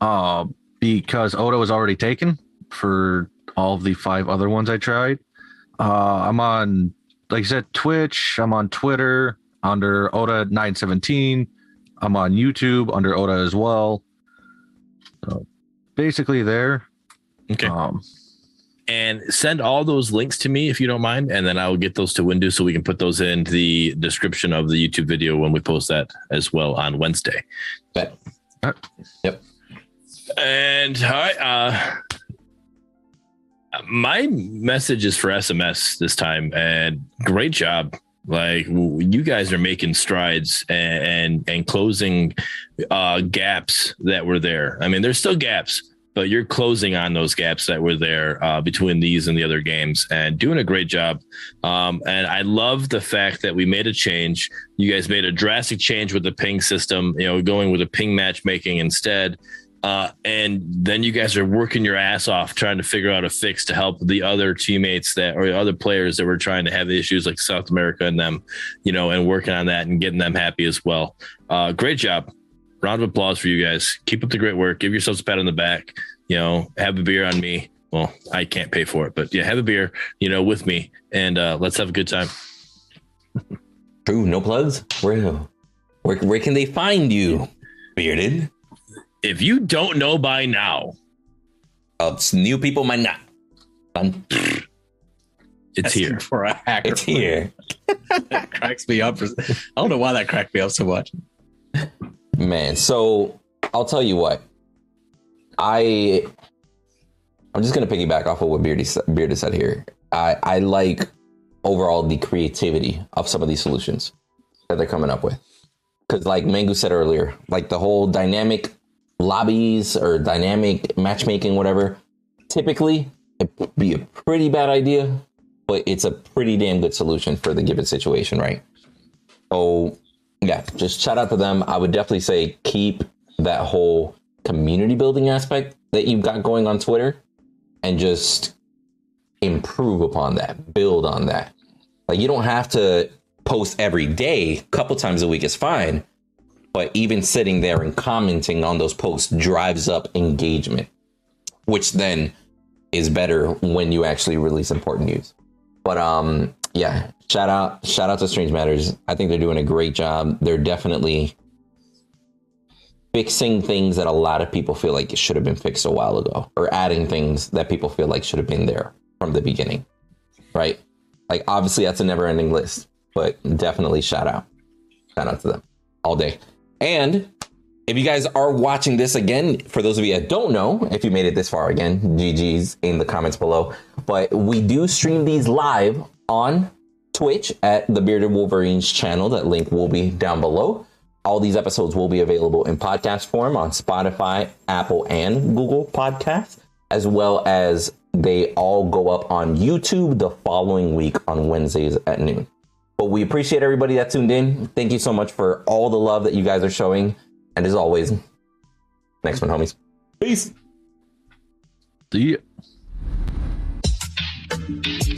uh, because Oda was already taken for all of the five other ones I tried. Uh, I'm on, like I said, Twitch. I'm on Twitter under Oda nine seventeen. I'm on YouTube under Oda as well. So basically there. Okay. Um, and send all those links to me if you don't mind, and then I will get those to Windu so we can put those in the description of the YouTube video when we post that as well on Wednesday. Bet. And all right, uh, my message is for SMS this time, and great job. Like you guys are making strides and and, and closing uh, gaps that were there. I mean, there's still gaps, but you're closing on those gaps that were there uh, between these and the other games, and doing a great job. Um, and I love the fact that we made a change. You guys made a drastic change with the ping system. You know, going with a ping matchmaking instead. Uh, and then you guys are working your ass off trying to figure out a fix to help the other teammates that or the other players that were trying to have issues like South America and them, you know, and working on that and getting them happy as well. Uh, great job. Round of applause for you guys. Keep up the great work. Give yourselves a pat on the back. You know, have a beer on me. Well, I can't pay for it, but yeah, have a beer, you know, with me and uh, let's have a good time. True. No plugs. Where, where where can they find you, Bearded? If you don't know by now, Uh, it's new people might not. Fun. it's here. for a hacker. It's here. [laughs] that cracks me up. For, I don't know why that cracked me up so much. Man, so I'll tell you what. I I'm just gonna piggyback off of what Beardy sa- Bearded said here. I I like overall the creativity of some of these solutions that they're coming up with. Because like Mangu said earlier, like the whole dynamic lobbies or dynamic matchmaking, whatever, typically it'd be a pretty bad idea, but it's a pretty damn good solution for the given situation, right? So yeah, just shout out to them. I would definitely say keep that whole community building aspect that you've got going on Twitter and just improve upon that, build on that. Like you don't have to post every day, a couple times a week is fine, but even sitting there and commenting on those posts drives up engagement, which then is better when you actually release important news. But um yeah, shout out shout out to Strange Matters. I think they're doing a great job. They're definitely fixing things that a lot of people feel like it should have been fixed a while ago or adding things that people feel like should have been there from the beginning. Right? Like obviously that's a never ending list, but definitely shout out. Shout out to them all day. And If you guys are watching this again, for those of you that don't know, if you made it this far again, GG's in the comments below. But we do stream these live on Twitch at the Bearded Wolverines channel. That link will be down below. All these episodes will be available in podcast form on Spotify, Apple, and Google Podcasts, as well as they all go up on YouTube the following week on Wednesdays at noon. But we appreciate everybody that tuned in. Thank you so much for all the love that you guys are showing. And as always, next one, homies. Peace. The Thank you.